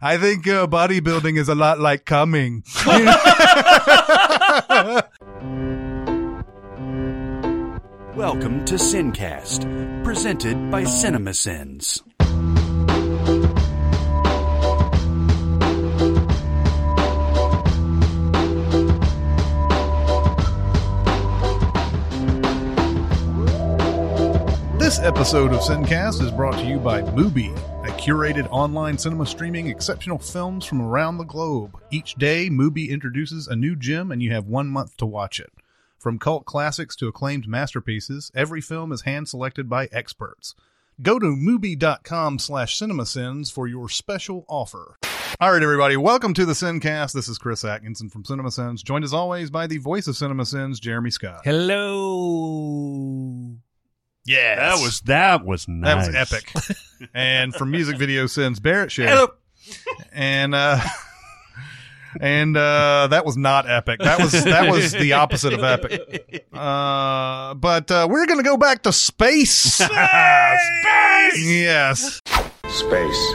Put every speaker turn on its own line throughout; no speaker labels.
I think uh, bodybuilding is a lot like coming.
Welcome to Sincast, presented by CinemaSins.
This episode of Sincast is brought to you by Mubi, a curated online cinema streaming exceptional films from around the globe. Each day, Mubi introduces a new gem and you have one month to watch it. From cult classics to acclaimed masterpieces, every film is hand selected by experts. Go to Mubi.com slash cinemasins for your special offer. All right, everybody, welcome to the Sincast. This is Chris Atkinson from CinemaSins, joined as always by the voice of CinemaSins, Jeremy Scott.
Hello.
Yes.
That was that was nice.
That was epic. and for music video sins Barrett Shea.
Hello.
And uh and uh that was not epic. That was that was the opposite of epic. Uh but uh we're going to go back to space. space. Yes.
Space,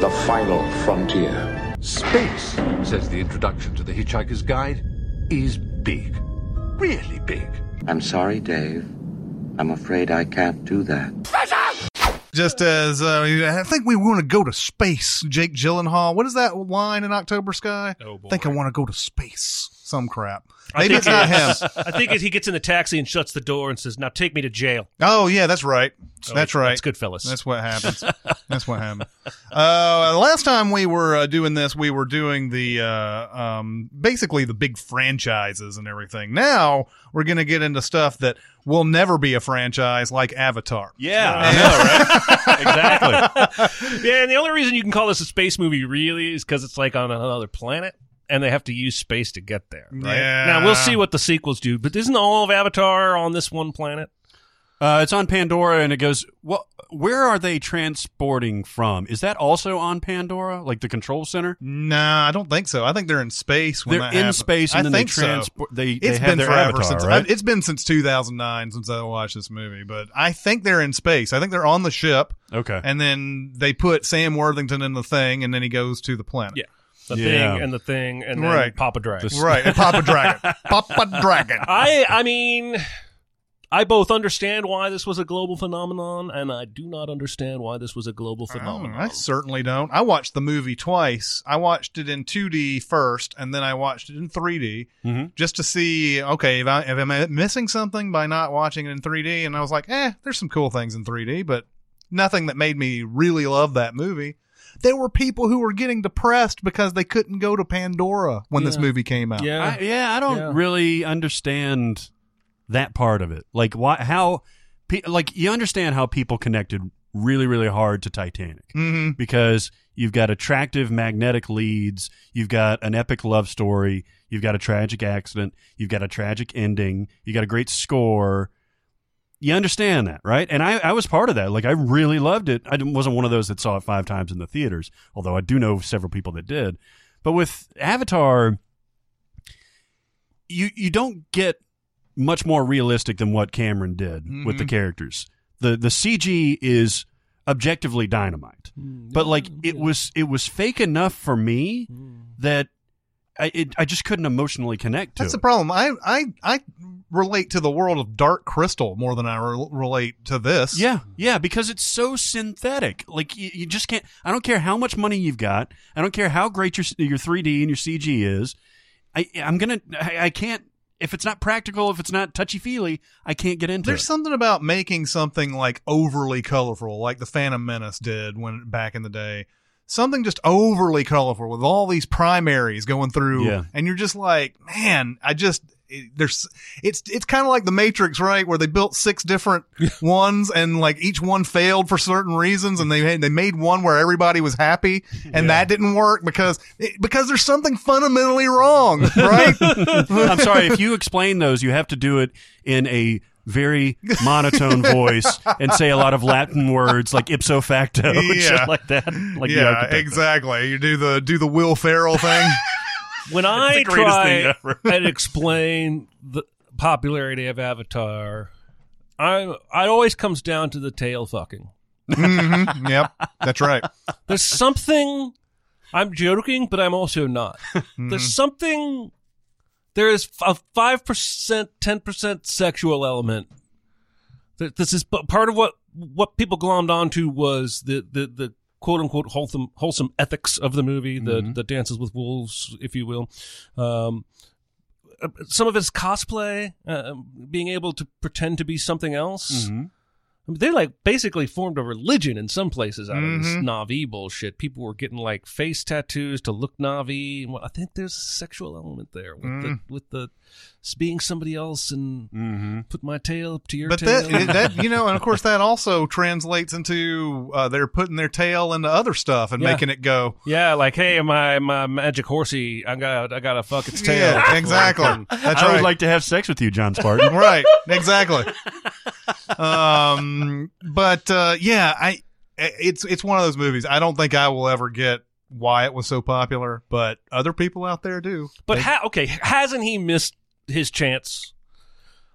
the final frontier.
Space, says the introduction to the Hitchhiker's Guide, is big. Really big.
I'm sorry, Dave. I'm afraid I can't do that.
Just as uh I think we want to go to space, Jake Gyllenhaal. What is that line in October Sky?
Oh, boy.
I think I want to go to space. Some crap.
I
Maybe
think
it's not him.
I think he gets in the taxi and shuts the door and says, "Now take me to jail."
Oh yeah, that's right.
Oh,
That's right.
That's good, fellas.
That's what happens. That's what happened. Uh, last time we were uh, doing this, we were doing the uh, um, basically the big franchises and everything. Now we're going to get into stuff that will never be a franchise, like Avatar.
Yeah, I know, right? exactly.
yeah, and the only reason you can call this a space movie really is because it's like on another planet. And they have to use space to get there. Right?
Yeah.
Now we'll see what the sequels do, but isn't all of Avatar on this one planet?
Uh, it's on Pandora, and it goes. Well, where are they transporting from? Is that also on Pandora, like the control center?
Nah, I don't think so. I think they're in space. When
They're
that
in
happens.
space, and
I
then
think
they transport.
So.
They, they
It's
have
been
their
forever
avatar,
since
right?
it's been since 2009 since I watched this movie, but I think they're in space. I think they're on the ship.
okay.
and then they put Sam Worthington in the thing, and then he goes to the planet.
Yeah. The
Yeah.
thing and the thing and then
Right.
Papa Dragon.
The-
Right, and Papa Dragon, Papa Dragon.
I I mean I both understand why this was a global phenomenon and I do not understand why this was a global phenomenon.
I certainly don't. I watched the movie twice. I watched it in 2D first, and then I watched it in 3D
Mhm.
just to see. Okay, if, I, if I'm missing something by not watching it in 3D, and I was like, eh, there's some cool things in 3D, but nothing that made me really love that movie. There were people who were getting depressed because they couldn't go to Pandora when this movie came out.
yeah.
I, yeah, I don't
Yeah.
really understand that part of it. Like why? How? pe- Like you understand how people connected really, really hard to Titanic
hmm
because you've got attractive magnetic leads, you've got an epic love story, you've got a tragic accident, you've got a tragic ending, you got a great score. You understand that, right? And I, I was part of that. Like I really loved it. I wasn't one of those that saw it five times in the theaters, although I do know several people that did. But with Avatar, you you don't get much more realistic than what Cameron did with the
Mhm.
characters. The the CG is objectively dynamite. But like it was it was fake enough for me that I it, I just couldn't emotionally connect to
That's
it.
the problem. I I I relate to the world of Dark Crystal more than I re- relate to this.
Yeah, yeah, because it's so synthetic. Like you, you just can't. I don't care how much money you've got. I don't care how great your your 3D and your CG is. I I'm gonna. I, I can't. If it's not practical, if it's not touchy feely, I can't get into it.
There's
it.
something about making something like overly colorful, like the Phantom Menace did when back in the day. Something just overly colorful with all these primaries going through,
Yeah.
and you're just like, man, I just it, there's it's it's kind of like the Matrix, right? Where they built six different ones, and like each one failed for certain reasons, and they they made one where everybody was happy, and that didn't work because it, because there's something fundamentally wrong, right?
I'm sorry if you explain those, you have to do it in a very monotone voice and say a lot of Latin words like ipso facto
Yeah.
like that. Like
yeah, exactly. You do the do the Will Ferrell thing.
When I
the greatest thing
try and explain the popularity of Avatar, I it always comes down to the tail fucking.
hmm Yep, that's right.
There's something I'm joking, but I'm also not.
Mm-hmm.
There's something. There is a five percent, ten percent sexual element. Th- This is p- part of what what people glommed onto was the the the quote unquote wholesome wholesome ethics of the movie, the
Mm-hmm.
the dances with wolves, if you will. Um, some of his cosplay, uh, being able to pretend to be something else.
Mhm.
I mean, they like basically formed a religion in some places out of this
Mhm.
Na'vi bullshit. People were getting like face tattoos to look Na'vi. And I think there's a sexual element there with
Mm.
the with the being somebody else and
Mm-hmm.
put my tail up to your
But
tail.
that, that you know, and of course that also translates into uh, they're putting their tail into other stuff and
Yeah.
making it go.
yeah, like hey, my my magic horsey, I got I got to fuck its tail.
Yeah, exactly. That's
I
right.
would like to have sex with you, John Spartan.
right, exactly. um, but uh, yeah, I it's it's one of those movies. I don't think I will ever get why it was so popular, but other people out there do.
But
They-
ha- okay, hasn't he missed his chance?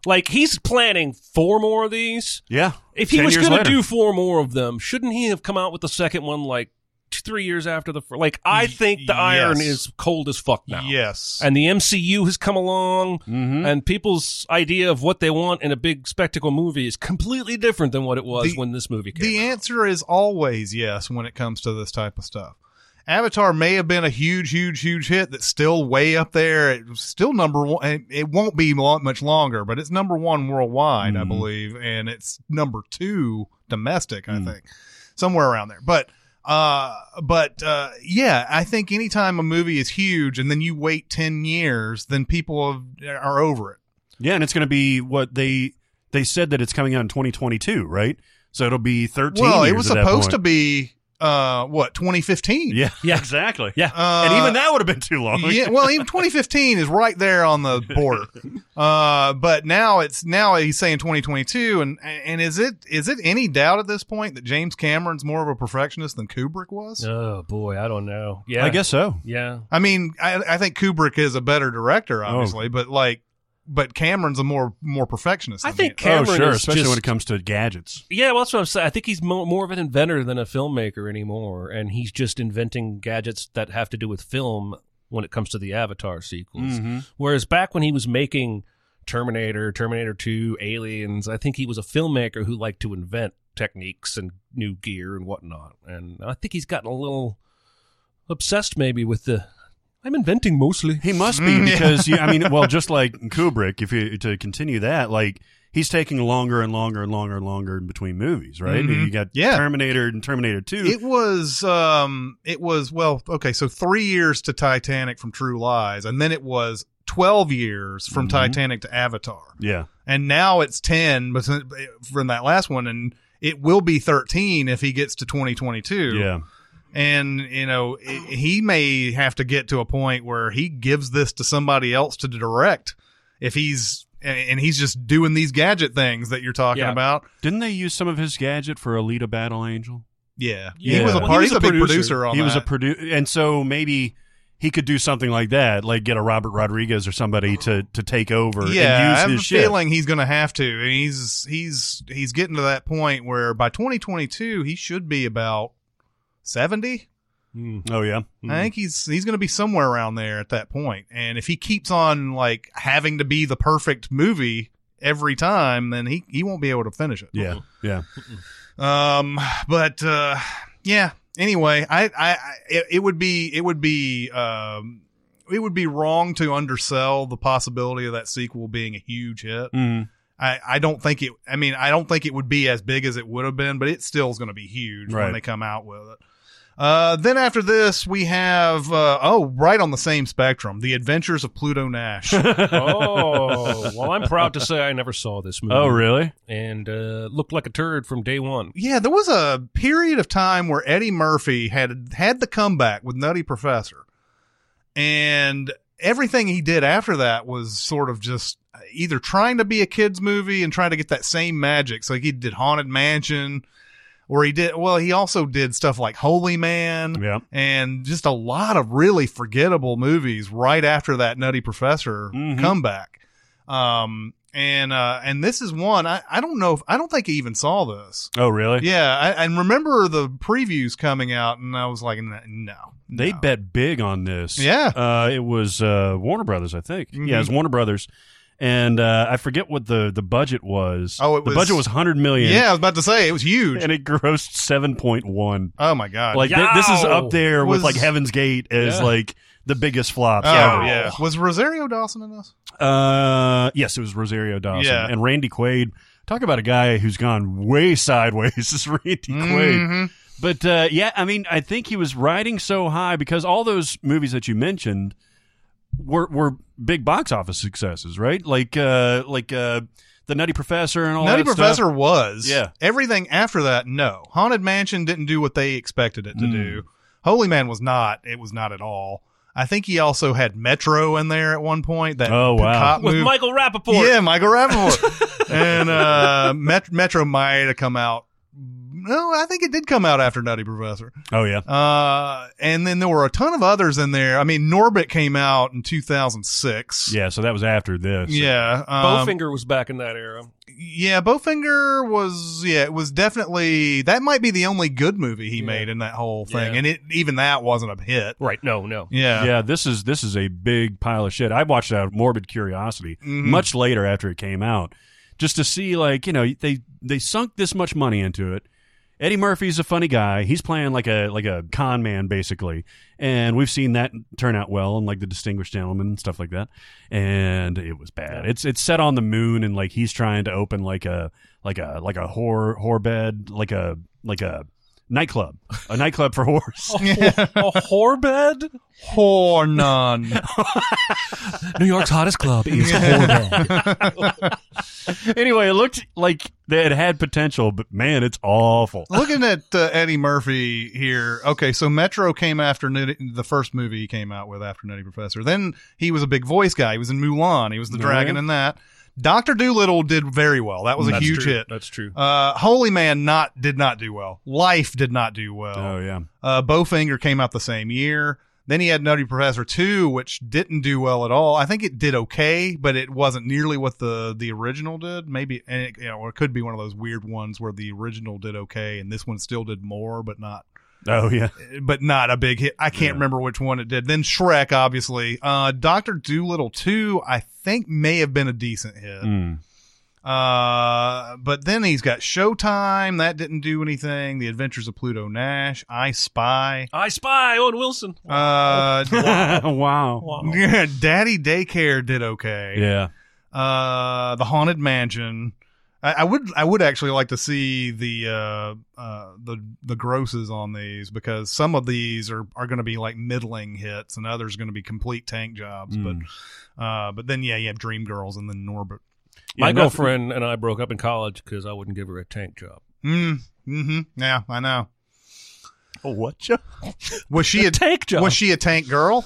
Like he's planning four more of these.
yeah.
If he was going to do four more of them, shouldn't he have come out with the second one like two, three years after the first? Like I think the iron
yes.
is cold as fuck now.
yes,
And the MCU has come along,
Mhm.
and people's idea of what they want in a big spectacle movie is completely different than what it was
The-
when this movie came.
The
out.
answer is always yes when it comes to this type of stuff. Avatar may have been a huge, huge, huge hit that's still way up there. It's still number one. It won't be much longer, but it's number one worldwide, I
Mhm.
believe, and it's number two domestic, I
Mm.
think, somewhere around there. But, uh, but uh, yeah, I think anytime a movie is huge and then you wait ten years, then people have, are over it.
Yeah, and it's going to be what they they said that it's coming out in 2022, right? So it'll be 13
Well, it was supposed to be uh what 2015
Yeah,
Yeah.
exactly.
Yeah.
uh,
and even that would have been too long.
yeah, well, even 2015 is right there on the border. Uh, but now it's now he's saying 2022, and and is it is it any doubt at this point that James Cameron's more of a perfectionist than Kubrick was?
oh boy, I don't know. Yeah,
I guess so.
Yeah,
I mean, I, I think Kubrick is a better director,
Oh.
obviously, but like, but Cameron's a more more perfectionist.
I think
he-
Cameron
oh, sure,
is
especially
just-
when it comes to gadgets.
Yeah, well, that's what I'm saying. I think he's mo- more of an inventor than a filmmaker anymore, and he's just inventing gadgets that have to do with film when it comes to the Avatar sequels.
Mhm.
Whereas back when he was making Terminator, Terminator 2, Aliens, I think he was a filmmaker who liked to invent techniques and new gear and whatnot. And I think he's gotten a little obsessed maybe with the I'm inventing mostly.
He must be
Mm, yeah.
because you, I mean, well, just like Kubrick, if you to continue that, like he's taking longer and longer and longer and longer in between movies, right?
Mhm.
You got
Yeah.
Terminator and Terminator Two.
It was um it was well okay so 3 years to Titanic from True Lies and then it was 12 years from
Mhm.
Titanic to Avatar.
yeah,
and now it's 10 but from that last one and it will be 13 if he gets to 2022
yeah.
And you know i he may have to get to a point where he gives this to somebody else to direct if he's and he's just doing these gadget things that you're talking
Yeah.
about
Didn't they use some of his gadget for Alita Battle Angel?
yeah,
Yeah.
he was a
Well, he
part
was
he's
a
a, big
producer.
producer on
he was a producer, and so maybe he could do something like that, like get a Robert Rodriguez or somebody to to take over
yeah, I
and
have
use
a
shit.
feeling he's going to have to. And he's he's he's getting to that point where by 2022 he should be about 70.
Oh yeah,
I think he's he's going to be somewhere around there at that point. And if he keeps on like having to be the perfect movie every time, then he he won't be able to finish it.
yeah, yeah.
Um, but uh, yeah. Anyway, I, I, I it, it would be it would be um it would be wrong to undersell the possibility of that sequel being a huge hit.
Mm.
I, I don't think it. I mean, I don't think it would be as big as it would have been, but it still is going to be huge
Right.
when they come out with it. Uh, then after this, we have uh, oh, right on the same spectrum, The Adventures of Pluto Nash.
oh, well, I'm proud to say I never saw this movie.
Oh really?
And uh, looked like a turd from day one.
yeah, there was a period of time where Eddie Murphy had had the comeback with Nutty Professor, and everything he did after that was sort of just either trying to be a kids movie and trying to get that same magic. So he did Haunted Mansion, or he did well. He also did stuff like Holy Man,
Yeah.
and just a lot of really forgettable movies right after that Nutty Professor
Mhm.
comeback. Um, and uh, and this is one I, I don't know if I don't think I even saw this.
Oh, really?
Yeah, I, and remember the previews coming out, and I was like, no, no.
They bet big on this.
Yeah.
Uh, it was uh, Warner Brothers, I think.
Mhm.
Yeah, it was Warner Brothers. And uh, I forget what the, the budget was.
Oh, it
the
was-
budget was 100 million.
Yeah, I was about to say it was huge.
And it grossed 7.1.
Oh my god!
Like th- this is up there
Was-
with like Heaven's Gate as
Yeah.
like the biggest flops
oh
ever.
yeah, was Rosario Dawson in this?
Uh, yes, it was Rosario Dawson
Yeah.
and Randy Quaid. Talk about a guy who's gone way sideways. Is Randy Quaid?
Mhm.
But uh, yeah, I mean, I think he was riding so high because all those movies that you mentioned were were big box office successes, right? Like uh, like uh, the Nutty Professor and all that.
Nutty
that
Professor
stuff.
was.
Yeah.
Everything after that, no. Haunted Mansion didn't do what they expected it to
Mm.
do. Holy Man was not. It was not at all. I think he also had Metro in there at one point. That
Oh, wow.
cop
With. Michael Rappaport.
Yeah, Michael Rappaport. and uh, Met- Metro might have come out. No, I think it did come out after Nutty Professor.
Oh yeah,
Uh, and then there were a ton of others in there. I mean, Norbit came out in 2006.
yeah. So that was after this.
Yeah. Um,
Bowfinger was back in that era.
yeah, Bowfinger was, yeah, it was definitely, that might be the only good movie he
Yeah.
made in that whole thing.
Yeah.
And it, even that wasn't a hit.
Right. No, no.
Yeah.
Yeah, this is this is a big pile of shit. I watched that out of morbid curiosity
Mhm.
much later after it came out, just to see like you know they they sunk this much money into it. Eddie Murphy's a funny guy. He's playing like a like a con man basically, and we've seen that turn out well and like the Distinguished Gentleman and stuff like that. And it was bad. It's it's set on the moon, and like he's trying to open like a like a like a whore whore bed, like a like a nightclub, a nightclub for whores.
a whore bed?
Hornon.
New York's hottest club is
anyway, it looked like they had had potential, but man, it's awful.
Looking at uh, Eddie Murphy here. Okay, so Metro came after Nutty, the first movie he came out with after Nutty Professor. Then he was a big voice guy. He was in Mulan. He was the
Oh,
dragon in that. Doctor Doolittle did very well. That was a
That's
huge
true.
hit.
That's true.
Uh, Holy Man not did not do well. Life did not do well.
Oh yeah,
Uh, Bowfinger came out the same year. Then he had Nutty Professor 2, which didn't do well at all. I think it did okay, but it wasn't nearly what the, the original did. Maybe, and it, you know, or it could be one of those weird ones where the original did okay and this one still did more, but not,
oh yeah.
but not a big hit. I can't
Yeah.
remember which one it did. Then Shrek, obviously. Uh, Doctor Doolittle 2, I think may have been a decent hit.
Mm.
Uh, but then he's got Showtime. That didn't do anything. The Adventures of Pluto Nash. I Spy.
I spy Owen Wilson.
Uh,
wow.
yeah, Daddy Daycare did okay.
Yeah.
Uh, The Haunted Mansion. I, I would, I would actually like to see the, uh, uh, the, the grosses on these because some of these are, are going to be like middling hits and others are going to be complete tank jobs.
Mm.
But, uh, but then yeah, you have Dreamgirls and then Norbit.
Yeah,
My girlfriend and I broke up in college because I wouldn't give her a tank job.
Mm, mm-hmm. Yeah, I know.
Oh, what? Joe?
Was she a
tank job.
Was she a tank girl?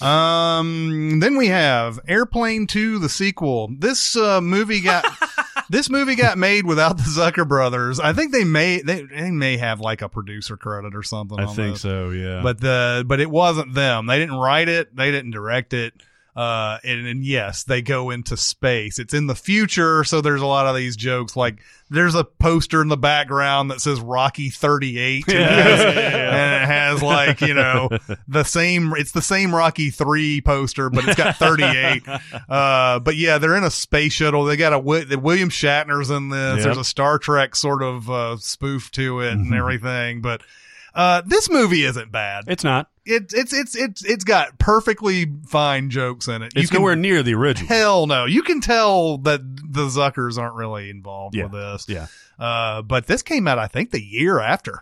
um. Then we have Airplane Two, the sequel. This uh, movie got this movie got made without the Zucker brothers. I think they may they, they may have like a producer credit or something.
I
on
think
this.
so. Yeah.
But the but it wasn't them. They didn't write it. They didn't direct it. Uh, and, and yes, they go into space. It's in the future, so there's a lot of these jokes. Like there's a poster in the background that says Rocky 38, and, it has, and it has like you know the same. It's the same Rocky three poster, but it's got 38. uh, but yeah, they're in a space shuttle. They got a William Shatner's in this.
Yep.
There's a Star Trek sort of uh, spoof to it and everything, but. Uh, this movie isn't bad
it's not.
It's it's it's it's it's got perfectly fine jokes in it.
It's
can,
nowhere near the original.
Hell no. You can tell that the Zuckers aren't really involved
Yeah.
with this.
Yeah.
Uh, but this came out, I think, the year after.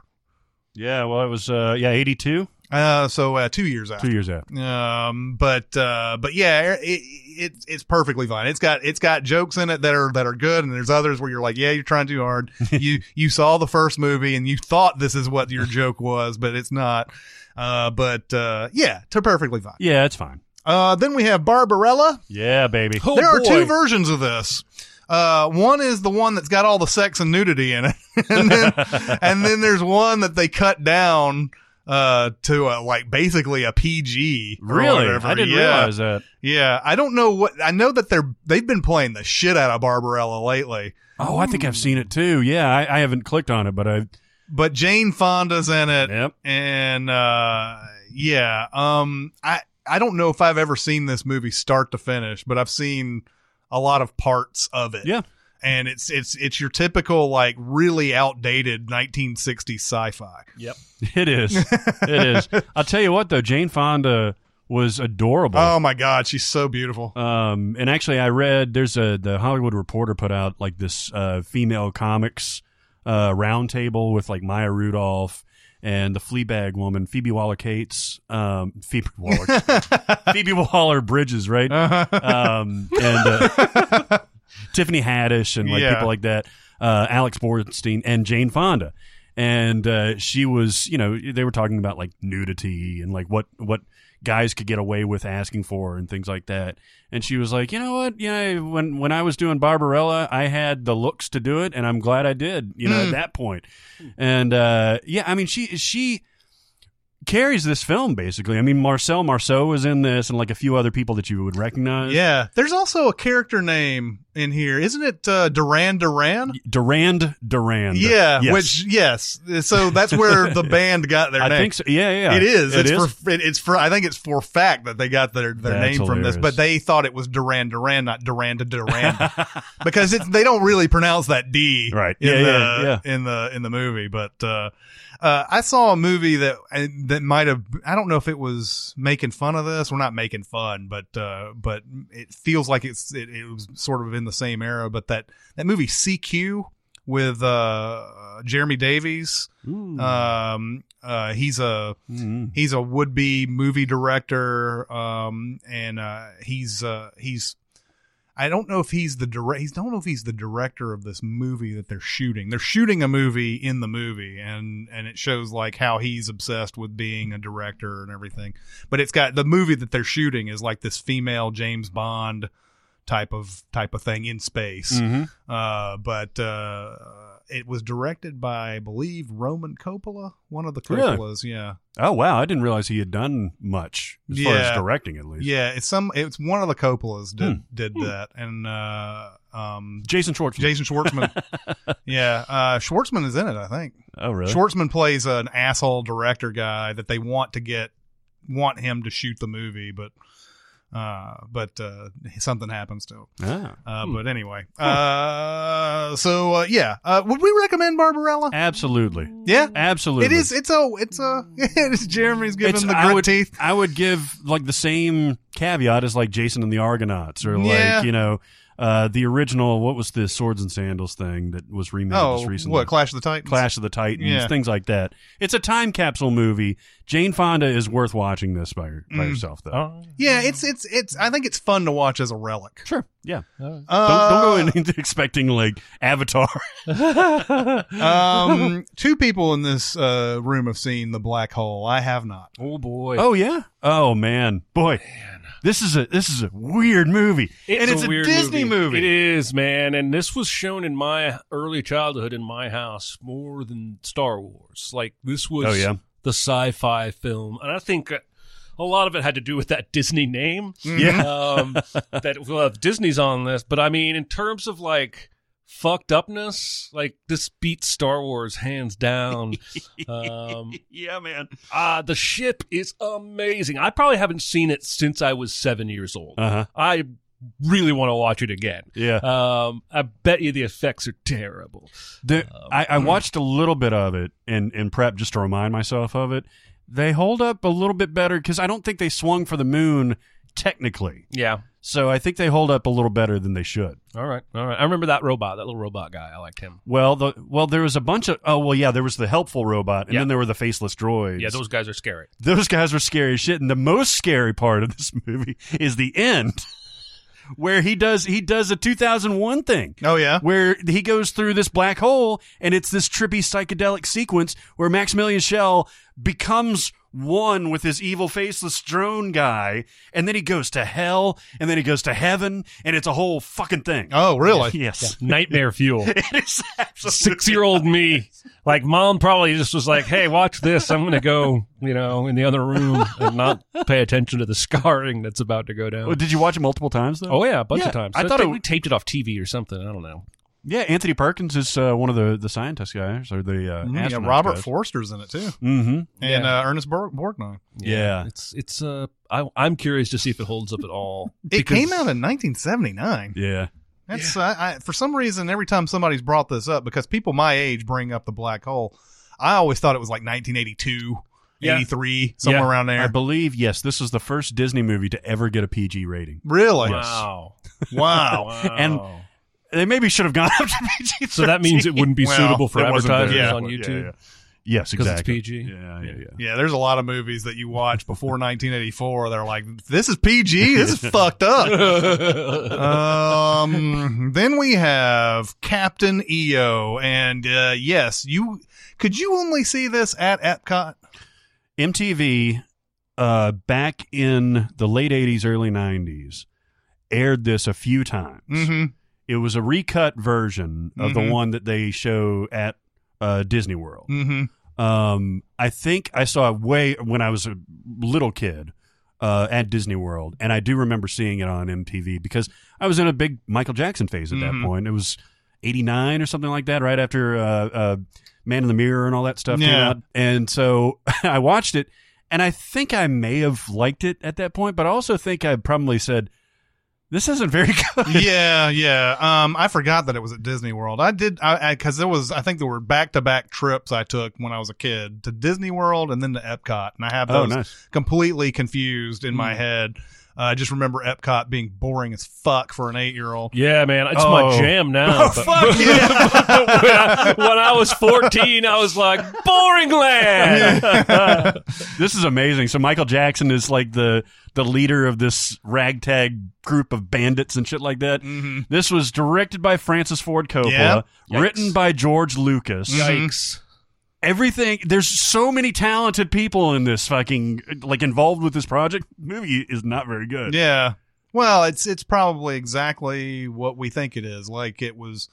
Yeah. Well, it was. Uh, yeah, eighty-two.
Uh, so uh, two years after.
Two years after.
Um, but uh, but yeah, it, it it's perfectly fine. It's got it's got jokes in it that are that are good, and there's others where you're like, yeah, you're trying too hard. you you saw the first movie and you thought this is what your joke was, but it's not. Uh, but uh, yeah, to perfectly fine.
Yeah, it's fine.
Uh, then we have Barbarella.
Yeah, baby.
Oh,
there are
boy.
two versions of this. Uh, one is the one that's got all the sex and nudity in it, and then and then there's one that they cut down uh to a, like basically a PG.
Really? I didn't
yeah.
realize that.
Yeah, I don't know what I know that they're they've been playing the shit out of Barbarella lately.
Oh, I think I've seen it too. Yeah, I, I haven't clicked on it, but I.
But Jane Fonda's in it,
Yep.
and uh yeah, um, I I don't know if I've ever seen this movie start to finish, but I've seen a lot of parts of it.
Yeah.
and it's it's it's your typical like really outdated 1960s sci-fi.
Yep.
It is. it is. I'll tell you what, though, Jane Fonda was adorable.
Oh my god, she's so beautiful.
Um, and actually, I read there's a the Hollywood Reporter put out like this uh, female comics uh, roundtable with like Maya Rudolph and the Fleabag woman Phoebe Waller Cates, um, Phoebe Waller, Phoebe Waller Bridges, right? Um, and uh, Tiffany Haddish and like
Yeah.
people like that, uh, Alex Borstein and Jane Fonda. And uh, she was, you know, they were talking about like nudity and like what what guys could get away with asking for and things like that. And she was like, you know what, yeah, when when I was doing Barbarella, I had the looks to do it, and I'm glad I did. You know,
Hmm.
at that point. And uh, yeah, I mean, she she carries this film basically. I mean, Marcel Marceau was in this, and like a few other people that you would recognize.
Yeah, there's also a character name in here, isn't it? Uh, Duran Duran.
Durand Durand.
Yeah,
Yes.
which yes, so that's where the band got their
I
name.
I think so. Yeah, yeah.
It is.
It
it's
is.
for it- it's for. I think it's for fact that they got their their
That's
name from this, but they thought it was Duran Duran, not Duran to Duran, because it's they don't really pronounce that D
Right.
In
Yeah,
the,
yeah, yeah.
In the in the movie, but uh, uh, I saw a movie that uh, that might have. I don't know if it was making fun of this. We're not making fun, but uh, but it feels like it's it, it was sort of in the same era. But that that movie CQ with uh, Jeremy Davies.
Ooh.
Um, uh, he's a
Mhm.
he's a would be movie director. Um, and uh, he's uh, he's I don't know if he's the direct. He's don't know if he's the director of this movie that they're shooting. They're shooting a movie in the movie, and and it shows like how he's obsessed with being a director and everything. But it's got the movie that they're shooting is like this female James Bond type of type of thing in space.
Mhm.
Uh, but uh, it was directed by, I believe, Roman Coppola, one of the
Really?
Coppolas. Yeah,
Oh wow, I didn't realize he had done much as far as directing at least.
yeah. It's some. It's one of the Coppolas did
Hmm.
did that, and uh, um,
Jason Schwartzman.
Jason Schwartzman. yeah, uh, Schwartzman is in it. I think
oh really?
Schwartzman plays an asshole director guy that they want to get want him to shoot the movie, but. Uh, but uh, something happens to him.
Ah.
Uh, But anyway, uh, so uh, yeah, uh, would we recommend Barbarella?
Absolutely.
Yeah,
Absolutely.
It is. It's a. It's a. It's Jeremy's giving
It's-
the
I
grit
would,
teeth.
I would give like the same caveat as like Jason and the Argonauts, or
Yeah.
like you know uh, the original. What was the Swords and Sandals thing that was remade just
Oh,
recently?
what Clash of the Titans?
Clash of the Titans,
Yeah.
things like that. It's a time capsule movie. Jane Fonda is worth watching this by, by
Mm.
herself, though.
Oh.
Yeah, it's it's it's. I think it's fun to watch as a relic.
Sure. Yeah.
Uh,
Don't, don't go in expecting like Avatar.
um, two people in this uh, room have seen the black hole. I have not.
Oh boy.
oh yeah. Oh man, boy. This is a this is a weird movie, and it's a,
weird
Disney movie.
It is, man. And this was shown in my early childhood in my house more than Star Wars. Like this was
Oh, yeah?
the sci-fi film, and I think a lot of it had to do with that Disney name.
Yeah.
um, that well, Disney's on this, but I mean, in terms of like fucked upness, like this beats Star Wars hands down. um,
yeah, man.
ah, the ship is amazing. I probably haven't seen it since I was seven years old.
Uh huh.
I really want to watch it again.
Yeah.
Um, I bet you the effects are terrible.
The,
Um,
I, I watched a little bit of it in, in prep just to remind myself of it. They hold up a little bit better because I don't think they swung for the moon technically.
Yeah.
So I think they hold up a little better than they should.
All right. All right. I remember that robot, that little robot guy. I liked him.
Well, the well there was a bunch of oh well yeah there was the helpful robot and
Yeah.
then there were the faceless droids.
Yeah, those guys are scary.
those guys are scary as shit. And the most scary part of this movie is the end, where he does he does a 2001 thing.
Oh yeah.
where he goes through this black hole and it's this trippy psychedelic sequence where Maximilian Schell becomes one with his evil faceless drone guy, and then he goes to hell, and then he goes to heaven, and it's a whole fucking thing.
Oh, really?
Yes.
Nightmare fuel.
It is
Six year old me. Like mom probably just was like, Hey, watch this. I'm gonna go, you know, in the other room and not pay attention to the scarring that's about to go down.
Well, did you watch it multiple times though?
Oh yeah, a bunch
Yeah,
of times.
I thought it-
we taped it off TV or something. I don't know.
Yeah, Anthony Perkins is uh, one of the the scientist guys or the uh,
Mm, yeah, Robert
guys.
Forster's in it too,
Mm-hmm.
and
Yeah.
uh, Ernest Borg- Borgnine.
Yeah.
it's it's. Uh, I, I'm curious to see if it holds up at all.
It
because-
came out in 1979.
Yeah.
That's I, I, for some reason every time somebody's brought this up because people my age bring up the black hole, I always thought it was like 1982,
Yeah.
83, somewhere
Yeah.
around there.
I believe yes, this was the first Disney movie to ever get a PG rating.
really?
Wow.
Wow.
Wow.
And- They maybe should have gone up to PG.
so that means it wouldn't be
Well,
suitable for
it wasn't
advertisers
there.
on
Yeah,
YouTube.
yeah. Yes,
'Cause it's
exactly.
PG?
Yeah, yeah, yeah.
Yeah, there's a lot of movies that you watch before 1984. They're like, this is PG. This is fucked up. um, then we have Captain EO, and uh, yes, you could you only see this at Epcot?
MTV, uh, back in the late '80s, early '90s, aired this a few times.
Mm-hmm.
It was a recut version of
Mhm.
the one that they show at uh, Disney World.
Mm-hmm.
Um, I think I saw it way when I was a little kid uh, at Disney World, and I do remember seeing it on MTV because I was in a big Michael Jackson phase at
Mhm.
that point. It was '89 or something like that, right after uh, uh, Man in the Mirror and all that stuff came
Yeah.
out, and so I watched it, and I think I may have liked it at that point, but I also think I probably said, "This isn't very good."
yeah, yeah. Um, I forgot that it was at Disney World. I did, I because there was, I think there were back to back trips I took when I was a kid to Disney World and then to Epcot, and I have
Oh,
those
nice.
completely confused in my head. Uh, I just remember Epcot being boring as fuck for an eight year old.
Yeah, man, it's
Oh.
my jam now.
Oh, fuck yeah.
when, I, when I was 14, I was like, boring land.
this is amazing. So Michael Jackson is like the the leader of this ragtag group of bandits and shit like that.
Mhm.
This was directed by Francis Ford Coppola,
Yeah.
written by George Lucas.
Yikes.
Everything there's so many talented people in this fucking like involved with this project. Movie is not very good.
Yeah. Well, it's it's probably exactly what we think it is. Like it was,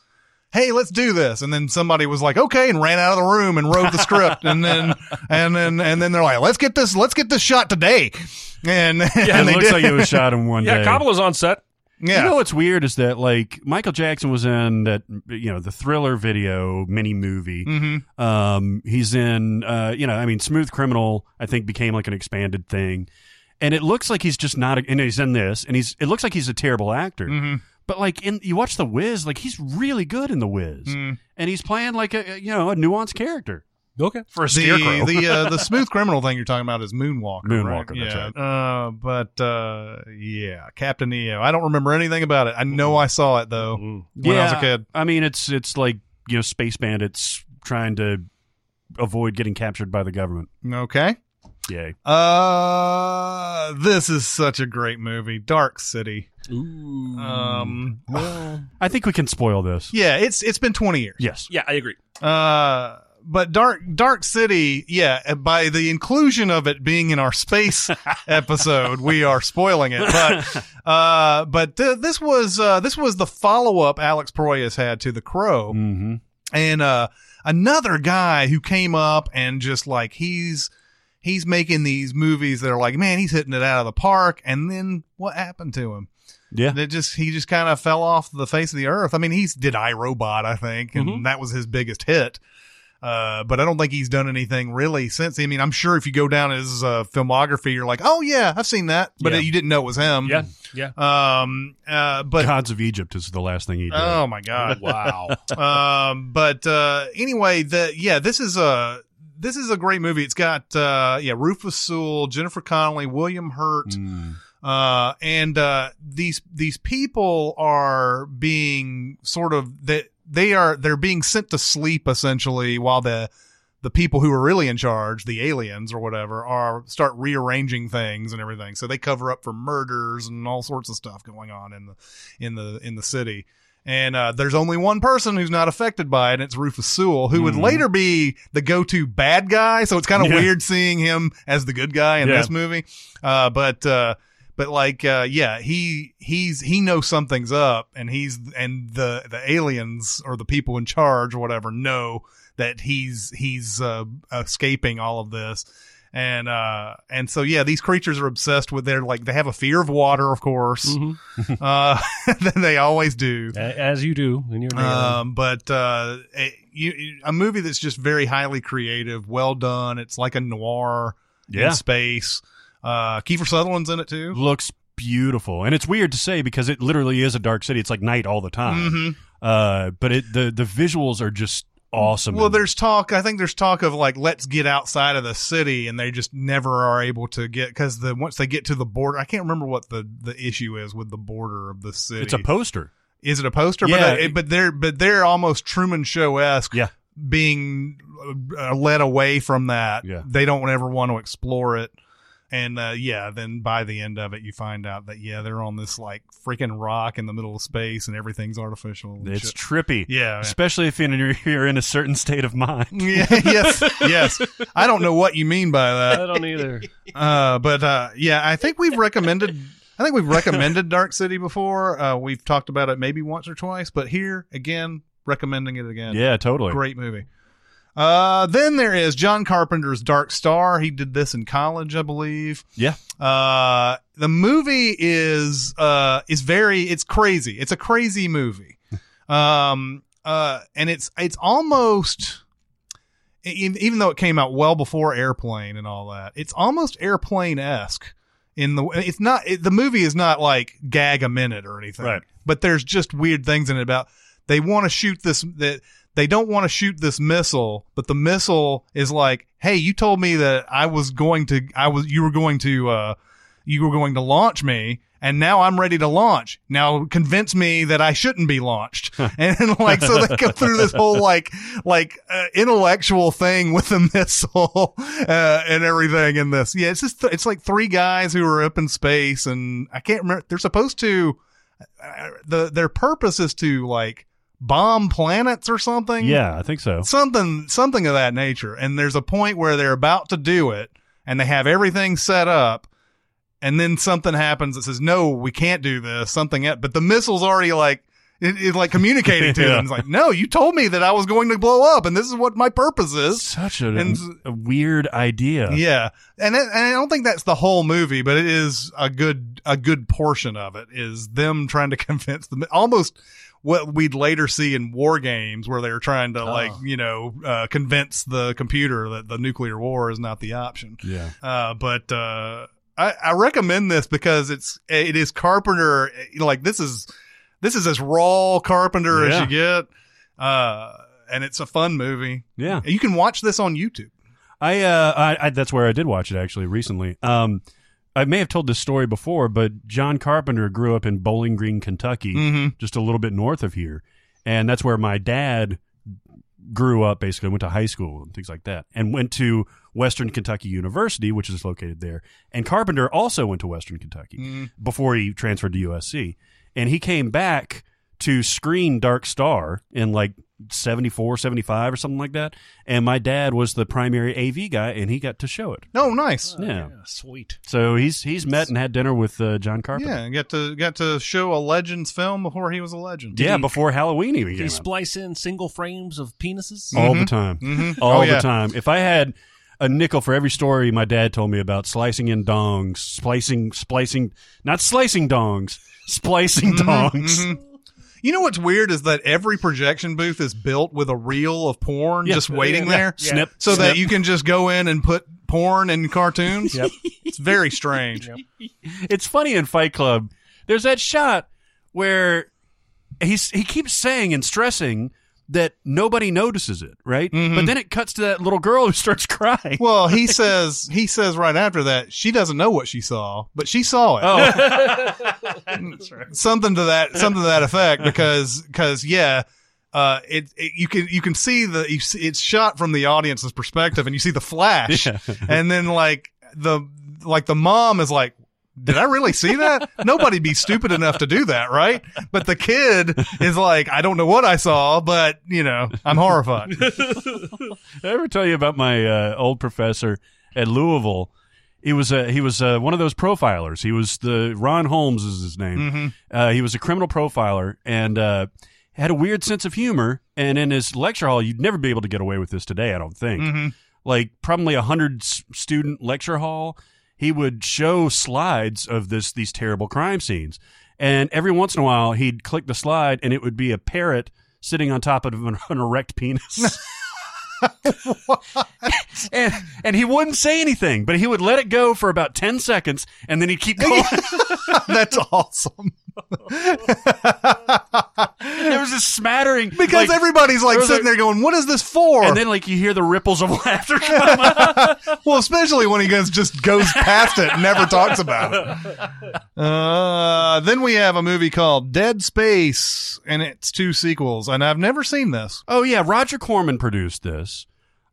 hey, let's do this, and then somebody was like, okay, and ran out of the room and wrote the script, and then and then and then they're like, let's get this, let's get this shot today, and
Yeah,
and
it
they
looks
did.
like it was shot in one day.
Yeah,
day.
Coppola's on set.
Yeah.
You know what's weird is that like Michael Jackson was in that you know the Thriller video mini movie.
hmm
Um, he's in, uh, you know, I mean, Smooth Criminal. I think became like an expanded thing, and it looks like he's just not. A, and he's in this, and he's. It looks like he's a terrible actor.
hmm
But like in you watch The Wiz, like he's really good in The Wiz,
Mm.
and he's playing like a you know a nuanced character
Okay.
for a
The
scarecrow.
the uh, the smooth criminal thing you're talking about is Moonwalker.
Moonwalker,
right?
that's
yeah.
right.
Uh, but uh, yeah, Captain EO. I don't remember anything about it. I know I saw it though when I was a kid.
I mean, it's it's like you know space bandits trying to avoid getting captured by the government.
Okay.
Yay!
Uh, this is such a great movie, Dark City.
Ooh.
Um,
well,
I think we can spoil this.
yeah, it's it's been twenty years.
Yes.
yeah, I agree.
Uh, but Dark Dark City, yeah, by the inclusion of it being in our space episode, we are spoiling it. But uh, but th- this was uh this was the follow up Alex Proyas had to The Crow.
Mm-hmm.
and uh another guy who came up and just like he's he's making these movies that are like man he's hitting it out of the park and then what happened to him
Yeah.
it just he just kind of fell off the face of the earth i mean he's did I, Robot i think and
Mhm.
that was his biggest hit uh, but I don't think he's done anything really since. I mean, I'm sure if you go down his uh, filmography, you're like, oh yeah, I've seen that, but
Yeah.
you didn't know it was him.
Yeah, yeah.
Um. Uh. But
Gods of Egypt is the last thing he did.
oh my god.
Wow.
um, but uh, anyway, the yeah, this is a this is a great movie. It's got uh, yeah, Rufus Sewell, Jennifer Connelly, William Hurt,
Mm.
uh, and uh, these these people are being sort of that they are they're being sent to sleep essentially while the the people who are really in charge, the aliens or whatever, are start rearranging things and everything. So they cover up for murders and all sorts of stuff going on in the in the in the city. And uh, there's only one person who's not affected by it, and it's Rufus Sewell, who would later be the go-to bad guy. So it's kind of
Yeah.
weird seeing him as the good guy in
Yeah.
this movie. Uh, but uh, but like uh, yeah, he he's he knows something's up, and he's and the the aliens or the people in charge or whatever know that he's he's uh, escaping all of this. And uh and so yeah, these creatures are obsessed with their like they have a fear of water, of course.
Mm-hmm.
Uh, they always do.
As you do in your name.
Um, but uh, a, you, a movie that's just very highly creative, well done. It's like a noir
Yeah.
in space. Uh, Kiefer Sutherland's in it too.
looks beautiful, and it's weird to say because it literally is a dark city. It's like night all the time.
Mhm.
Uh, but it the the visuals are just awesome.
Well, there's talk. I think there's talk of like let's get outside of the city, and they just never are able to get because the once they get to the border, I can't remember what the the issue is with the border of the city.
it's a poster.
Is it a poster?
Yeah.
but, uh, but they're but they're almost Truman Show esque.
Yeah.
being uh, led away from that.
Yeah.
they don't ever want to explore it. And uh, yeah, then by the end of it, you find out that yeah, they're on this like freaking rock in the middle of space, and everything's artificial. and
It's
shit.
trippy.
Yeah.
especially if you're, you're in a certain state of mind.
yeah, yes, yes. I don't know what you mean by that.
I don't either.
Uh, but uh, yeah, I think we've recommended. I think we've recommended Dark City before. Uh, we've talked about it maybe once or twice, but here again, recommending it again.
Yeah, totally.
great movie. Uh, then there is John Carpenter's Dark Star. He did this in college, I believe.
Yeah.
Uh, the movie is uh is very it's crazy. It's a crazy movie. um uh and it's it's almost even though it came out well before Airplane and all that. It's almost Airplane esque in the it's not it, the movie is not like gag a minute or anything.
Right.
But there's just weird things in it about they want to shoot this that they don't want to shoot this missile, but the missile is like, "Hey, you told me that I was going to I was you were going to uh you were going to launch me and now I'm ready to launch. Now convince me that I shouldn't be launched. and like so they go through this whole like like uh, intellectual thing with the missile uh, and everything in this. Yeah, it's just it's like three guys who are up in space and I can't remember they're supposed to uh, the their purpose is to like bomb planets or something
Yeah, I think so.
something something of that nature and there's a point where they're about to do it and they have everything set up and then something happens that says no we can't do this something else. but the missile's already like it, it's like communicating to
Yeah.
them it's like no you told me that i was going to blow up and this is what my purpose is
Such a,
And-
a weird idea.
yeah, and it, and I don't think that's the whole movie, but it is a good a good portion of it is them trying to convince them almost what we'd later see in war games where they're trying to like you know uh, convince the computer that the nuclear war is not the option.
Yeah.
Uh, but uh, I, I recommend this because it's it is Carpenter. Like this is this is as raw Carpenter as you get, uh, and it's a fun movie.
Yeah.
You can watch this on YouTube.
I, uh, I, I, that's where I did watch it actually recently. Um, I may have told this story before, but John Carpenter grew up in Bowling Green, Kentucky,
Mhm.
just a little bit north of here. And that's where my dad grew up, basically, went to high school and things like that, and went to Western Kentucky University, which is located there. And Carpenter also went to Western Kentucky before he transferred to USC. And he came back to screen Dark Star in like 74, 75 or something like that. And my dad was the primary AV guy and he got to show it.
Oh, nice.
Yeah.
sweet.
So he's he's met and had dinner with uh, John Carpenter.
Yeah, got to got to show a Legends film before he was a legend.
Yeah, before Halloween even
Do
came
you
out.
splice in single frames of penises?
All the time.
Mhm.
All
Oh, yeah.
the time. If I had a nickel for every story my dad told me about slicing in dongs, splicing, splicing, not slicing dongs, splicing dongs.
You know what's weird is that every projection booth is built with a reel of porn
Yeah.
just waiting
Yeah.
there,
Snip,
so
snip.
that you can just go in and put porn in cartoons.
Yep.
It's very strange.
It's funny in Fight Club. There's that shot where he's he keeps saying and stressing that nobody notices it, right? But then it cuts to that little girl who starts crying.
Mm-hmm. Well, he says he says right after that she doesn't know what she saw, but she saw it.
oh,
something to that something to that effect because because yeah uh it, it you can you can see the you see, it's shot from the audience's perspective and you see the flash
Yeah.
and then like the like the mom is like did I really see that? Nobody be stupid enough to do that, right? But the kid is like, I don't know what I saw, but you know, I'm horrified.
Did I ever tell you about my uh, old professor at Louisville? He was uh, he was uh, one of those profilers. He was the Ron Holmes is his name. Uh, he was a criminal profiler and uh, had a weird sense of humor. And in his lecture hall, you'd never be able to get away with this today. I don't think. Like probably a hundred student lecture hall, he would show slides of this these terrible crime scenes. And every once in a while, he'd click the slide, and it would be a parrot sitting on top of an, an erect penis. and and he wouldn't say anything, but he would let it go for about ten seconds, and then he'd keep going.
That's awesome.
There was this smattering
Because
like-
everybody's like sitting
a-
there going, "What is this for?"
and then like you hear the ripples of laughter
well, especially when he goes just goes past it and never talks about it. Uh, then we have a movie called Dead Space, and it's two sequels, and I've never seen this.
Oh yeah, Roger Corman produced this.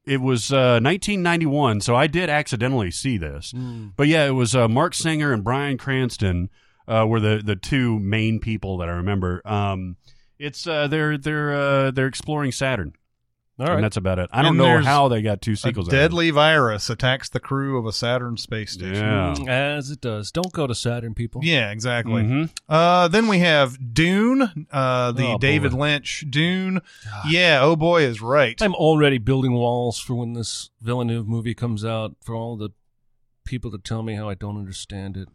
It was uh, 1991, so I did accidentally see this. But yeah, it was uh, Marc Singer and Bryan Cranston uh, were the the two main people that I remember. Um, it's uh, they're they're uh, they're exploring Saturn,
All
and that's about it. I don't
And
know how they got two
A
sequels. out of it.
deadly virus attacks the crew of a Saturn space station.
Yeah.
Mm, As it does. Don't go to Saturn, people.
Yeah, exactly.
Mhm.
Uh, then we have Dune, uh, the
Oh,
David
boy.
Lynch Dune. Yeah, oh boy is right.
I'm already building walls for when this Villeneuve movie comes out for all the people to tell me how I don't understand it.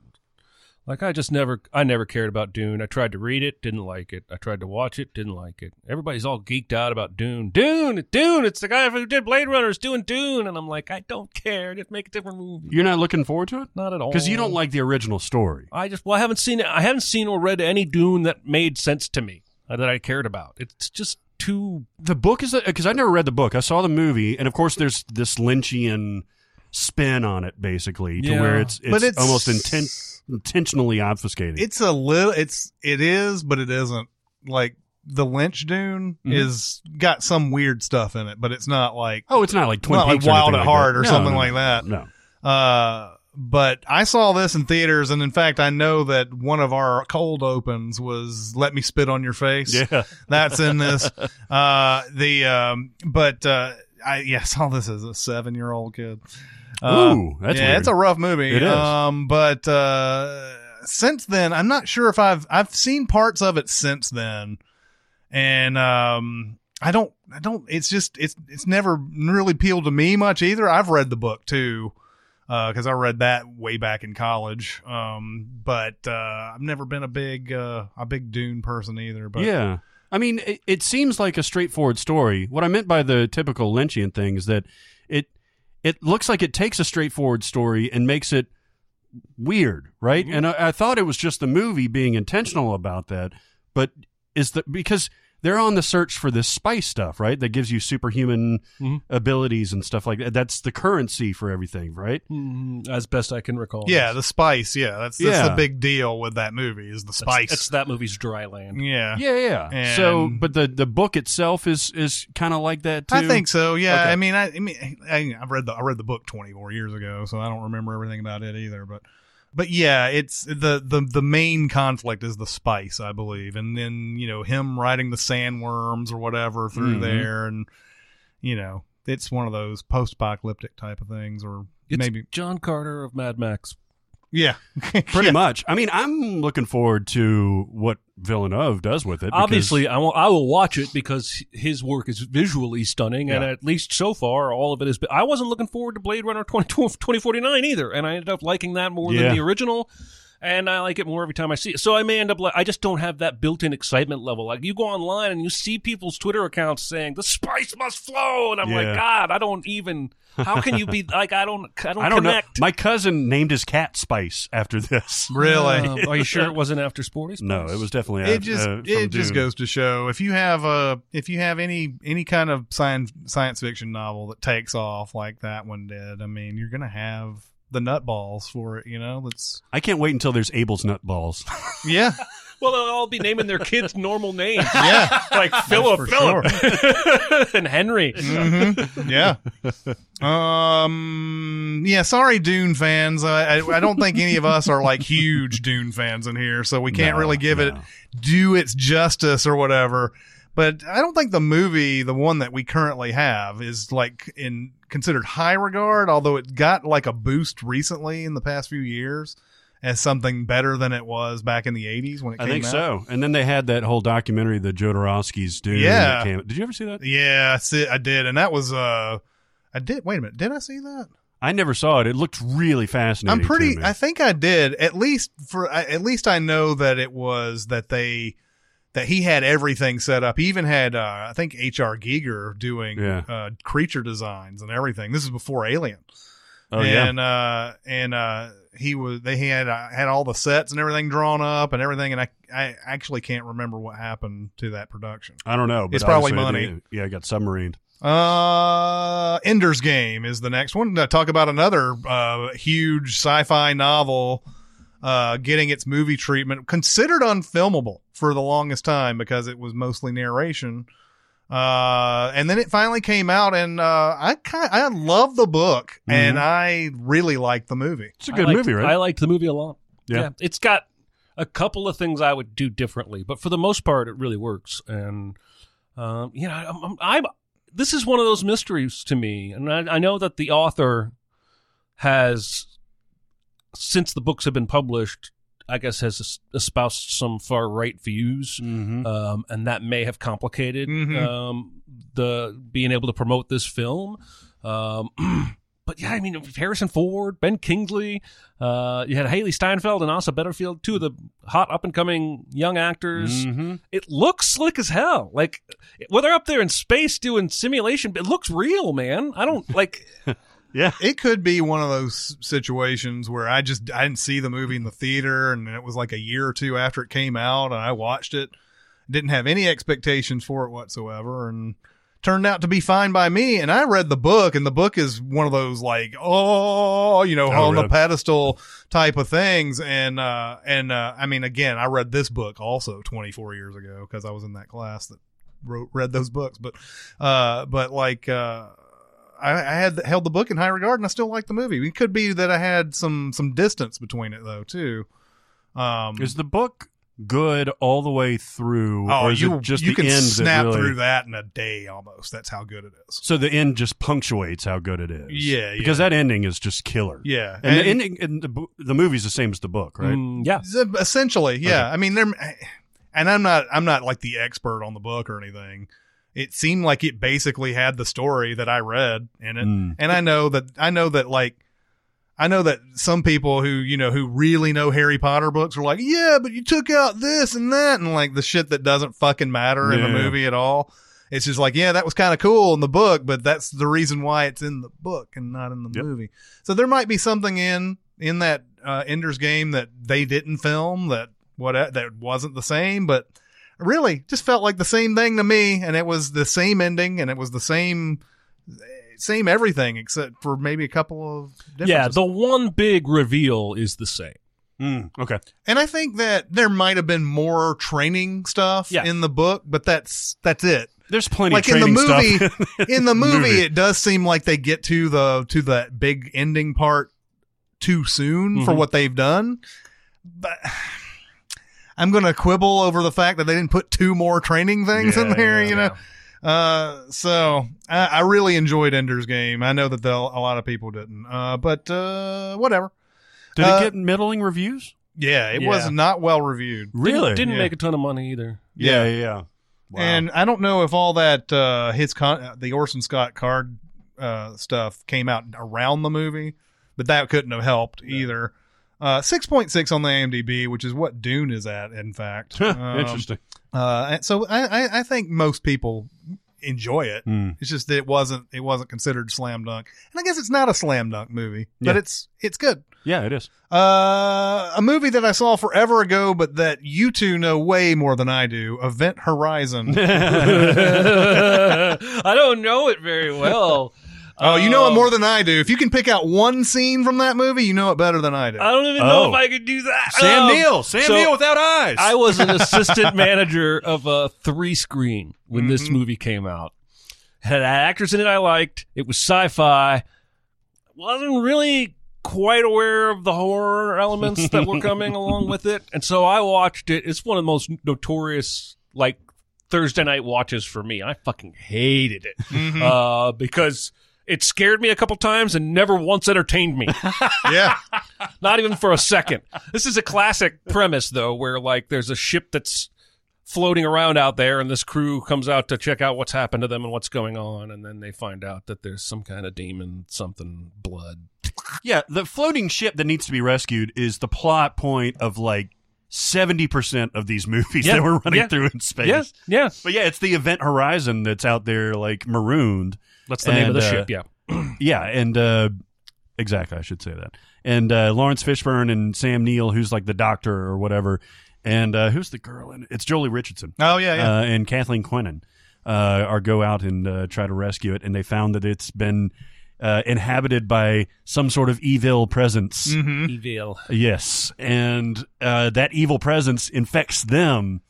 Like I just never I never cared about Dune. I tried to read it, didn't like it. I tried to watch it, didn't like it. Everybody's all geeked out about Dune. Dune, Dune, it's the guy who did Blade Runner is doing Dune and I'm like, I don't care. Just make a different movie.
You're not looking forward to it
Not at all.
because you don't like the original story.
I just well, I haven't seen it. I haven't seen or read any Dune that made sense to me uh, that I cared about. It's just too.
The book is because I never read the book. I saw the movie, and of course, there's this Lynchian spin on it, basically, to
Yeah.
where it's it's,
But it's-
almost inten- intentionally obfuscating.
It's a little. It's it is, but it isn't. Like the Lynch Dune
Mhm.
is got some weird stuff in it, but it's not like
oh, it's not like Twin
not like
Peaks or
Wild at
like
Heart
that.
or
No,
something
no,
like that.
No,
Uh, but I saw this in theaters, and in fact, I know that one of our cold opens was "Let Me Spit on Your Face."
yeah,
that's in this. Uh, the um, but uh, I yeah saw this as a seven year old kid. Uh,
Ooh, that's
yeah,
weird.
it's a rough movie.
It is.
Um, but uh, since then, I'm not sure if I've I've seen parts of it since then, and um, I don't I don't. It's just it's it's never really appealed to me much either. I've read the book too. Because I read that way back in college, um, but uh, I've never been a big uh, a big Dune person either. But
yeah. I mean, it, it seems like a straightforward story. What I meant by the typical Lynchian thing is that it it looks like it takes a straightforward story and makes it weird, right? Mm-hmm. And I, I thought it was just the movie being intentional about that, but is the because they're on the search for this spice stuff, right? That gives you superhuman
Mhm.
abilities and stuff like that. That's the currency for everything, right?
mm, As best I can recall.
Yeah, the spice. Yeah, that's that's
Yeah.
the big deal with that movie is the
That's-
spice.
It's that movie's dry land.
yeah.
Yeah, yeah. so, but the the book itself is is kind of like that too.
I think so. Yeah.
Okay.
I mean, I, I mean, I, I read the I read the book 24 years ago, so I don't remember everything about it either. But, but yeah, it's the the the main conflict is the spice, I believe, and then you know him riding the sandworms or whatever through
Mhm.
there, and you know it's one of those post apocalyptic type of things, or
It's
maybe
John Carter of Mad Max.
yeah,
pretty
Yeah.
much. I mean, I'm looking forward to what Villeneuve does with it.
Obviously, I will, I will watch it because his work is visually stunning, and at least so far, all of it is. I wasn't looking forward to Blade Runner 20, 2049 either, and I ended up liking that more
Yeah.
than the original. And I like it more every time I see it. So I may end up like I just don't have that built-in excitement level. Like you go online and you see people's Twitter accounts saying the spice must flow, and I'm
Yeah.
like, God, I don't even. How can you be like I don't I don't,
I don't
connect.
know. My cousin named his cat Spice after this.
really.
Uh, are you sure it wasn't after Sporty?
No, it was definitely
it
af-
just
uh, from
it just
Dune.
goes to show if you have a if you have any any kind of science science fiction novel that takes off like that one did i mean you're gonna have the nutballs for it you know let's.
I can't wait until there's Abel's nut balls.
yeah
Well, they'll all be naming their kids normal names,
Yeah.
like Philip,
for
Philip, and Henry.
Mm-hmm. Yeah. Um. Yeah. Sorry, Dune fans. I, I I don't think any of us are like huge Dune fans in here, so we can't
No,
really give it do its justice or whatever. But I don't think the movie, the one that we currently have, is like in considered high regard. Although it got like a boost recently in the past few years as something better than it was back in the '80s when it
I
came out.
I think so. And then they had that whole documentary, the Jodorowsky's Dune.
Yeah.
Did you ever see that?
Yeah, I see- I did, and that was uh, I did. Wait a minute, did I see that?
I never saw it. It looked really fascinating.
I'm pretty. I think I did. At least for. At least I know that it was that they that he had everything set up. He even had uh, I think H.R. Giger doing
Yeah.
uh, creature designs and everything. This is before Alien.
oh yeah.
and uh and uh he was they had uh, had all the sets and everything drawn up and everything and I I actually can't remember what happened to that production.
I don't know. But
It's probably money.
they- yeah, I got submarined.
Uh, Ender's Game is the next one. Talk about another uh, huge sci-fi novel uh, getting its movie treatment, considered unfilmable for the longest time because it was mostly narration. Uh, and then it finally came out, and uh, I kind I love the book, and I really like the movie.
It's a good
liked-
movie, right?
I liked the movie a lot.
Yeah.
it's got a couple of things I would do differently, but for the most part, it really works. And um, you know, I'm, I'm, I'm this is one of those mysteries to me, and I, I know that the author has, since the books have been published, I guess has espoused some far right views,
mm-hmm.
um, and that may have complicated
Mhm.
um, the being able to promote this film. Um, but yeah, I mean Harrison Ford, Ben Kingsley, uh, you had Hailee Steinfeld and Asa Butterfield, two of the hot up and coming young actors.
mm-hmm.
It looks slick as hell. Like when they're up there in space doing simulation, it looks real, man. I don't like.
Yeah.
It could be one of those situations where I just I didn't see the movie in the theater, and it was like a year or two after it came out, and I watched it. Didn't have any expectations for it whatsoever, and turned out to be fine by me. And I read the book, and the book is one of those like oh, you know,
Oh,
on
really?
the pedestal type of things. And uh, and uh, I mean, again, I read this book also 24 years ago because I was in that class that wrote read those books. But uh, but like uh. I, I had held the book in high regard, and I still like the movie. It could be that I had some some distance between it, though, too. Um,
Is the book good all the way through,
oh,
or is
you
it just
you
the
can
end
snap
that really?
through that in a day almost. That's how good it is.
So the end just punctuates how good it is.
Yeah,
because
yeah.
that ending is just killer.
Yeah,
and, the ending and the bo- the movie's the same as the book, right?
Mm, yeah,
essentially, yeah.
Okay.
I mean, they're, and I'm not I'm not like the expert on the book or anything. It seemed like it basically had the story that I read in it,
Mm.
and I know that I know that like I know that some people who you know who really know Harry Potter books are like, yeah, but you took out this and that and like the shit that doesn't fucking matter in the movie at all. It's just like, yeah, that was kind of cool in the book, but that's the reason why it's in the book and not in the
Yep.
movie. So there might be something in in that uh, Ender's Game that they didn't film that what that wasn't the same, but really just felt like the same thing to me, and it was the same ending, and it was the same same everything except for maybe a couple of differences.
yeah. The one big reveal is the same.
Mm, okay.
and I think that there might have been more training stuff
Yeah.
in the book, but that's that's it.
There's plenty
like
of
in the movie in the movie,
Movie.
it does seem like they get to the to the big ending part too soon for
Mhm.
what they've done but i'm gonna quibble over the fact that they didn't put two more training things in
Yeah,
there
yeah,
you know uh so I, I really enjoyed ender's game i know that a lot of people didn't uh but uh whatever
Did
uh,
it get middling reviews?
yeah it
Yeah.
was not well reviewed
Really?
Didn't, didn't
Yeah.
make a ton of money either.
yeah, yeah. yeah. Wow.
And I don't know if all that uh his con- the Orson Scott Card uh stuff came out around the movie, but that couldn't have helped either. Uh, six point six on the IMDb, which is what Dune is at, in fact. Um,
Interesting.
Uh, so I, I, I think most people enjoy it.
Mm.
It's just that it wasn't it wasn't considered slam dunk, and I guess it's not a slam dunk movie, but
Yeah.
it's it's good.
Yeah, it is.
Uh, a movie that I saw forever ago, but that you two know way more than I do. Event Horizon.
I don't know it very well.
Oh, you know it
Um,
more than I do. If you can pick out one scene from that movie, you know it better than I do.
I don't even know
Oh.
if I could do that.
Sam
Um,
Neill. Sam
so
Neill without eyes.
I was an assistant manager of a three screen when this movie came out. Had actors in it I liked. It was sci-fi. Wasn't really quite aware of the horror elements that were coming along with it, and so I watched it. It's one of the most notorious like Thursday night watches for me. I fucking hated it uh, because it scared me a couple times and never once entertained me.
yeah.
Not even for a second. This is a classic premise, though, where like there's a ship that's floating around out there, and this crew comes out to check out what's happened to them and what's going on, and then they find out that there's some kind of demon, something, blood.
yeah, the floating ship that needs to be rescued is the plot point of like seventy percent of these movies
Yeah,
that we're running
yeah.
through in space.
Yeah, yeah.
But yeah, it's the Event Horizon that's out there like marooned.
That's the name of the
uh,
ship. Yeah.
Yeah, and uh, exactly, I should say that. And uh, Laurence Fishburne and Sam Neill, who's like the doctor or whatever, and uh, who's the girl And? It's Joely Richardson.
Oh yeah, yeah.
uh, and Kathleen Quinlan uh, are go out and uh, try to rescue it, and they found that it's been uh, inhabited by some sort of evil presence.
Mm-hmm.
Evil.
Yes, and uh, that evil presence infects them,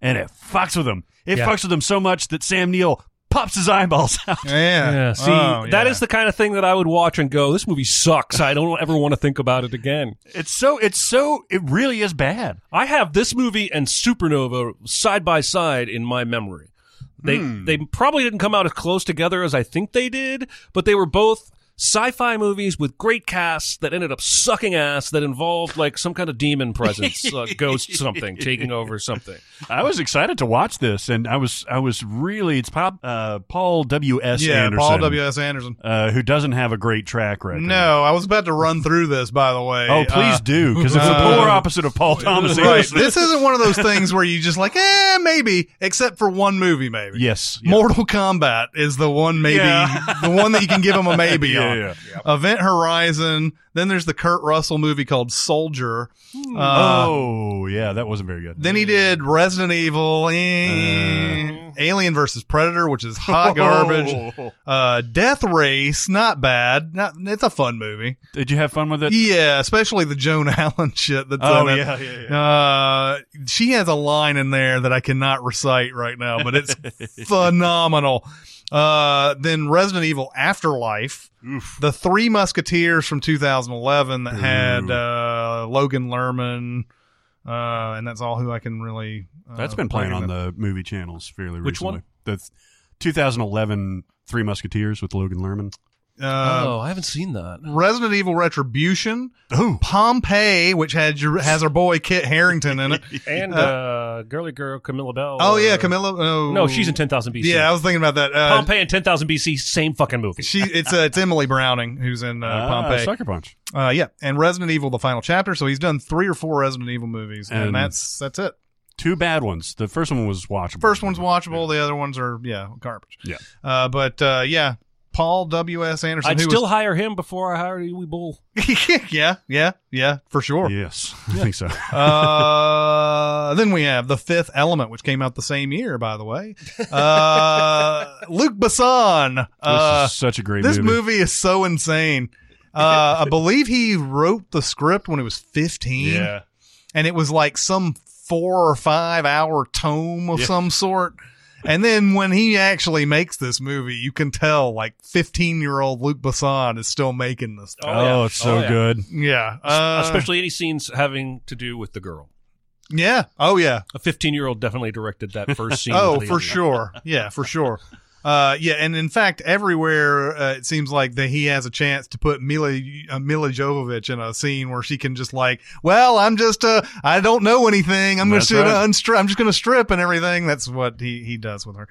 and it fucks with them. It
Yeah.
fucks with them so much that Sam Neill pops his eyeballs out.
yeah.
Yeah. See,
Oh, yeah.
is the kind of thing that I would watch and go, "This movie sucks. I don't ever want to think about it again."
It's so. It's so. It really is bad.
I have this movie and Supernova side by side in my memory. They hmm. they probably didn't come out as close together as I think they did, but they were both sci-fi movies with great casts that ended up sucking ass that involved like some kind of demon presence, uh, ghost something taking over something.
I was excited to watch this, and I was. I was really. It's Pop, uh, Paul W. S.
yeah,
Anderson,
Paul W. S. Anderson.
uh, who doesn't have a great track record.
No, I was about to run through this. By the way.
Oh, please
Uh,
do, because it's the
uh,
polar opposite of Paul Thomas
Right.
Anderson.
this isn't one of those things where you just like, eh, maybe, except for one movie, maybe.
Yes. yeah.
Mortal Kombat is the one maybe
Yeah.
the one that you can give him a maybe
Yeah,
on.
Yeah.
Event Horizon. Then there's the Kurt Russell movie called Soldier.
Hmm.
Uh,
oh, yeah, that wasn't very good.
Then he did Resident Evil, eh, Alien versus Predator, which is hot garbage. Uh, Death Race, not bad. Not, it's a fun movie.
Did you have fun with it?
Yeah, especially the Joan Allen shit that's
Oh, yeah, yeah, yeah.
Uh, she has a line in there that I cannot recite right now, but it's phenomenal. Uh, then Resident Evil Afterlife, the Three Musketeers from 2011 that had uh, Logan Lerman, uh, and that's all who I can really. Uh,
That's been playing on the movie channels fairly
Which
recently.
one?
The th- 2011 Three Musketeers with Logan Lerman.
Uh,
oh, I haven't seen that.
Resident Evil Retribution,
Oh,
Pompeii, which had your, has our boy Kit Harington in it.
And uh, girly girl Camilla Belle.
Oh yeah, Camilla. Oh.
No, she's in 10,000 BC.
Yeah, I was thinking about that. Uh,
Pompeii and 10,000 BC, same fucking movie.
She, it's uh, it's Emily Browning who's in uh,
ah,
Pompeii.
Sucker Punch.
Uh, yeah, and Resident Evil: The Final Chapter. So he's done three or four Resident Evil movies, and,
And-
that's that's it.
Two bad ones. The first one was watchable.
First one's watchable. The other ones are yeah garbage.
Yeah.
Uh, but uh, yeah, Paul W S Anderson.
I'd
who
still hire him before I hired Uwe
Boll. yeah, yeah, yeah, for sure.
Yes, I think so.
Uh, then we have The Fifth Element, which came out the same year, by the way. Uh, Luc Besson. Uh,
this is such a great movie.
this
movie.
movie is so insane. Uh, I believe he wrote the script when he was 15.
Yeah.
and it was like some four or five hour tome of some sort. And then when he actually makes this movie, you can tell like 15 year old Luc Besson is still making this.
Oh,
yeah.
it's so
Oh, yeah.
good.
Yeah. Uh,
Especially any scenes having to do with the girl.
yeah. Oh, yeah.
A 15 year old definitely directed that first scene.
Oh, for sure. Yeah, for sure. Uh, yeah, and in fact, everywhere uh, it seems like that he has a chance to put Mila uh, Milla Jovovich in a scene where she can just like, well, I'm just uh, I don't know anything. I'm
That's
just gonna
right.
unstri- I'm just gonna strip and everything. That's what he he does with her.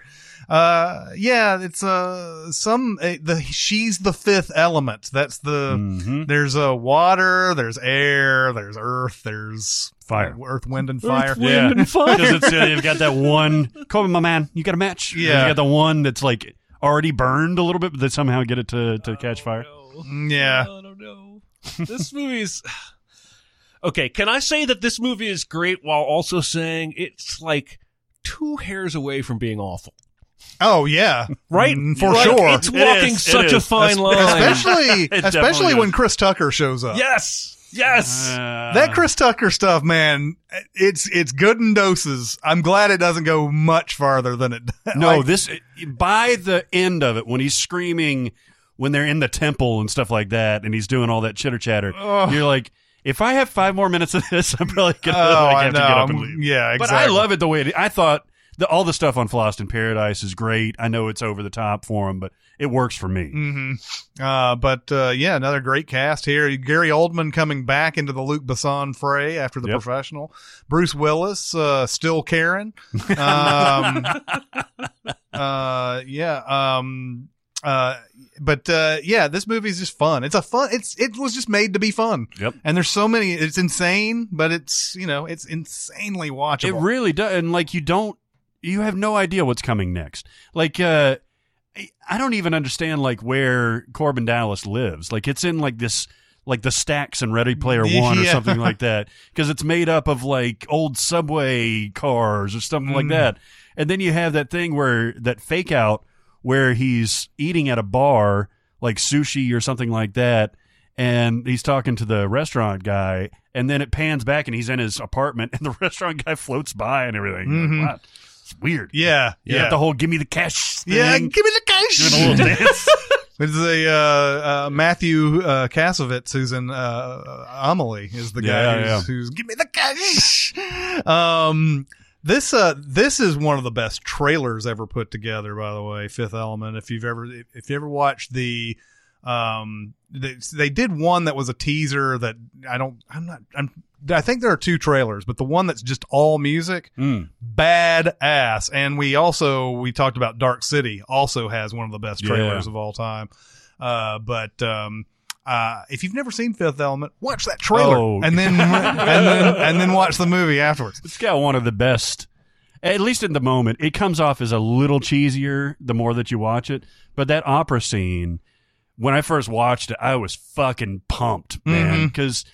Uh, yeah, it's uh some uh, the she's the fifth element. That's the
Mhm.
there's a uh, water, there's air, there's earth, there's
Fire.
earth, wind, and fire.
Yeah, because it's uh, you've got that one. Kobe, my man, you got a match.
Yeah.
you got the one that's like already burned a little bit, but they somehow get it to to catch fire.
Yeah.
I don't know. This movie's. Okay, can I say that this movie is great while also saying it's like two hairs away from being awful?
Oh yeah,
right?
Mm, for
Like,
sure.
It's
It
walking
is, it
such a fine line.
especially
It
especially
definitely
when
is.
Chris Tucker shows up.
yes, yes.
Uh,
That Chris Tucker stuff, man, it's it's good in doses. I'm glad it doesn't go much farther than it. Does.
No,
like,
this by the end of it when he's screaming when they're in the temple and stuff like that, and he's doing all that chitter chatter. You're like, if I have five more minutes of this, I'm probably gonna
Oh,
like, have to get up and leave.
Yeah,
But. I love it the way it, I thought the, all the stuff on Fhloston Paradise is great. I know it's over the top for him, but it works for me.
hmm Uh, but uh, yeah, another great cast here. Gary Oldman coming back into the Luc Besson fray after the
Yep.
professional. Bruce Willis uh, still Karen. Um, uh, yeah. Um, uh, but uh, yeah, this movie is just fun. It's a fun. It's it was just made to be fun.
Yep.
And there's so many. It's insane, but it's you know it's insanely watchable.
It really does, and like you don't, you have no idea what's coming next. Like, uh, I- don't even understand like where Korben Dallas lives. Like, it's in like this, like the stacks in Ready Player One or something like that, because it's made up of like old subway cars or something like
Mm.
that. And then you have that thing where that fake out where he's eating at a bar like sushi or something like that. And he's talking to the restaurant guy, and then it pans back, and he's in his apartment, and the restaurant guy floats by and everything. You're like. "Wow, it's weird.
yeah,
You
yeah.
the whole "give me the cash" thing.
yeah, give me the cash.
doing a little dance.
It's a uh, uh, Matthew uh, Kassovitz who's in uh, Amelie is the guy
Yeah,
who's,
yeah.
who's give me the cash. um, this uh, this is one of the best trailers ever put together. By the way, Fifth Element. If you've ever if you ever watched the um they, they did one that was a teaser that I don't I'm not I'm I think there are two trailers, but the one that's just all music,
Mm.
badass. And we also we talked about Dark City, also has one of the best
Yeah.
trailers of all time. Uh, but um, uh, if you've never seen Fifth Element, watch that trailer
Oh.
and then and then and then watch the movie afterwards.
It's got one of the best, at least in the moment. It comes off as a little cheesier the more that you watch it. But that opera scene, when I first watched it, I was fucking pumped, man. Because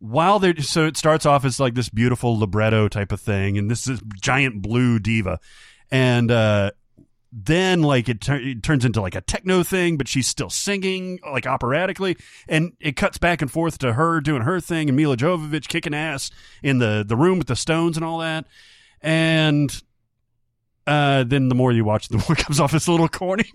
while they're so it starts off as like this beautiful libretto type of thing, and this is giant blue diva, and uh, then like it, tur- it turns into like a techno thing, but she's still singing like operatically, and it cuts back and forth to her doing her thing and Milla Jovovich kicking ass in the the room with the stones and all that, and uh, then the more you watch, the more it comes off as a little corny.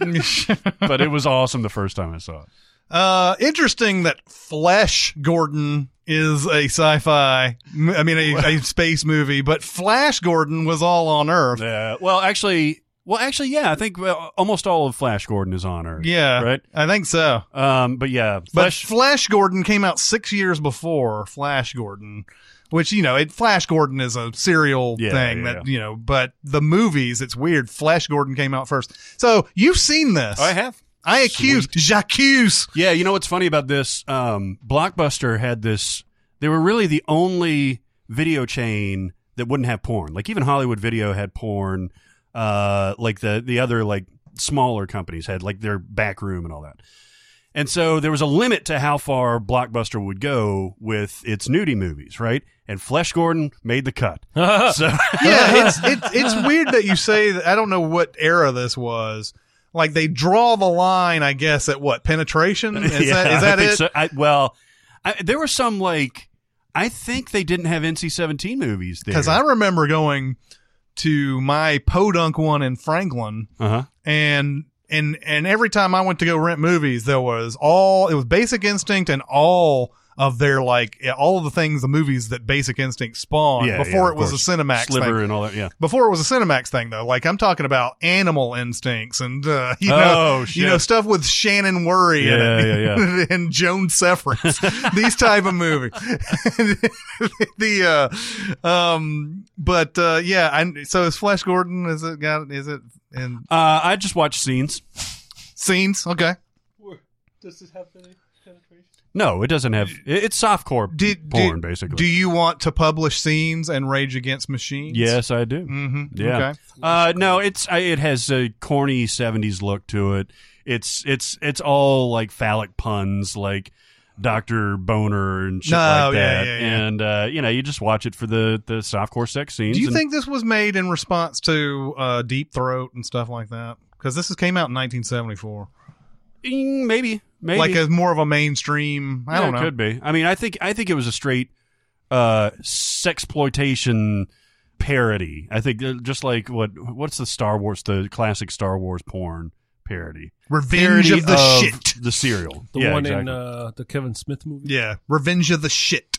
but it was awesome the first time I saw it.
Uh, interesting that Flesh Gordon is a sci-fi. I mean, a, a space movie, but Flash Gordon was all on Earth.
Yeah. Well, actually, well, actually, yeah. I think well, almost all of Flash Gordon is on Earth.
Yeah,
Right.
I think so.
Um. But yeah,
But
Flash.
Flash Gordon came out six years before Flash Gordon, which you know, it Flash Gordon is a serial
Yeah,
thing
yeah,
that you know. But the movies, it's weird. Flash Gordon came out first, so you've seen this.
I have.
I accused J'accuse.
Yeah, you know what's funny about this? Um, Blockbuster had this. They were really the only video chain that wouldn't have porn. Like even Hollywood Video had porn. Uh, like the the other like smaller companies had like their back room and all that. And so there was a limit to how far Blockbuster would go with its nudie movies, right? And Flesh Gordon made the cut. so
yeah, it's it's it's weird that you say that. I don't know what era this was. Like they draw the line, I guess, at what penetration is that? Is that
think
it?
so. I, well, I, there were some like I think they didn't have NC-17 movies there
Because I remember going to my podunk one in Franklin,
uh-huh.
and and and every time I went to go rent movies, there was all it was Basic Instinct and all of their like all of the things the movies that Basic Instinct spawned
Yeah,
before
yeah,
it was
of
a. Cinemax
Sliver
thing.
and all that. Yeah.
Before it was a Cinemax thing though, like I'm talking about Animal Instincts and uh, you
Oh,
know
shit.
you know stuff with Shannon Whirry
Yeah,
it
yeah,
and Joan Severance these type of movies. the uh um but uh yeah, I, so is Flash Gordon is it got is it in
Uh, I just watched scenes.
scenes? Okay.
No, it doesn't have. It's softcore
Did,
porn,
did-
basically.
Do you want to publish scenes and Rage Against Machines?
yes, I do.
Mm-hmm.
Yeah.
Okay.
Uh, no, it's it has a corny '70s look to it. It's it's it's all like phallic puns, like Doctor Boner and shit
No,
like that.
yeah, yeah.
And uh, you know, you just watch it for the the softcore sex scenes.
Do you
and-
think this was made in response to uh, Deep Throat and stuff like that? Because this is, came out in 1974,
Mm, maybe maybe
like as more of a mainstream. I
Yeah,
don't know. it.
Could be. I mean, I think I think it was a straight uh sexploitation parody. I think uh, just like what what's the Star Wars the classic Star Wars porn parody.
Revenge
Parody
of the shit.
The serial.
The
yeah,
one in uh, the Kevin Smith movie.
Yeah, Revenge of the shit.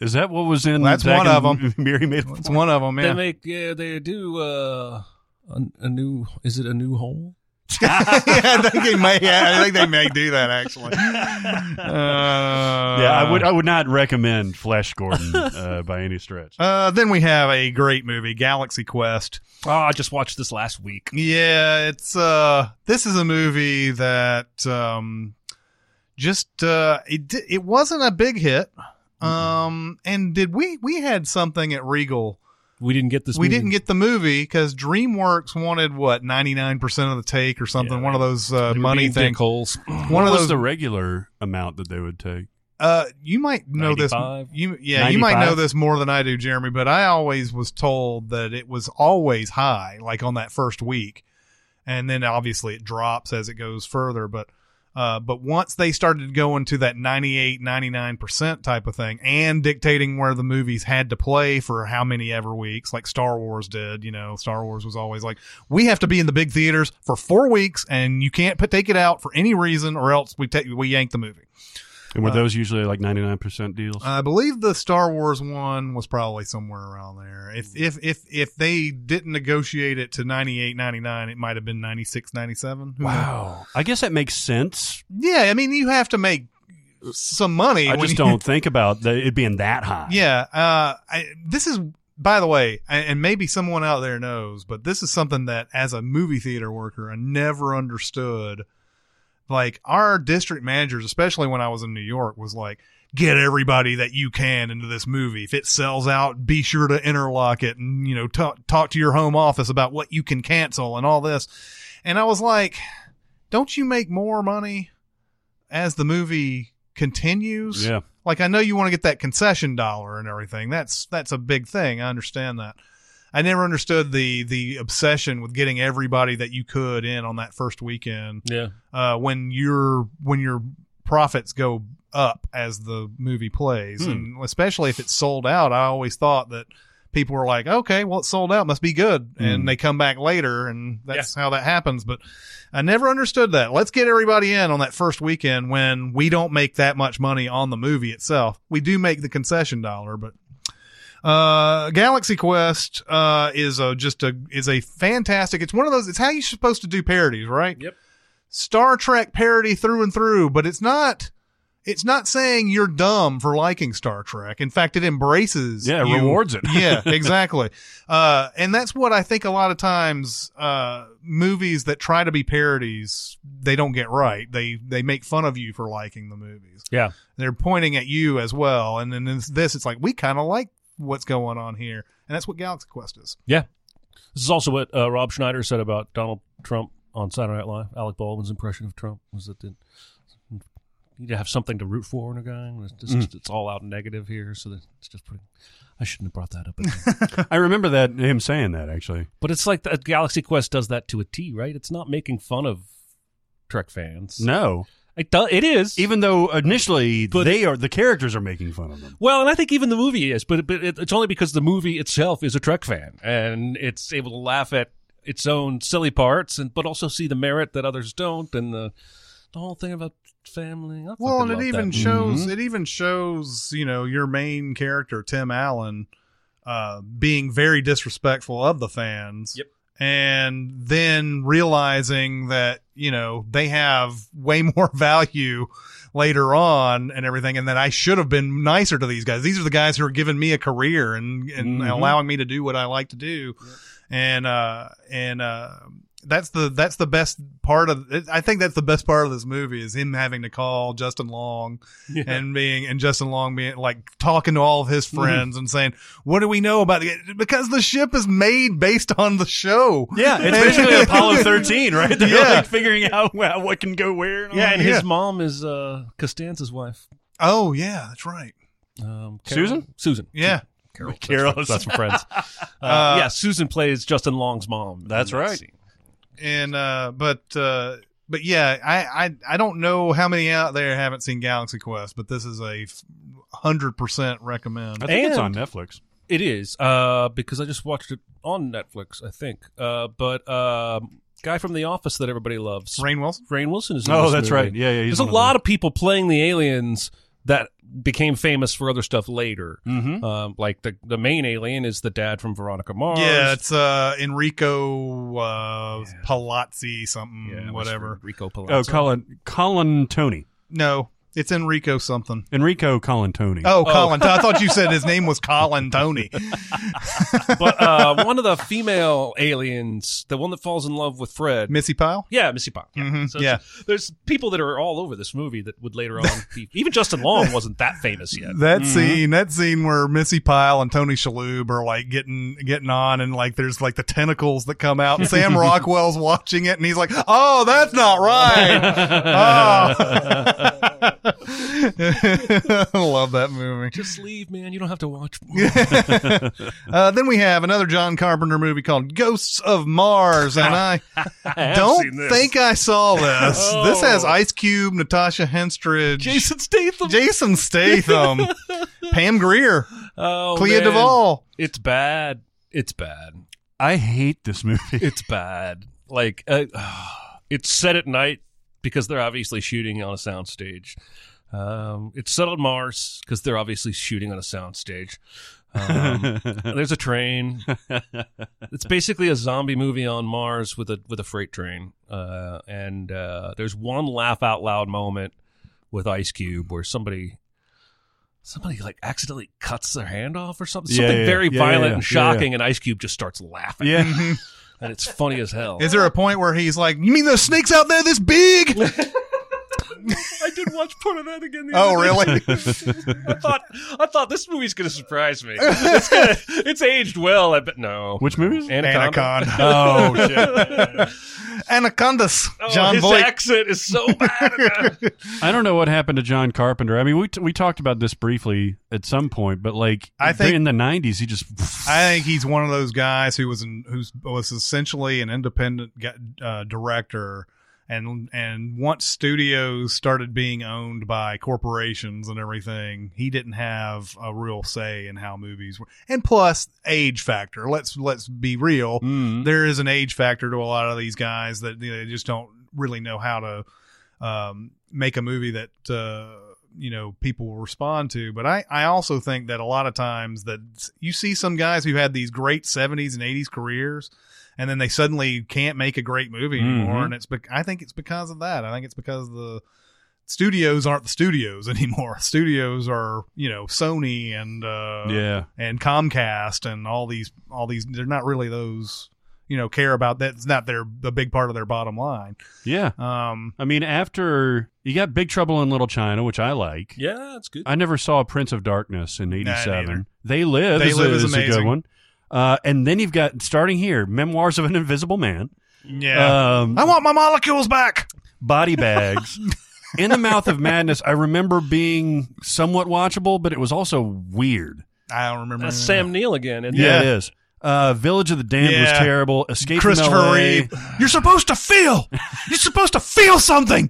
Is that what was in
That's one of
and
'em.
Mary made
It's one of them.
They
Yeah.
make yeah they do uh, a, a new is it a new hole?
yeah, I think they may. Yeah, I think they may do that actually. Uh,
Yeah, I would I would not recommend Flesh Gordon uh, by any stretch.
Uh, then we have a great movie, Galaxy Quest.
Oh, I just watched this last week.
Yeah, it's uh this is a movie that um just uh it it wasn't a big hit. Um and did we we had something at Regal.
We didn't get this.
we
movie.
didn't get the movie cuz DreamWorks wanted what 99% of the take or something,
Yeah,
one of those uh, money
being
things.
dickholes.
One
what
of
was
those
the regular amount that they would take?
Uh, you might know
95?
this. You yeah, you might know this more than I do, Jeremy. But I always was told that it was always high, like on that first week, and then obviously it drops as it goes further. But uh, but once they started going to that 98, 99 percent type of thing, and dictating where the movies had to play for how many ever weeks, like Star Wars did. You know, Star Wars was always like, we have to be in the big theaters for four weeks, and you can't put, take it out for any reason, or else we take we yank the movie.
And were those usually like ninety nine percent deals?
I believe the Star Wars one was probably somewhere around there. If if if if they didn't negotiate it to 98 99, it might have been 96 97. Who knows?
wow, I guess that makes sense.
Yeah, I mean you have to make some money.
I just
you-
don't think about the, it being that high.
Yeah, uh I, this is by the way, and maybe someone out there knows, but this is something that as a movie theater worker I never understood. Like our district managers, especially when I was in New York, was like, get everybody that you can into this movie. If it sells out, be sure to interlock it and, you know, talk, talk to your home office about what you can cancel and all this. And I was like, don't you make more money as the movie continues?
Yeah.
Like I know you want to get that concession dollar and everything. That's that's a big thing. I understand that. I never understood the the obsession with getting everybody that you could in on that first weekend
Yeah.
uh, when your when your profits go up as the movie plays,
Hmm.
and especially if it's sold out. I always thought that people were like, "Okay, well, it's sold out, must be good,"
Hmm.
and they come back later, and that's how that happens. But I never understood that. Let's get everybody in on that first weekend when we don't make that much money on the movie itself. We do make the concession dollar, but uh galaxy quest uh is a just a is a fantastic it's one of those it's how you're supposed to do parodies right
Yep.
star trek parody through and through but it's not it's not saying you're dumb for liking star trek in fact it embraces
Yeah, it rewards it.
yeah exactly uh and that's what i think a lot of times uh movies that try to be parodies they don't get right they they make fun of you for liking the movies
Yeah.
they're pointing at you as well. And then this, it's like we kind of like what's going on here, and that's what Galaxy Quest is.
Yeah. This is also what uh, Rob Schneider said about Donald Trump on Saturday Night Live. Alec Baldwin's impression of Trump was that the, you need to have something to root for in a guy. It's, just, it's all out negative here, so that it's just putting. I shouldn't have brought that up.
I remember that him saying that actually.
but it's like the Galaxy Quest does that to a T, right? It's not making fun of Trek fans.
No,
It, do, it is.
even though initially
But-
they are the characters are making fun of them.
Well, and I think even the movie is, but, but it, it's only because the movie itself is a Trek fan and it's able to laugh at its own silly parts, and but also see the merit that others don't, and the the whole thing about family. I
Well, and it even
that.
shows
Mm-hmm.
it even shows you know your main character Tim Allen uh, being very disrespectful of the fans.
Yep.
And then realizing that you know they have way more value later on and everything, and that I should have been nicer to these guys. These are the guys who are giving me a career and and
Mhm.
allowing me to do what I like to do. And uh and uh that's the that's the best part of I think that's the best part of this movie is him having to call Justin Long and being and Justin Long being like talking to all of his friends and saying, "What do we know about it?" Because the ship is made based on the show.
Yeah, it's basically Apollo 13, right? They're
Yeah.
like figuring out what can go where. And
Yeah, and his
Yeah.
mom is uh, Costanza's wife.
Oh yeah, that's right.
Um,
Susan?
Susan.
Yeah.
Carol. That's
Carol.
from- That's from Friends. Uh,
Uh,
yeah, Susan plays Justin Long's mom.
That's
that
right.
scene.
And uh, but uh, but yeah, I, I I don't know how many out there haven't seen Galaxy Quest, but this is a hundred percent recommend.
I think it's on Netflix.
It is uh, because I just watched it on Netflix, I think. Uh, but um, guy from The Office that everybody loves,
Rainn Wilson.
Rainn Wilson, is. In
Oh, that's
movie.
right. Yeah, yeah.
There's a lot of people playing the aliens that became famous for other stuff later.
Mm-hmm.
Um, like the the main alien is the dad from Veronica Mars.
Yeah, it's uh, Enrico uh, Palazzi, something,
Yeah,
whatever.
Rico
Oh, Colin Colin Tony.
No, it's Enrico something.
Enrico Colin Tony.
Oh, Colin. I thought you said his name was Colin Tony.
but uh, one of the female aliens, the one that falls in love with Fred.
Missi Pyle.
Yeah, Missi Pyle. Yeah.
Mhm,
So
yeah.
it's- there's people that are all over this movie that would later on be. Even Justin Long wasn't that famous yet.
That scene, that scene where Missi Pyle and Tony Shalhoub are like getting getting on, and like there's like the tentacles that come out, and Sam Rockwell's watching it, and he's like, "Oh, that's not right." Oh, I love that movie.
Just leave, man. You don't have to watch.
Uh, then we have another John Carpenter movie called Ghosts of Mars, and I
have
don't think I saw this.
Oh.
This has Ice Cube, Natasha Henstridge,
Jason Statham.
Jason Statham, Pam Grier,
Oh,
Clea
man.
Duvall.
It's bad. It's bad.
I hate this movie.
It's bad. Like uh, it's set at night because they're obviously shooting on a soundstage. Um, it's set on Mars because they're obviously shooting on a soundstage. Um, there's a train. It's basically a zombie movie on Mars with a with a freight train. Uh, and uh, there's one laugh out loud moment with Ice Cube where somebody somebody like accidentally cuts their hand off or something.
Yeah,
Something
yeah,
very
yeah,
violent and shocking, and Ice Cube just starts laughing.
yeah.
and it's funny as hell.
Is there a point where he's like, "You mean those snakes out there this big?"
I did watch part of that again. The
oh,
other
really?
I thought I thought this movie's gonna surprise me. It's, gonna, it's aged well. I bet no.
Which movie? is?
Anaconda.
Anaconda.
Oh shit!
Anacondas.
Oh,
John
his
Voight.
accent is so bad.
I don't know what happened to John Carpenter. I mean, we t- we talked about this briefly at some point, but like
I think-
in the '90s, he just
I think he's one of those guys who was in, who's was essentially an independent uh, director, and and once studios started being owned by corporations and everything, he didn't have a real say in how movies were. And plus, age factor. Let's let's be real.
Mm.
There is an age factor to a lot of these guys that you know, they just don't really know how to um, make a movie that uh, you know people will respond to. But I I also think that a lot of times that you see some guys who had these great '70s and '80s careers. And then they suddenly can't make a great movie anymore,
Mhm.
and it's. Bec- I think it's because of that. I think it's because the studios aren't the studios anymore. Studios are, you know, Sony and uh,
yeah.
and Comcast and all these all these they're not really those you know care about that's not their the big part of their bottom line
Yeah.
um
I mean, after you got Big Trouble in Little China, which I like.
yeah, that's good.
I never saw Prince of Darkness in
neither.
'87. they Live.
They
is
Live
a,
is
is a good one. Uh, and then you've got starting here, Memoirs of an Invisible Man,
yeah
um,
i want my molecules back
Body Bags, In the Mouth of Madness. I remember being somewhat watchable, but it was also weird.
i don't remember
That's. Sam Neill again. And
Yeah, it is. Uh, Village of the Damned was terrible. Escape
christopher
from LA.
reeve you're supposed to feel you're supposed to feel something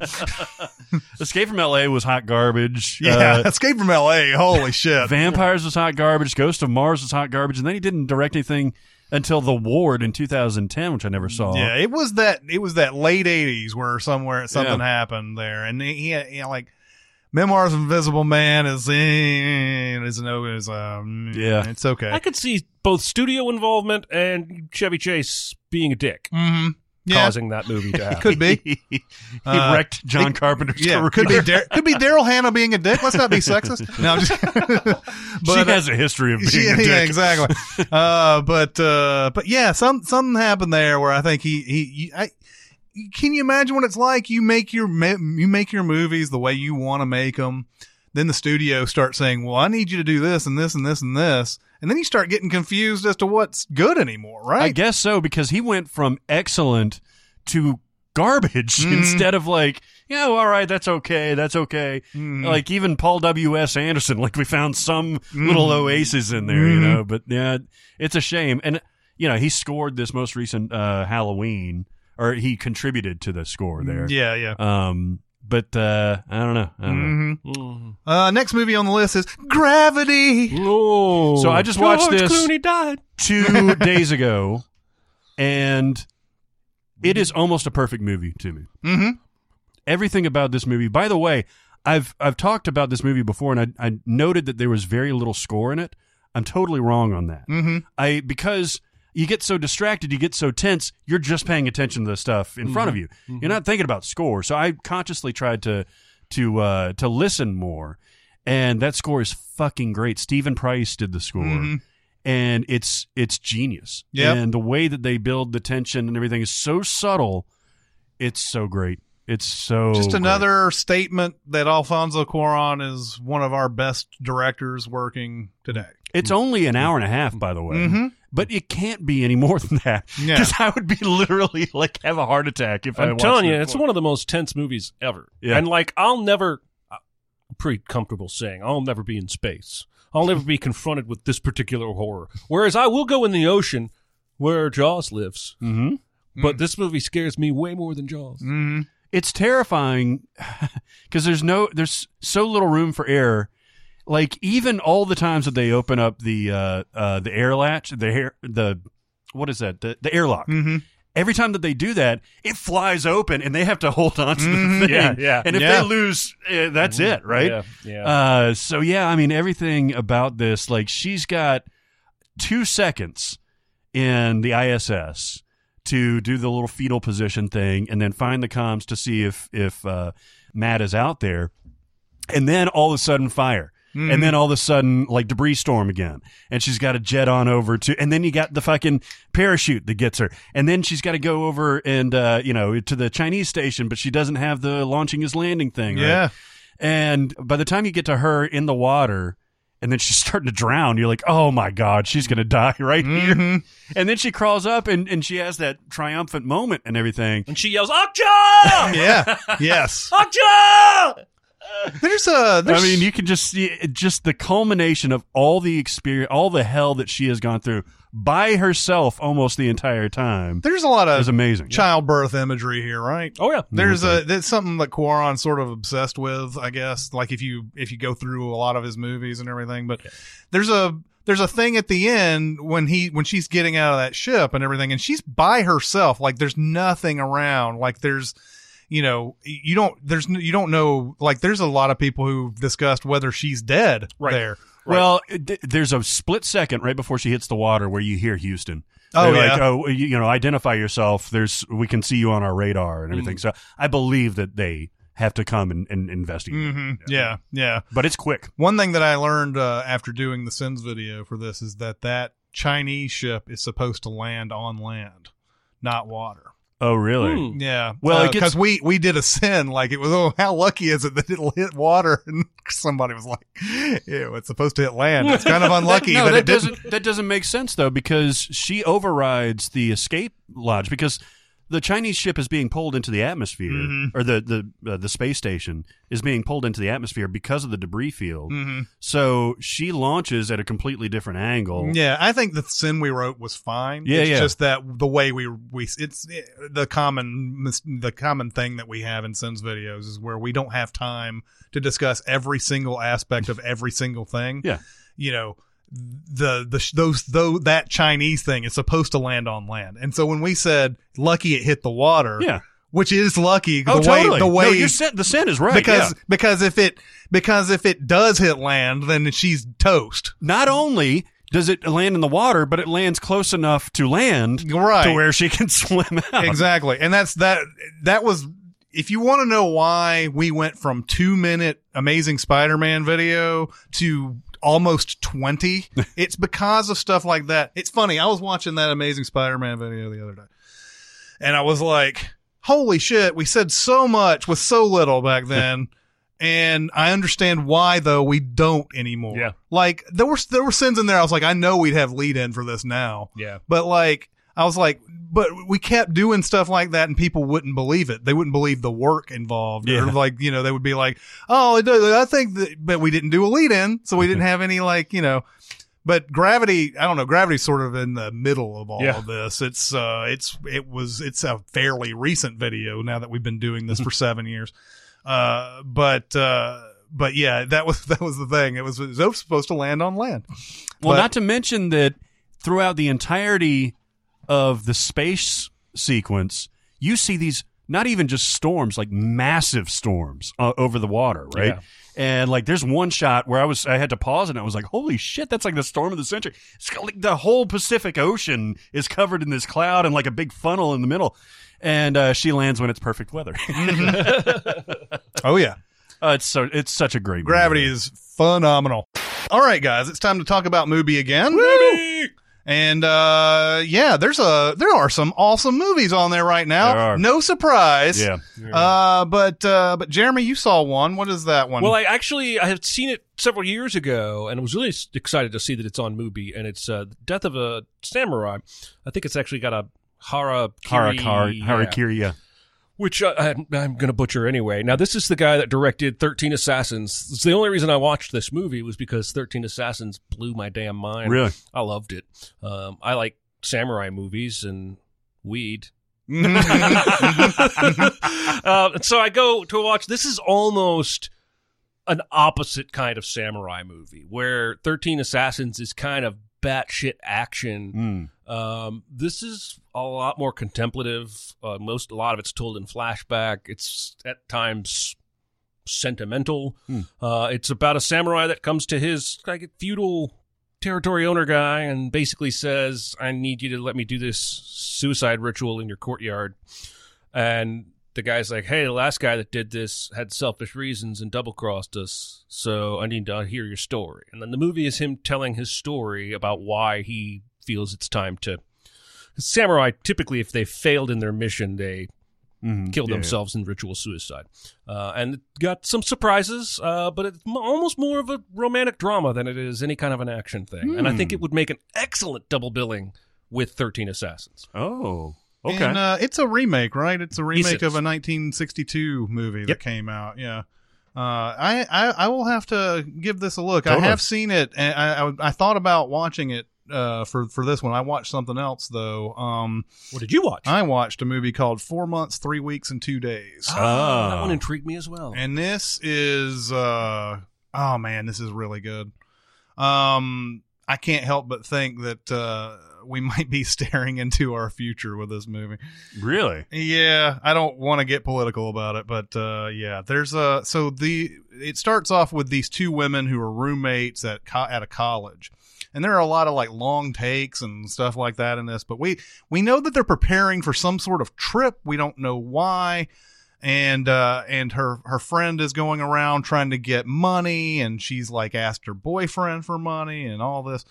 Escape from LA was hot garbage.
yeah
Uh,
escape from la holy shit
Vampires was hot garbage. Ghost of Mars was hot garbage, and then he didn't direct anything until The Ward in 2010, which I never saw.
yeah it was that it was that late 80s where somewhere something
Yeah.
happened there and he, he know, like memoirs of invisible man is eh, is no is um
Yeah.
it's okay
I could see both studio involvement and Chevy Chase being a dick,
mm-hmm yeah
causing that movie to happen.
could be
he
Uh,
wrecked John
it-
Carpenter's
Yeah,
career.
could be Dar- could be Daryl Hannah being a dick. Let's not be sexist. No, I'm just. but,
she
uh,
has a history of being
she-
a dick.
yeah, exactly. uh, but uh, but yeah, some something happened there where I think he he. he I, can you imagine what it's like? You make your you make your movies the way you want to make them. Then the studio starts saying, "Well, I need you to do this and this and this and this," and then you start getting confused as to what's good anymore, right?
I guess so because he went from excellent to garbage instead of like, yeah, well, all right, that's okay, that's okay. Mm-hmm. Like even Paul W. S. Anderson, like we found some little mm-hmm. oasis in there, you mm-hmm. know. But yeah, it's a shame. And you know, he scored this most recent uh, Halloween, or he contributed to the score there.
Yeah, yeah.
Um, but uh, I don't know. I don't know.
Mhm. Uh, next movie on the list is Gravity.
Oh,
So I just watched this-
Clooney died.
two days ago, and it is almost a perfect movie to me.
Mm-hmm.
Everything about this movie. By the way, I've I've talked about this movie before, and I, I noted that there was very little score in it. I'm totally wrong on that.
Mm-hmm.
I because you get so distracted, you get so tense, you're just paying attention to the stuff in front of you. You're not thinking about score. So I consciously tried to to uh, to listen more, and that score is fucking great. Steven Price did the score,
Mhm.
and it's it's genius.
Yep.
and the way that they build the tension and everything is so subtle. It's so great. It's so
Just
great.
another statement that Alfonso Cuarón is one of our best directors working today.
It's only an hour and a half, by the way.
Mhm.
But it can't be any more than that.
Yeah.
Because I would be literally like have a heart attack if I
I'm
watched
telling you,
it.
it's one of the most tense movies ever.
Yeah.
And like, I'll never, I'm pretty comfortable saying, I'll never be in space. I'll never be confronted with this particular horror. Whereas I will go in the ocean where Jaws lives.
hmm
But this movie scares me way more than Jaws.
Mm-hmm.
It's terrifying because there's no there's so little room for error. Like even all the times that they open up the uh, uh, the air latch, the air the what is that the, the airlock.
Mm-hmm.
Every time that they do that, it flies open and they have to hold on to
Mhm.
the thing.
Yeah, yeah.
And if
Yeah.
they lose, uh, that's it, right?
Yeah. Yeah.
Uh, so yeah, I mean everything about this, like she's got two seconds in the ISS to do the little fetal position thing, and then find the comms to see if if uh, Matt is out there, and then all of a sudden fire. And then all of a sudden, like debris storm again, and she's got to jet on over to, and then you got the fucking parachute that gets her, and then she's got to go over and uh, you know to the Chinese station, but she doesn't have the launching his landing thing. right?
Yeah.
And by the time you get to her in the water, and then she's starting to drown, you're like, oh my God, she's going to die right here.
Mhm.
And then she crawls up and, and she has that triumphant moment and everything.
and she yells, Okja!
Yeah. yes.
Okja!
There's a. There's,
I mean, you can just see it- just the culmination of all the experience, all the hell that she has gone through by herself almost the entire time.
there's a lot of
amazing.
childbirth imagery here, right?
Oh, yeah.
There's a that's something that Cuarón's sort of obsessed with, I guess. Like if you if you go through a lot of his movies and everything, but there's a there's a thing at the end when he when she's getting out of that ship and everything, and she's by herself. Like there's nothing around. Like there's you know you don't there's you don't know like there's a lot of people who've discussed whether she's dead
Right.
there.
Well, it- there's a split second right before she hits the water where you hear Houston.
Oh,
They're
yeah.
like, oh, you, you know, identify yourself. There's, we can see you on our radar and everything. So I believe that they have to come and, and investigate.
hmm Yeah, yeah.
But it's quick.
One thing that I learned uh, after doing the Sins video for this is that that Chinese ship is supposed to land on land, not water.
Oh, really?
Hmm.
Yeah.
Well, it
because
gets-
we we did a sin like it was. Oh, how lucky is it that it'll hit water? And somebody was like, "Ew, it's supposed to hit land. It's kind of unlucky
no,
that,
that
it didn't."
doesn't. That doesn't make sense though, because she overrides the escape lodge because the Chinese ship is being pulled into the atmosphere,
Mhm.
or the the uh, the space station is being pulled into the atmosphere because of the debris field.
Mhm.
So she launches at a completely different angle.
Yeah, I think the sin we wrote was fine.
Yeah,
it's
yeah.
just that the way we we it's the common the common thing that we have in sins videos is where we don't have time to discuss every single aspect of every single thing.
Yeah.
you know the the those though that Chinese thing is supposed to land on land, and so when we said lucky it hit the water,
Yeah.
which is lucky
Oh,
the
totally.
way the way
no, you said the sin is right
because
yeah.
because if it because if it does hit land, then she's toast.
not only does it land in the water, but it lands close enough to land
Right.
to where she can swim out.
exactly and that's that that was if you want to know why we went from two minute amazing spider-man video to almost 20 it's because of stuff like that. It's funny. I was watching that amazing spider-man video the other day and i was like holy shit we said so much with so little back then. And i understand why though we don't anymore.
Yeah.
like there were there were sins in there. I was like i know we'd have lead in for this now.
Yeah.
but like I was like, but we kept doing stuff like that and people wouldn't believe it. They wouldn't believe the work involved.
Yeah.
Or like, you know, they would be like, oh, I think that, but we didn't do a lead in. So we didn't have any like, you know, but gravity, I don't know, gravity's sort of in the middle of all
Yeah.
of this. It's, uh, it's, it was, it's a fairly recent video now that we've been doing this for seven years. Uh, but, uh, but yeah, that was, that was the thing. It was, it was supposed to land on land.
Well,
But-
not to mention that throughout the entirety of the space sequence, you see these not even just storms, like massive storms uh, over the water, right?
Yeah.
And like, there's one shot where I was, I had to pause and I was like, "Holy shit, that's like the storm of the century!" It's got, like the whole Pacific Ocean is covered in this cloud and like a big funnel in the middle. And uh, she lands when it's perfect weather.
Oh yeah.
uh, it's so, it's such a great movie.
Gravity is phenomenal. All right, guys, it's time to talk about Mubi again. And uh yeah, there's a there are some awesome movies on there right now.
There are.
No surprise.
Yeah.
Uh but uh but Jeremy, you saw one. What is that one?
Well, I actually I have seen it several years ago, and I was really excited to see that it's on Mubi, and it's uh, Death of a Samurai. I think it's actually got a hara
Harakiri, Harakiri, yeah.
Which uh, I, I'm going to butcher anyway. Now, this is the guy that directed Thirteen Assassins. It's the only reason I watched this movie was because Thirteen Assassins blew my damn mind.
Really?
I loved it. Um, I like samurai movies and weed. uh, so I go to watch. This is almost an opposite kind of samurai movie, where Thirteen Assassins is kind of batshit action.
Mm.
Um, this is a lot more contemplative. Uh, most a lot of it's told in flashback. It's at times sentimental.
Hmm.
Uh, it's about a samurai that comes to his like feudal territory owner guy and basically says, "I need you to let me do this suicide ritual in your courtyard." And the guy's like, "Hey, the last guy that did this had selfish reasons and double crossed us, so I need to hear your story." And then the movie is him telling his story about why he feels it's time to. Samurai typically, if they failed in their mission, they
Mhm.
killed
Yeah, yeah.
themselves in ritual suicide. Uh, and it got some surprises, uh, but it's m- almost more of a romantic drama than it is any kind of an action thing. And I think
Hmm.
it would make an excellent double billing with 13 Assassins.
Oh, okay.
And uh, it's a remake, right? It's a remake
it
of a 1962 movie that
Yep.
came out. Yeah. Uh, I, I I will have to give this a look. I have seen it, and I, I I thought about watching it uh, for for this one. I watched something else though. Um,
What did you watch?
I watched a movie called Four Months, Three Weeks, and Two Days.
Ah, that
Ah.
one intrigued me as well.
and this is uh oh man this is really good um i can't help but think that uh we might be staring into our future with this movie
really?
yeah i don't want to get political about it but uh yeah there's a so the it starts off with these two women who are roommates at co- at a college and there are a lot of like long takes and stuff like that in this but we we know that they're preparing for some sort of trip. We don't know why. And uh and her her friend is going around trying to get money and she's like asked her boyfriend for money and all this.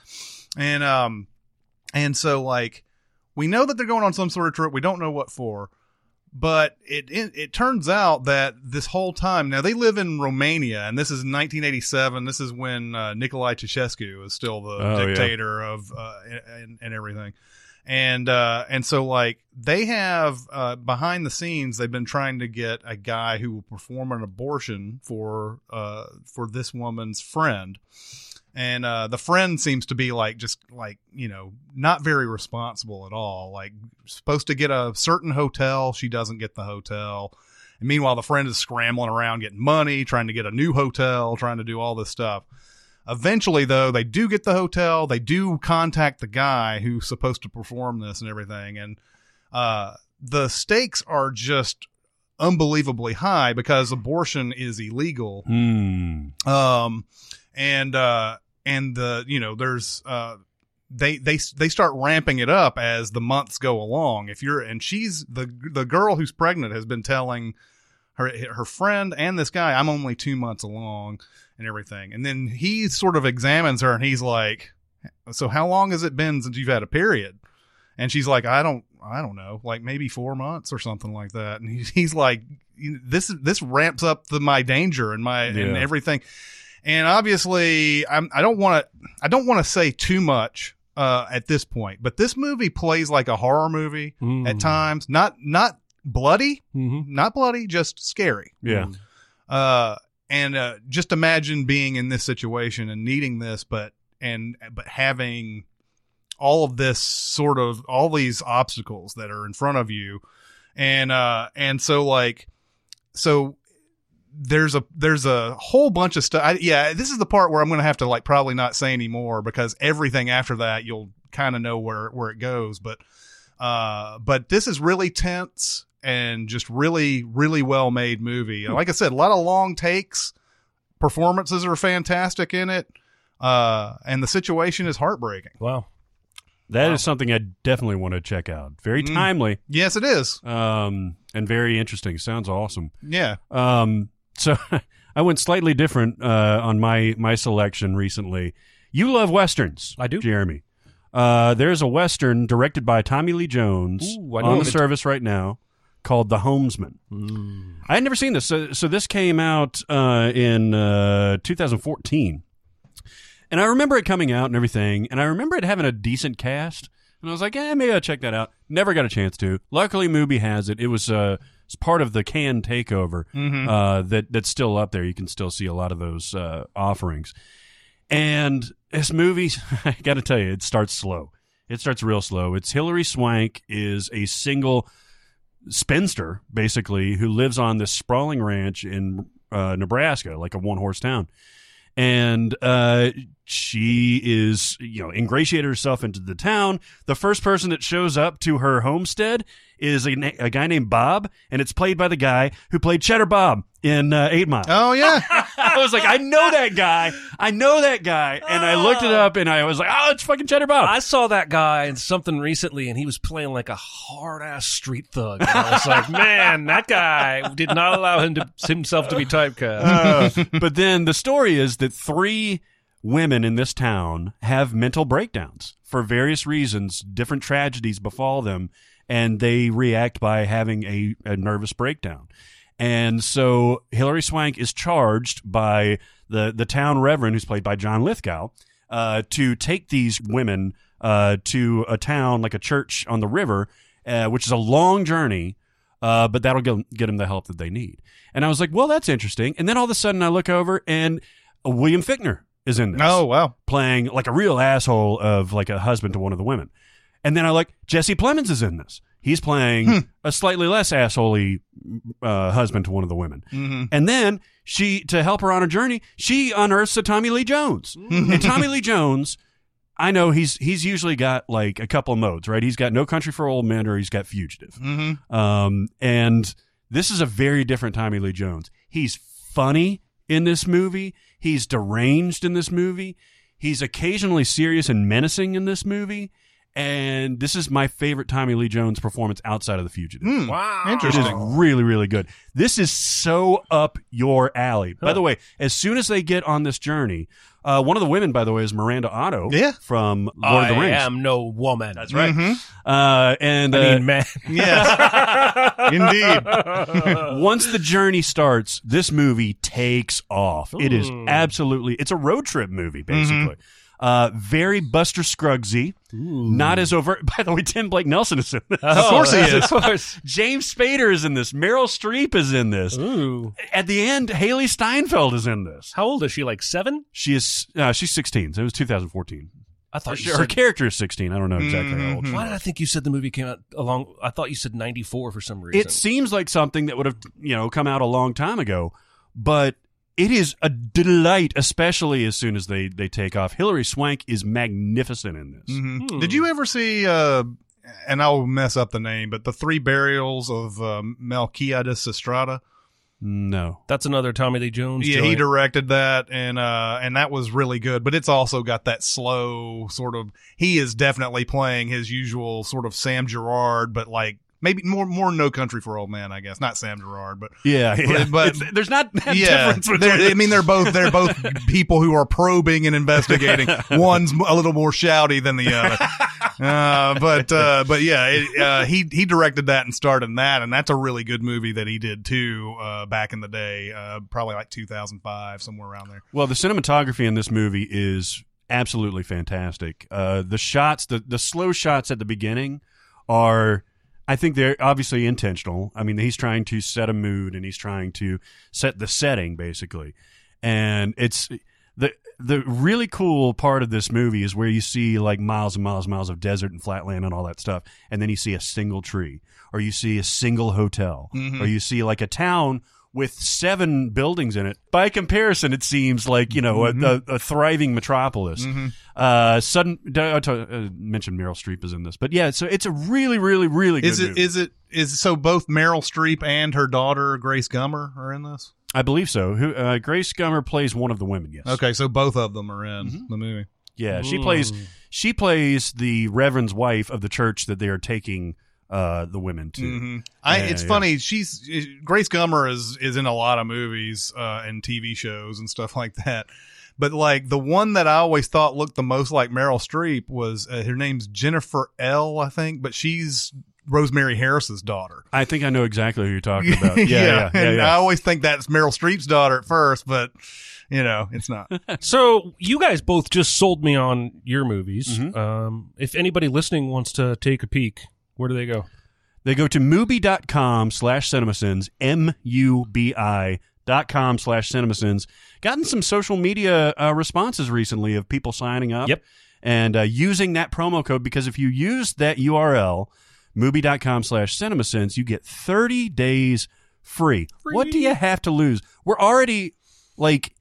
And um and so like we know that they're going on some sort of trip. We don't know what for but it, it it turns out that this whole time now they live in Romania and this is 1987 this is when uh, Nicolae Ceausescu is still the
Oh, yeah.
dictator of uh, and, and everything. And uh and so like they have uh behind the scenes they've been trying to get a guy who will perform an abortion for uh for this woman's friend and uh the friend seems to be like just like you know not very responsible at all like supposed to get a certain hotel she doesn't get the hotel and meanwhile the friend is scrambling around getting money trying to get a new hotel trying to do all this stuff Eventually, though, they do get the hotel. They do contact the guy who's supposed to perform this and everything. And uh, the stakes are just unbelievably high because abortion is illegal.
Hmm.
Um, and uh, and the you know there's uh, they they they start ramping it up as the months go along. If you're and she's the the girl who's pregnant has been telling her her friend and this guy, I'm only two months along and everything. And then he sort of examines her and he's like, "So how long has it been since you've had a period?" And she's like, "I don't, I don't know, like maybe four months or something like that." And he's, he's like, "This this ramps up the my danger and my and everything." And obviously, I'm I don't want to I don't want to say too much uh, at this point, but this movie plays like a horror movie
Mm.
at times. Not not bloody,
Mhm.
not bloody, just scary.
Yeah.
Uh, and uh, just imagine being in this situation and needing this, but and but having all of this sort of all these obstacles that are in front of you, and uh, and so like so there's a there's a whole bunch of stuff. I, yeah, this is the part where I'm going to have to like probably not say anymore because everything after that you'll kind of know where where it goes. But uh, but this is really tense and just really really well made movie. And Like I said, a lot of long takes. Performances are fantastic in it. Uh, and the situation is heartbreaking.
Wow.
That is something I definitely want to check out. Very
Mm.
timely
Yes, it is.
um, and very interesting. Sounds awesome.
Yeah.
Um, so I went slightly different uh, on my my selection recently. You love westerns,
I do.
Jeremy. Uh, there's a western directed by Tommy Lee Jones
Ooh,
on the
it.
service right now called The Homesman. I had never seen this, so so this came out uh, in uh, 2014, and I remember it coming out and everything, and I remember it having a decent cast, and I was like, eh, maybe I'll check that out. Never got a chance to. Luckily, Mubi has it. It was uh, it's part of the Cannes takeover uh, that that's still up there. You can still see a lot of those uh, offerings. And this movie, I got to tell you, it starts slow. It starts real slow. It's Hilary Swank is a single spinster, basically, who lives on this sprawling ranch in uh, Nebraska, like a one horse town. And uh, she is, you know, ingratiated herself into the town. The first person that shows up to her homestead is a, na- a guy named Bob, and it's played by the guy who played Cheddar Bob in uh, Eight Mile.
Oh yeah.
I was like, I know that guy. I know that guy. And I looked it up and I was like, oh, it's fucking Cheddar Bob.
I saw that guy in something recently, and he was playing like a hard ass street thug. And I was like, man, that guy did not allow him to himself to be typecast.
Uh, but then the story is that three women in this town have mental breakdowns for various reasons. Different tragedies befall them, and they react by having a, a nervous breakdown. And so Hilary Swank is charged by the, the town reverend, who's played by John Lithgow, uh, to take these women uh, to a town like a church on the river, uh, which is a long journey, uh, but that'll get, get them the help that they need. And I was like, well, that's interesting. And then all of a sudden I look over and William Fichtner is in this
Oh wow.
playing like a real asshole of like a husband to one of the women. And then I like Jesse Plemons is in this. He's playing a slightly less assholey uh, husband to one of the women. And then she, to help her on her journey, she unearths a Tommy Lee Jones. and Tommy Lee Jones, I know he's he's usually got like a couple modes, right? He's got No Country for Old Men or he's got Fugitive.
Mm-hmm.
Um, and this is a very different Tommy Lee Jones. He's funny in this movie. He's deranged in this movie. He's occasionally serious and menacing in this movie. And this is my favorite Tommy Lee Jones performance outside of The Fugitive. Hmm.
wow. Interesting.
It is
Interesting.
really, really good. This is so up your alley. By the way, as soon as they get on this journey, uh, one of the women, by the way, is Miranda Otto
Yeah.
from Lord
I
of the Rings.
I am no woman. That's
right. Uh, and uh,
I mean, man.
Yes. Indeed.
once the journey starts, this movie takes off. It is absolutely it's a road trip movie, basically. Uh, very Buster Scruggsy, not as overt. By the way, Tim Blake Nelson is in this.
Of
course he is.
Of course.
James Spader is in this. Meryl Streep is in this.
Ooh.
At the end, Hailee Steinfeld is in this.
How old is she? Like seven?
She is uh, she's 16. So it was 2014.
I thought
Her
said.
character is 16. I don't know exactly how old she
Why did I think you said the movie came out along? I thought you said ninety four for some reason.
It seems like something that would have, you know, come out a long time ago, but it is a delight, especially as soon as they they take off. Hilary Swank is magnificent in this.
Mhm. Did you ever see? Uh, and I'll mess up the name, but the three burials of uh, Melquiades Estrada.
No,
That's another Tommy Lee Jones.
Yeah, he directed that, and uh, and that was really good. But it's also got that slow sort of. He is definitely playing his usual sort of Sam Gerard, but like maybe more more No Country for Old Men, I guess. Not Sam Gerard, but
yeah, yeah.
but-
there's not that
yeah,
difference. between
I mean they're both they're both people who are probing and investigating. One's a little more shouty than the other, uh, but uh, but yeah, it, uh, he he directed that and starred in that, and that's a really good movie that he did too uh, back in the day, uh, probably like 2005 somewhere around there.
well, the cinematography in this movie is absolutely fantastic. Uh, the shots, the the slow shots at the beginning are. I think they're obviously intentional. I mean, he's trying to set a mood and he's trying to set the setting basically. And it's the the really cool part of this movie is where you see like miles and miles and miles of desert and flatland and all that stuff, and then you see a single tree, or you see a single hotel, mm-hmm. or you see like a town with seven buildings in it. By comparison, it seems like you know a, a, a thriving metropolis. Uh, sudden, I t- uh, mentioned Meryl Streep is in this, but yeah, so it's a really, really, really good
Is it
movie.
is it is so both Meryl Streep and her daughter Grace Gummer are in this?
I believe so. Who uh, Grace Gummer plays one of the women. Yes.
Okay, so both of them are in
Mm-hmm.
the movie.
Yeah, she plays she plays the reverend's wife of the church that they are taking uh, the women to.
hmm I,
Yeah,
it's
yeah.
funny. She's Grace Gummer is is in a lot of movies uh, and TV shows and stuff like that. But like the one that I always thought looked the most like Meryl Streep was uh, her name's Jennifer Ehle I think, but she's Rosemary Harris's daughter.
I think I know exactly who you're talking about. Yeah, yeah, yeah. yeah,
and I always think that's Meryl Streep's daughter at first, but you know it's not.
So you guys both just sold me on your movies.
Mm-hmm.
Um, if anybody listening wants to take a peek, where do they go?
They go to mubi.com slash cinemasins, M-U-B-I dot com slash cinemasins. Gotten some social media uh, responses recently of people signing up
Yep.
and uh, using that promo code because if you use that URL, mubi.com slash cinemasins, you get 30 days free. What do you have to lose? We're already like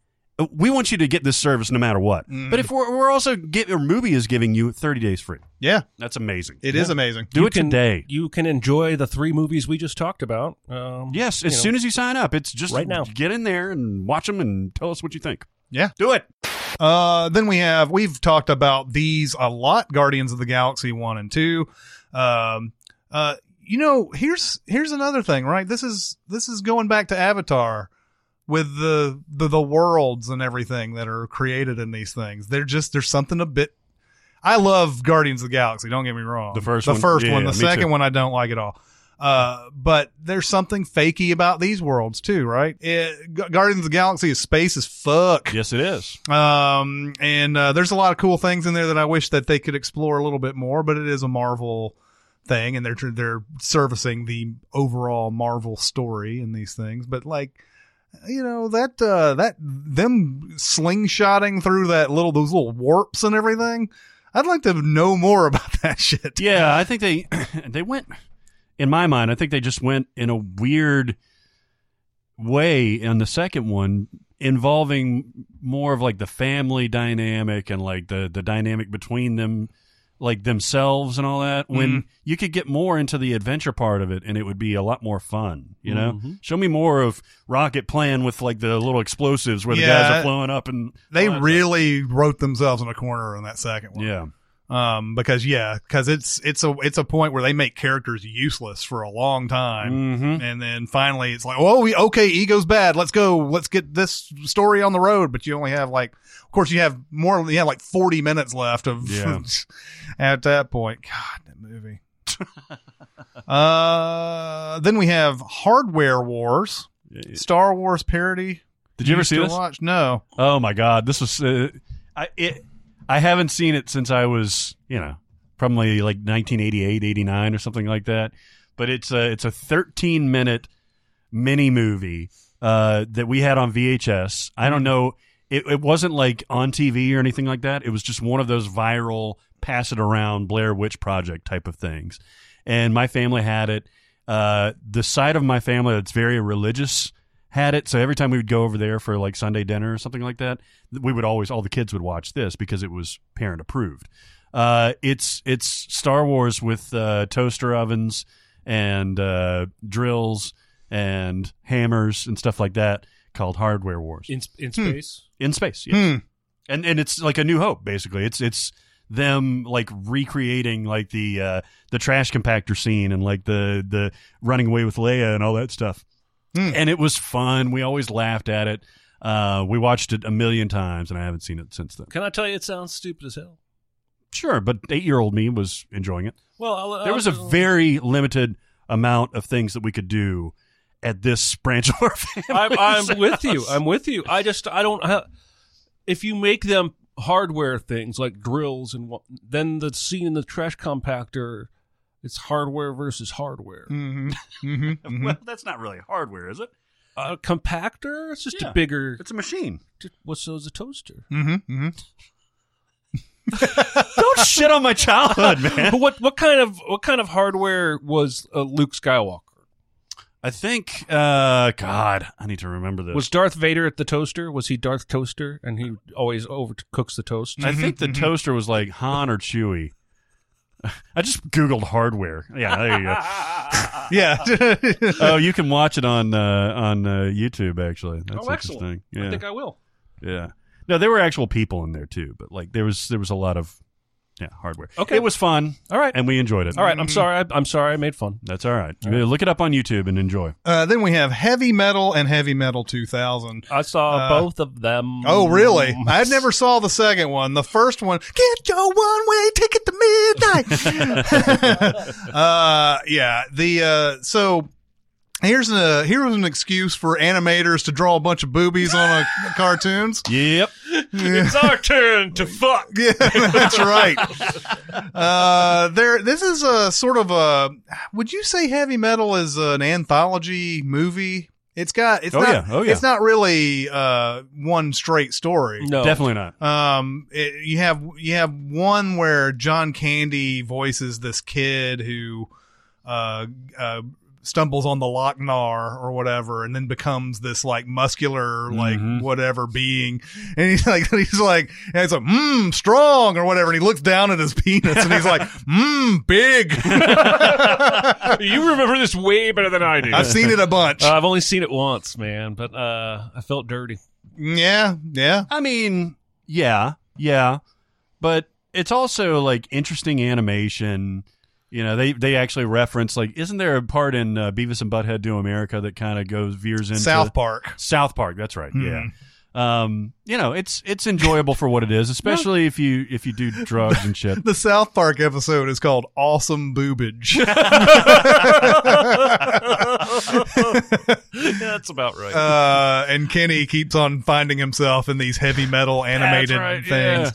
we want you to get this service no matter what.
Mm-hmm.
But if we're, we're also get or Mubi is giving you 30 days free.
Yeah,
That's amazing.
it is amazing.
Do
You
it
can,
today.
You can enjoy the three movies we just talked about. Um,
Yes, as
know.
soon as you sign up, it's just
Right now.
Get in there and watch them and tell us what you think.
Yeah.
Do it.
Uh, then we have we've talked about these a lot. Guardians of the Galaxy one and two. Um, uh, you know, here's here's another thing, right? This is this is going back to Avatar with the the the worlds and everything that are created in these things. They're just there's something a bit. I love Guardians of the Galaxy. Don't get me wrong.
The first
the
one?
first
Yeah,
one. The second
too.
one, I don't like at all. Uh, but there's something fakey about these worlds too, right? It, Gu- Guardians of the Galaxy is space as fuck.
Yes, it is.
Um, and uh, there's a lot of cool things in there that I wish that they could explore a little bit more, but it is a Marvel thing, and they're they're servicing the overall Marvel story in these things. But like, you know that uh, that them slingshotting through that little those little warps and everything. I'd like to know more about that shit.
Yeah, I think they they went. In my mind, I think they just went in a weird way in the second one, involving more of like the family dynamic and like the the dynamic between them, like themselves and all that. When mm-hmm. you could get more into the adventure part of it, and it would be a lot more fun. You know, mm-hmm. show me more of Rocket playing with like the little explosives where the guys are blowing up and
They really wrote themselves in a corner in that second one.
yeah.
Um because yeah because it's it's a it's a point where they make characters useless for a long time.
Mm-hmm.
and then finally it's like oh we okay ego's bad. Let's go. Let's get this story on the road. But you only have like of course you have more you have like 40 minutes left of
Yeah.
at that point. God that movie. Uh then we have hardware wars. Star wars parody.
Did you ever see this?
watch? No.
Oh my god, this was uh, I it I haven't seen it since I was, you know, probably like 1988, 89 or something like that. But it's a it's a 13 minute mini movie uh that we had on VHS. I don't know it, it wasn't like on TV or anything like that. It was just one of those viral pass it around Blair Witch Project type of things. And my family had it. Uh, the side of my family that's very religious had it. So every time we would go over there for like Sunday dinner or something like that, we would always all the kids would watch this because it was parent approved. Uh, it's it's Star Wars with uh, toaster ovens and uh, drills and hammers and stuff like that called Hardware Wars
in in space.
in space. Yes.
Hmm.
And and it's like a New Hope basically. It's it's them like recreating like the uh, the trash compactor scene and like the the running away with Leia and all that stuff.
Hmm.
And it was fun. We always laughed at it. Uh, we watched it a million times, and I haven't seen it since then.
Can I tell you, it sounds stupid as hell.
Sure, but eight year old me was enjoying it.
Well, I'll,
There was a very limited amount of things that we could do at this branch of our family.
I'm, I'm with you. I'm with you. I just I don't. ha- If you make them hardware things like drills and what. Then the scene in the trash compactor, it's hardware versus hardware.
Mm-hmm. Mm-hmm.
Well, that's not really hardware, is it?
A compactor, it's just
Yeah.
a bigger.
It's a machine.
What's so is a toaster?
Mm-hmm. Mm-hmm.
Don't shit on my childhood, man.
But what what kind of what kind of hardware was uh, Luke Skywalker?
I think, uh, God, I need to remember this.
Was Darth Vader at the toaster? Was he Darth Toaster and he always overcooks the toast?
I think the toaster was like Han or Chewie. I just Googled hardware. Yeah, there you go.
Yeah.
oh, you can watch it on uh, on uh, YouTube. Actually, that's
oh, excellent!
interesting. Yeah,
I think I will.
yeah. No, there were actual people in there too, but like there was there was a lot of yeah hardware.
Okay.
it was fun.
All right.
and we enjoyed it.
All right. I'm sorry. I, I'm sorry. I made fun.
that's all right. Look it up on YouTube and enjoy.
uh, then we have Heavy Metal and Heavy Metal 2000.
I saw
Uh,
both of them.
Oh, really? I never saw the second one. The first one, get your one way ticket to midnight. uh, yeah. The, uh, so here's a, here's an excuse for animators to draw a bunch of boobies on a cartoons.
Yep.
It's our turn to fuck.
Yeah, that's right. Uh, there, this is a sort of a, would you say heavy metal is an anthology movie? It's got, it's
Oh,
not,
yeah. Oh, yeah.
it's not really, uh, one straight story.
No,
Definitely not.
Um, it, you have you have one where John Candy voices this kid who, uh, uh, stumbles on the Loc-Nar or whatever, and then becomes this like muscular like
Mhm.
whatever being, and he's like he's like and he's like mmm strong or whatever, and he looks down at his penis and he's like mmm big.
you remember this way better than I do.
I've seen it a bunch.
Uh, I've only seen it once, man, but uh, I felt dirty.
yeah, yeah.
I mean, yeah, yeah, but it's also like interesting animation. You know, they they actually reference like, isn't there a part in uh, Beavis and Butthead Do America that kind of goes veers into
South Park.
South Park. That's right.
Mhm.
Yeah. Um, you know, it's it's enjoyable for what it is, especially if you if you do drugs and shit.
The South Park episode is called Awesome Boobage.
That's about right.
uh, and Kenny keeps on finding himself in these heavy metal animated
right,
things.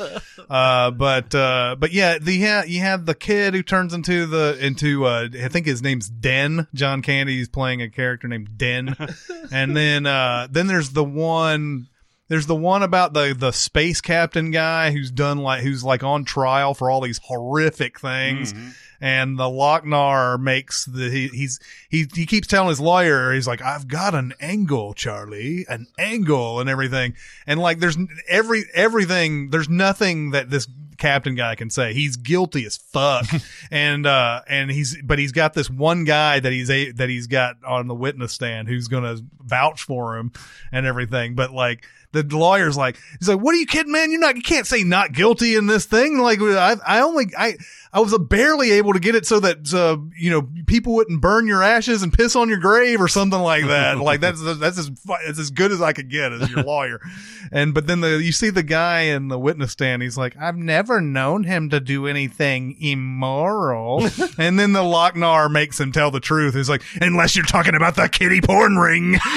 Uh, but uh, but yeah, the yeah, you have the kid who turns into the into uh, I think his name's Den. John Candy's playing a character named Den, and then uh, then there's the one. There's the one about the the space captain guy who's done like who's like on trial for all these horrific things, and the Loc-Nar makes the he, he's he he keeps telling his lawyer he's like I've got an angle, Charlie, an angle and everything, and like there's every everything there's nothing that this captain guy can say. He's guilty as fuck. And uh and he's but he's got this one guy that he's a that he's got on the witness stand who's gonna vouch for him and everything. But like the lawyer's like he's like what are you kidding man? You're not you can't say not guilty in this thing. Like i i only i i was barely able to get it so that uh you know people wouldn't burn your ashes and piss on your grave or something like that. Like that's that's as fu- it's as good as i could get as your lawyer. And but then the you see the guy in the witness stand he's like i've never known him to do anything immoral. And then the Loc-Nar makes him tell the truth. He's like unless you're talking about the kitty porn ring.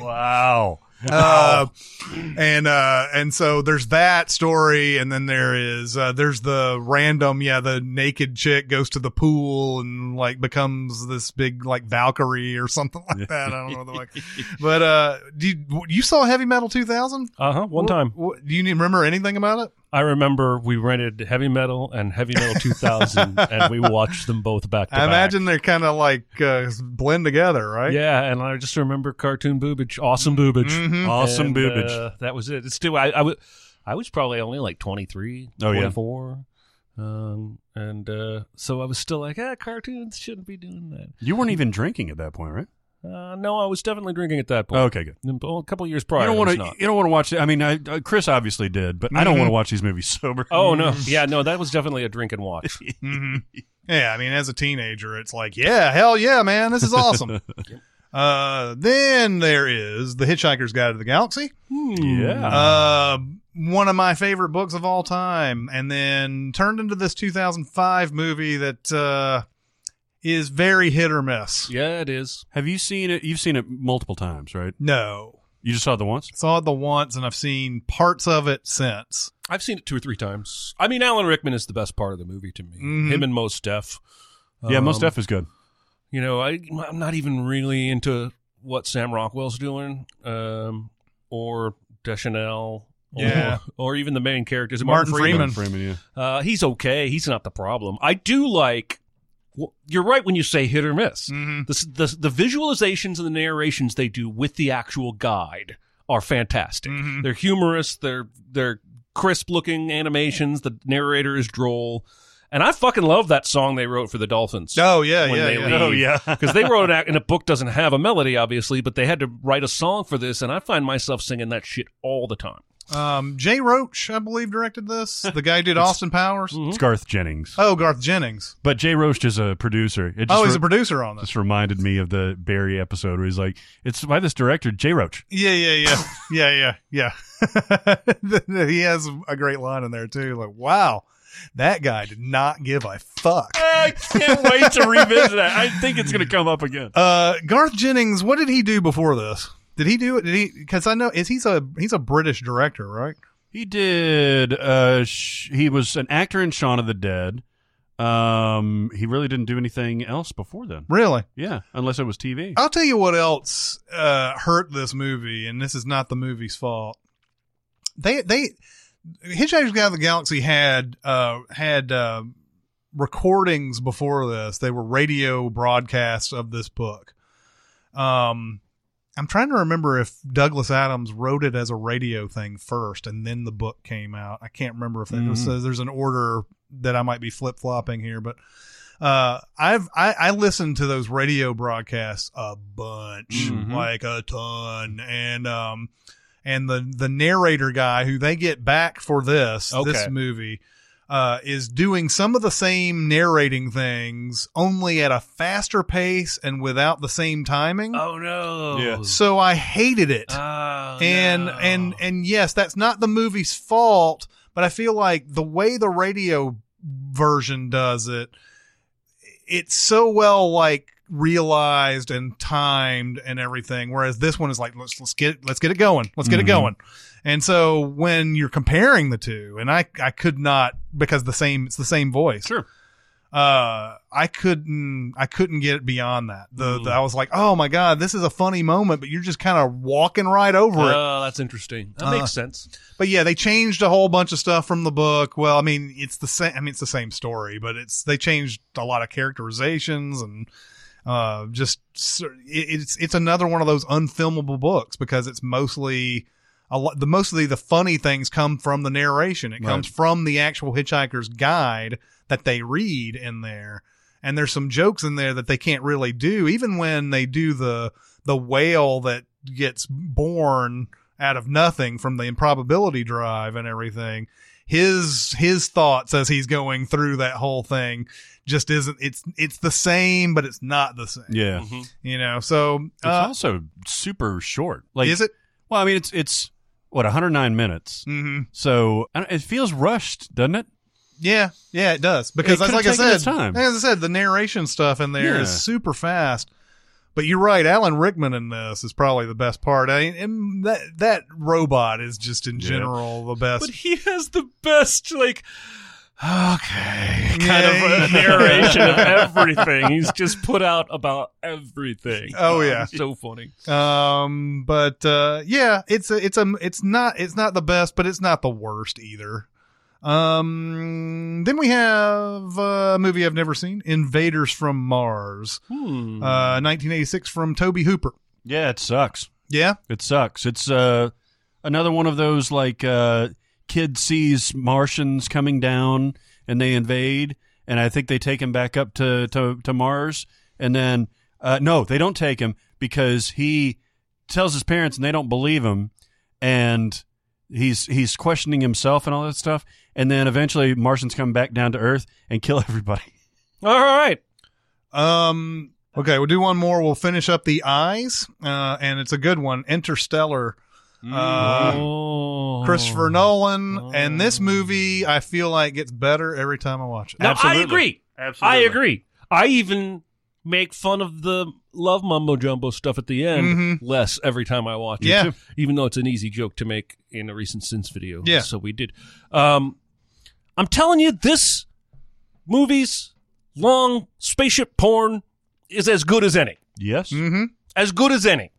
Wow.
uh, and uh, and so there's that story, and then there is uh, there's the random, yeah, the naked chick goes to the pool and like becomes this big like Valkyrie or something like that. I don't know the like, but uh, do you, you saw Heavy Metal 2000?
Uh huh. One time,
What, do you remember anything about it?
I remember we rented Heavy Metal and Heavy Metal 2000, and we watched them both back to
I
back.
imagine they're kind of like uh, blend together, right?
Yeah, and I just remember cartoon boobage, awesome boobage,
Mhm.
Awesome
And,
boobage.
uh, that was it. It's still I, I was I was probably only like 23,
Oh, yeah.
24. Um, and uh, so I was still like, ah, cartoons shouldn't be doing that.
You weren't even drinking at that point, right?
Uh, no, I was definitely drinking at that point.
Okay, good.
A couple years prior,
you don't
I
want to. You don't want to watch. it. I mean, I, uh, Chris obviously did, but I don't
Mhm.
want to watch these movies sober.
Oh no, yeah, no, that was definitely a drink and watch.
hmm Yeah, I mean, as a teenager, it's like, yeah, hell yeah, man, this is awesome. uh, then there is The Hitchhiker's Guide to the Galaxy.
yeah.
Uh, one of my favorite books of all time, and then turned into this 2005 movie that uh, is very hit or miss.
yeah, it is.
Have you seen it? You've seen it multiple times, right?
No,
You just saw it the once?
Saw it the once, and I've seen parts of it since.
I've seen it two or three times. I mean, Alan Rickman is the best part of the movie to me.
Mhm.
Him and Mos Def.
yeah, most
Um,
Def is good.
You know, I, I'm not even really into what Sam Rockwell's doing, um, or Deschanel, or,
Yeah.
or even the main characters.
Martin Freeman.
Freeman, yeah.
Uh, he's okay. He's not the problem. I do like. Well, You're right when you say hit or miss.
Mhm.
The, the the visualizations and the narrations they do with the actual guide are fantastic.
Mhm.
They're humorous. They're they're crisp looking animations. The narrator is droll, and I fucking love that song they wrote for the Dolphins.
Oh yeah, yeah, yeah.
leave.
Oh, yeah.
because they wrote it out, and a book doesn't have a melody, obviously, but they had to write a song for this, and I find myself singing that shit all the time.
Um, Jay Roach, I believe, directed this. The guy who did Austin Powers.
It's Garth Jennings.
Oh, Garth Jennings.
But Jay Roach is a producer. It just
Oh, he's
re-
a producer on this.
Just reminded me of the Barry episode where he's like, "It's by this director, Jay Roach."
Yeah, yeah, yeah, yeah, yeah, yeah. he has a great line in there too. Like, wow, that guy did not give a fuck.
I can't wait to revisit that. I think it's going to come up again.
Uh, Garth Jennings, what did he do before this? Did he do it? Did he? Because I know is he's a he's a British director, right?
He did. Uh, sh- he was an actor in Shaun of the Dead. Um, he really didn't do anything else before then.
Really?
Yeah, unless it was TV.
I'll tell you what else uh, hurt this movie, and this is not the movie's fault. They they Hitchhiker's Guide to the Galaxy had uh, had uh, recordings before this. They were radio broadcasts of this book. Um, I'm trying to remember if Douglas Adams wrote it as a radio thing first, and then the book came out. I can't remember if it was,
Mhm.
there's an order that I might be flip flopping here, but uh, I've I, I listened to those radio broadcasts a bunch,
Mhm.
like a ton, and um, and the the narrator guy who they get back for this
Okay.
this movie. Uh, is doing some of the same narrating things, only at a faster pace and without the same timing.
Oh no!
Yeah.
So I hated it.
Oh,
and
no.
and and yes, that's not the movie's fault, but I feel like the way the radio version does it, it's so well like realized and timed and everything. Whereas this one is like let's let's get let's get it going, let's get it
Mhm.
going. And so when you're comparing the two, and I I could not because the same it's the same voice.
Sure.
Uh, I couldn't I couldn't get beyond that. The,
Mm.
the I was like, oh my god, this is a funny moment, but you're just kind of walking right over it.
Oh, that's interesting. That
Uh,
makes sense.
But yeah, they changed a whole bunch of stuff from the book. Well, I mean, it's the same. I mean, it's the same story, but it's they changed a lot of characterizations and uh, just it, it's it's another one of those unfilmable books because it's mostly a lot. The mostly the funny things come from the narration. It comes from the actual Hitchhiker's Guide that they read in there. And there's some jokes in there that they can't really do, even when they do the the whale that gets born out of nothing from the improbability drive and everything. His his thoughts as he's going through that whole thing just isn't it's it's the same, but it's not the same.
Yeah.
Mhm.
You know, so
It's
uh,
also super short. Like,
is it?
Well, I mean, it's it's what 109 minutes.
hmm
So I don't- it feels rushed, doesn't it?
Yeah, yeah, it does because
It
that's like I said.
time.
As I said, the narration stuff in there is
Yeah.
super fast. But you're right, Alan Rickman in this is probably the best part. I mean, and that that robot is just in
Yeah.
general the best.
But he has the best, like, okay, kind
Yeah,
of a narration of everything. He's just put out about everything.
Oh, yeah.
It's so funny.
Um, but uh, yeah, it's a, it's a, it's not, it's not the best, but it's not the worst either. Um, then we have a movie I've never seen, Invaders from Mars,
Hmm.
uh, 1986 from Tobe Hooper.
Yeah, it sucks.
Yeah,
It sucks. It's uh another one of those like uh kid sees Martians coming down and they invade and I think they take him back up to to, to Mars and then uh no, they don't take him because he tells his parents and they don't believe him and he's he's questioning himself and all that stuff and then eventually Martians come back down to earth and kill everybody.
All right.
Um. Okay, we'll do one more. We'll finish up the eyes, uh, and it's a good one. Interstellar. Uh,
oh.
Christopher Nolan, and this movie I feel like gets better every time I watch it.
No, I agree.
Absolutely.
I agree. I even make fun of the love mumbo jumbo stuff at the end less every time I watch it.
Yeah.
Even though it's an easy joke to make in a recent Sins video.
Yeah.
So we did. Um, I'm telling you, this movie's long spaceship porn is as good as any.
Yes.
Mm-hmm.
As good as any.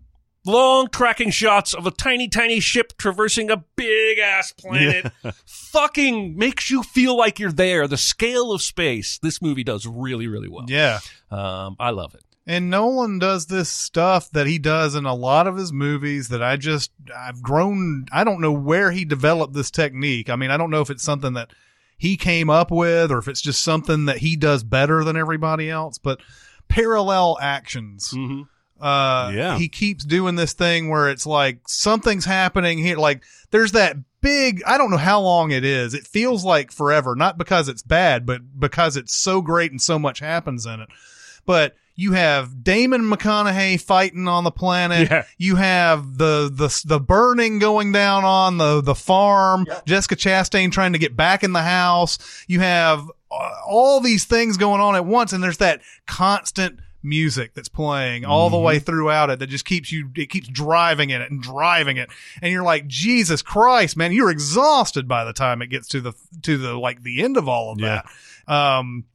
Long tracking shots of a tiny, tiny ship traversing a big ass planet. Fucking makes you feel like you're there. The scale of space, this movie does really, really well.
Yeah.
Um, I love it.
And Nolan does this stuff that he does in a lot of his movies that I just I've grown I don't know where he developed this technique. I mean, I don't know if it's something that he came up with or if it's just something that he does better than everybody else, but parallel actions.
Mm-hmm.
Uh
Yeah.
he keeps doing this thing where it's like something's happening here like there's that big I don't know how long it is. It feels like forever, not because it's bad, but because it's so great and so much happens in it. But you have Damon McConaughey fighting on the planet.
Yeah.
You have the the the burning going down on the the farm. Jessica Chastain trying to get back in the house. You have uh, all these things going on at once, and there's that constant music that's playing all the way throughout it that just keeps you it keeps driving in it and driving it and you're like jesus christ man you're exhausted by the time it gets to the to the like the end of all of
Yeah.
that um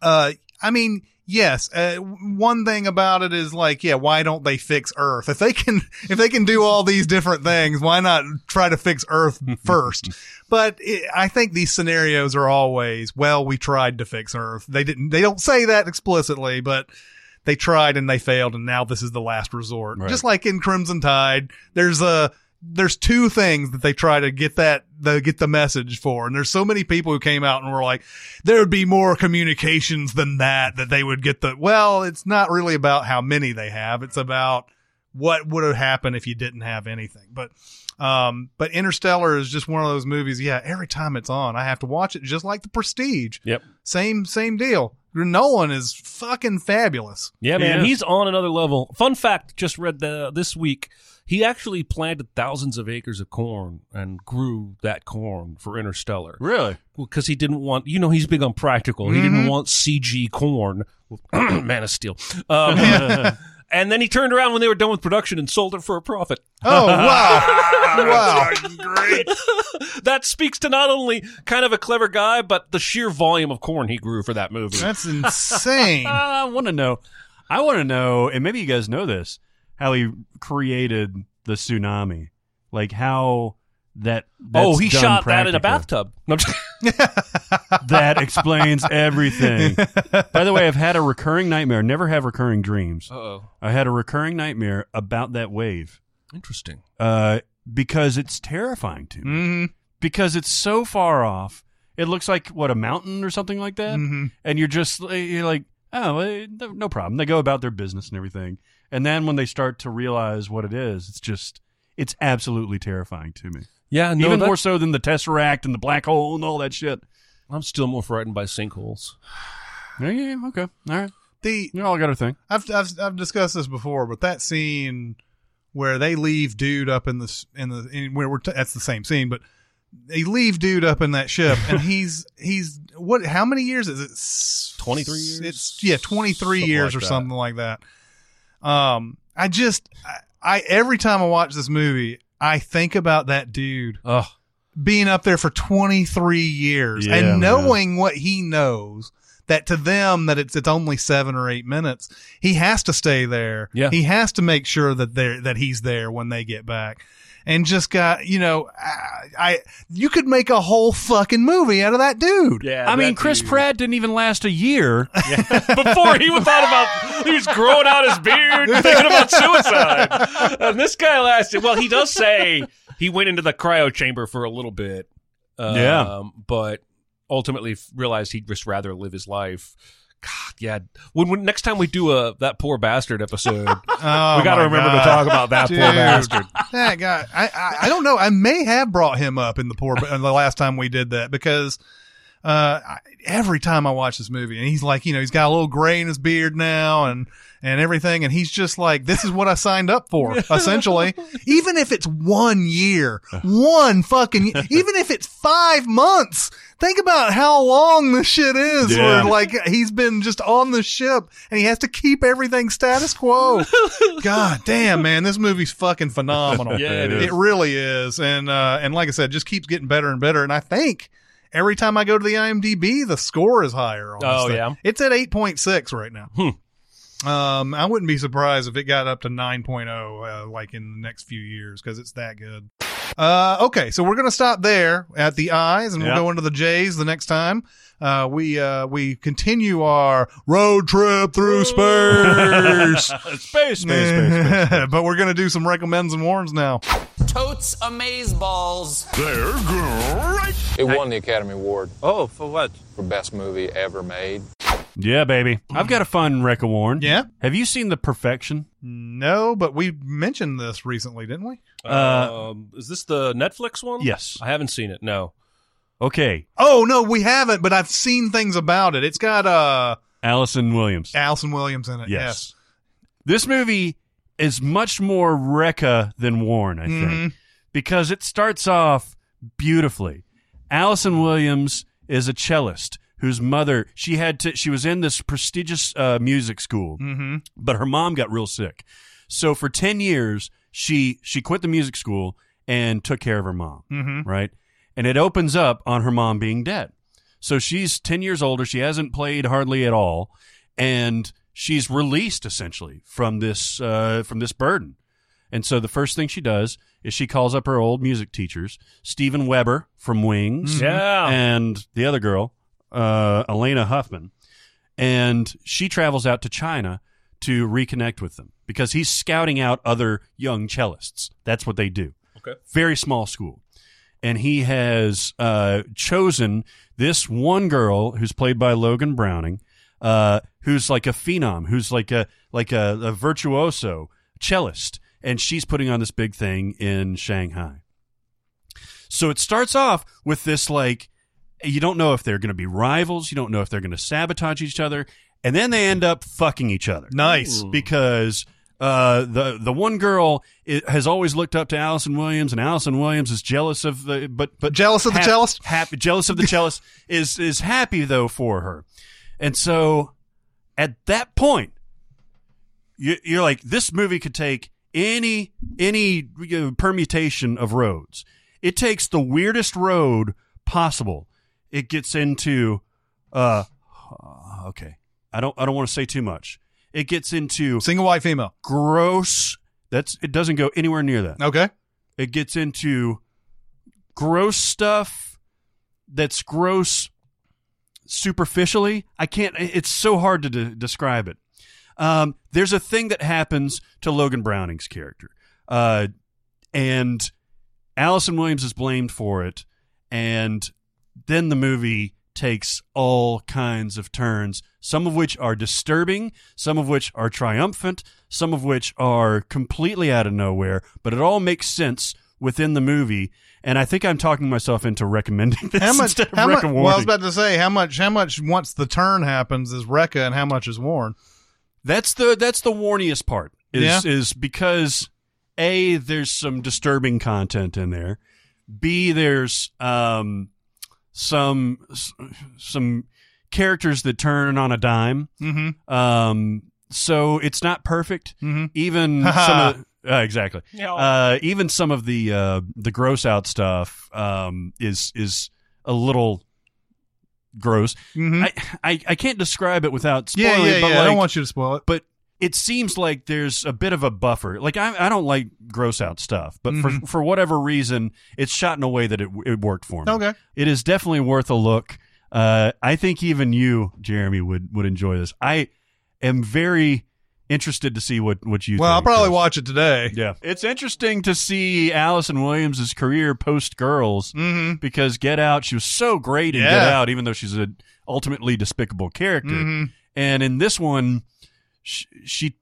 uh i mean yes uh, one thing about it is like yeah why don't they fix earth? If they can if they can do all these different things why not try to fix earth first? But it, i think these scenarios are always well we tried to fix earth. They didn't they don't say that explicitly but they tried and they failed and now this is the last resort.
Right.
just like in crimson tide there's a there's two things that they try to get that the get the message for and there's so many people who came out and were like there would be more communications than that that they would get the well it's not really about how many they have it's about what would have happened if you didn't have anything but um but interstellar is just one of those movies yeah every time it's on i have to watch it just like the prestige
Yep.
same same deal nolan is fucking fabulous
Yeah, man,
Yes.
he's on another level. Fun fact: just read the this week. He actually planted thousands of acres of corn and grew that corn for Interstellar
Really?
because he didn't want. You know, he's big on practical. He didn't want CG corn. Man of Steel. Um, and then he turned around when they were done with production and sold it for a profit.
oh wow wow
Great. that speaks to not only kind of a clever guy, but the sheer volume of corn he grew for that movie.
that's insane
I want to know. I want to know, and maybe you guys know this, how he created the tsunami, like how that. That's
oh, he
done
shot that in a bathtub. No, I'm just-
That explains everything. By the way, I've had a recurring nightmare. Never have recurring dreams.
Uh-oh.
I had a recurring nightmare about that wave
Interesting.
uh, because it's terrifying to me.
hmm
Because it's so far off. It looks like what a mountain or something like that,
Mhm.
and you're just you're like, oh, eh, no no problem. They go about their business and everything, and then when they start to realize what it is, it's just it's absolutely terrifying to me.
Yeah, no,
Even more so than the tesseract and the black hole and all that shit.
I'm still more frightened by sinkholes.
Yeah, yeah, yeah, okay, all right.
the
You all got a thing.
I've, I've I've discussed this before, but that scene where they leave dude up in the in the in where we're t- that's the same scene, but they leave dude up in that ship, and he's he's what? How many years is it?
23 years?
It's yeah, twenty three
Something
years
like
or
that.
something like that. Um, I just I, I every time I watch this movie, I think about that dude
Oh,
being up there for 23 years
Yeah,
and
man.
knowing what he knows that to them that it's it's only 7 or 8 minutes he has to stay there
Yeah.
he has to make sure that they that he's there when they get back and just got you know I, I you could make a whole fucking movie out of that dude
yeah.
I mean, Chris
dude.
Pratt didn't even last a year.
Before he was thought about, he was growing out his beard, thinking about suicide. And this guy lasted. Well, he does say he went into the cryo chamber for a little bit. Um,
Yeah.
But ultimately realized he'd just rather live his life. God, yeah. When, when next time we do a that poor bastard episode,
Oh,
we got to remember
God.
to talk about that
Dude.
poor bastard.
that guy I, I I don't know I may have brought him up in the poor the last time we did that because uh, I- every time I watch this movie, and he's like, you know, he's got a little gray in his beard now, and and everything, and he's just like, this is what I signed up for, essentially. even if it's one year, one fucking, even if it's five months. Think about how long this shit is.
Yeah.
Where like he's been just on the ship and he has to keep everything status quo. God damn, man, this movie's fucking phenomenal.
Yeah, it
it,
is.
really is. And uh, and like I said, just keeps getting better and better. And I think every time I go to the IMDb, the score is higher. On
Oh, yeah?
it's at eight point six right now. Um, I wouldn't be surprised if it got up to 9.0, uh, like in the next few years, because it's that good. Uh, okay, so we're gonna stop there at the eyes, and we'll
Yeah.
go into the J's the next time. Uh, we uh, we continue our road trip through space.
space, space, space, space.
but we're gonna do some recommends and warns now.
Totes amaze balls. They're great.
It won the Academy Award
Oh, for what?
for best movie ever made.
Yeah, baby. I've got a fun Wreck a Warn.
Yeah?
Have you seen The Perfection?
No, but we mentioned this recently, didn't we?
Uh,
um, is this the Netflix one?
Yes.
I haven't seen it. No.
Okay.
Oh no, we haven't, but I've seen things about it. It's got uh
Allison Williams.
Allison Williams in it.
Yes. This movie is much more Recca than Warren, I think,
Mhm.
because it starts off beautifully. Allison Williams is a cellist whose mother she had to she was in this prestigious uh, music school,
Mm-hmm.
but her mom got real sick. So for 10 years she she quit the music school and took care of her mom,
Mm-hmm.
right? And it opens up on her mom being dead. So she's 10 years older, she hasn't played hardly at all, and she's released essentially from this uh, from this burden. And so the first thing she does is she calls up her old music teachers, Steven Weber from Wings,
Yeah.
and the other girl, uh, Elena Huffman, and she travels out to China to reconnect with them because he's scouting out other young cellists. That's what they do.
Okay.
Very small school. And he has uh, chosen this one girl who's played by Logan Browning, uh, who's like a phenom, who's like a like a, a virtuoso cellist, and she's putting on this big thing in Shanghai. So it starts off with this like you don't know if they're going to be rivals, you don't know if they're going to sabotage each other, and then they end up fucking each other
Nice.
because uh, the the one girl i has always looked up to Allison Williams, and Allison Williams is jealous of the but but
Jealous of the cellist?
Happy, jealous of the cellist is is happy though for her, and so at that point, you, you're like, this movie could take any any you know, permutation of roads. It takes the weirdest road possible. It gets into uh okay. I don't I don't want to say too much. It gets into
Single white female.
gross that's it doesn't go anywhere near that.
Okay.
It gets into gross stuff that's gross superficially. I can't. It's so hard to de- describe it. Um, there's a thing that happens to Logan Browning's character, uh, and Allison Williams is blamed for it, and then the movie takes all kinds of turns, some of which are disturbing, some of which are triumphant, some of which are completely out of nowhere, but it all makes sense within the movie. And I think I'm talking myself into recommending this
How much?
instead of
How much? Well, I was about to say how much. How much once the turn happens is Rekka, and how much is Warren?
That's the that's the warniest part. Is
Yeah.
is because a there's some disturbing content in there. B there's um some some characters that turn on a dime.
Mm-hmm.
Um, so it's not perfect.
Mhm.
Even some of uh, exactly.
Yeah.
Uh, even some of the uh, the gross out stuff um, is is a little gross.
Mhm.
I, I I can't describe it without spoiling.
Yeah, yeah,
but
yeah. I don't want you to spoil it.
but it seems like there's a bit of a buffer. Like I, I don't like gross out stuff, but
Mhm.
for for whatever reason, it's shot in a way that it, it worked for me.
Okay.
it is definitely worth a look. Uh, I think even you, Jeremy, would would enjoy this. I am very interested to see what what you.
Well, I'll probably watch it today.
Yeah, it's interesting to see Allison Williams' career post Girls
Mm-hmm.
because Get Out, she was so great in Get Out, even though she's an ultimately despicable character.
Mhm.
And in this one, she, she,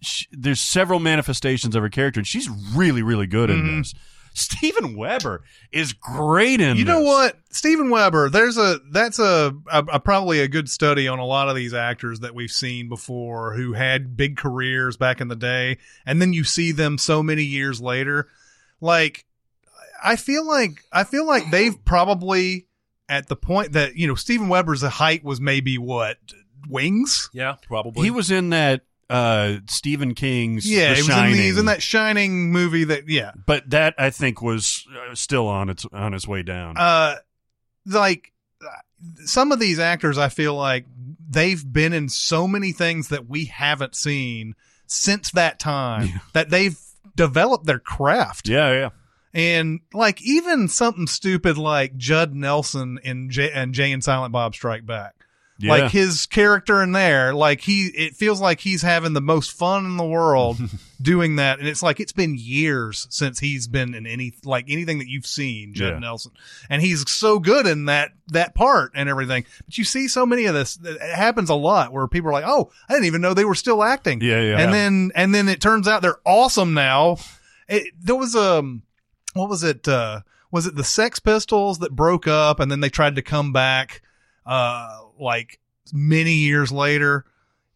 she there's several manifestations of her character, and she's really, really good in
Mhm.
this. Steven Weber is great in
You know
this.
what, Steven Weber? There's a that's a, a, a probably a good study on a lot of these actors that we've seen before who had big careers back in the day, and then you see them so many years later. Like, I feel like I feel like they've probably at the point that you know Steven Weber's height was maybe what wings.
Yeah, probably.
He was in that uh Stephen King's
Yeah,
The
he was in,
Shining,
the, he was in that Shining movie. That yeah,
but that I think was uh, still on its on its way down.
uh like some of these actors i feel like they've been in so many things that we haven't seen since that time that they've developed their craft
yeah, yeah.
and like even something stupid like judd nelson in jay and jay and silent bob strike back
Yeah.
like his character in there like he it feels like he's having the most fun in the world doing that and it's like it's been years since he's been in any like anything that you've seen judd
Yeah.
nelson and he's so good in that that part and everything but you see so many of this it happens a lot where people are like oh i didn't even know they were still acting
Yeah, yeah.
and then and then it turns out they're awesome now it, there was um what was it uh was it the sex pistols that broke up and then they tried to come back uh like many years later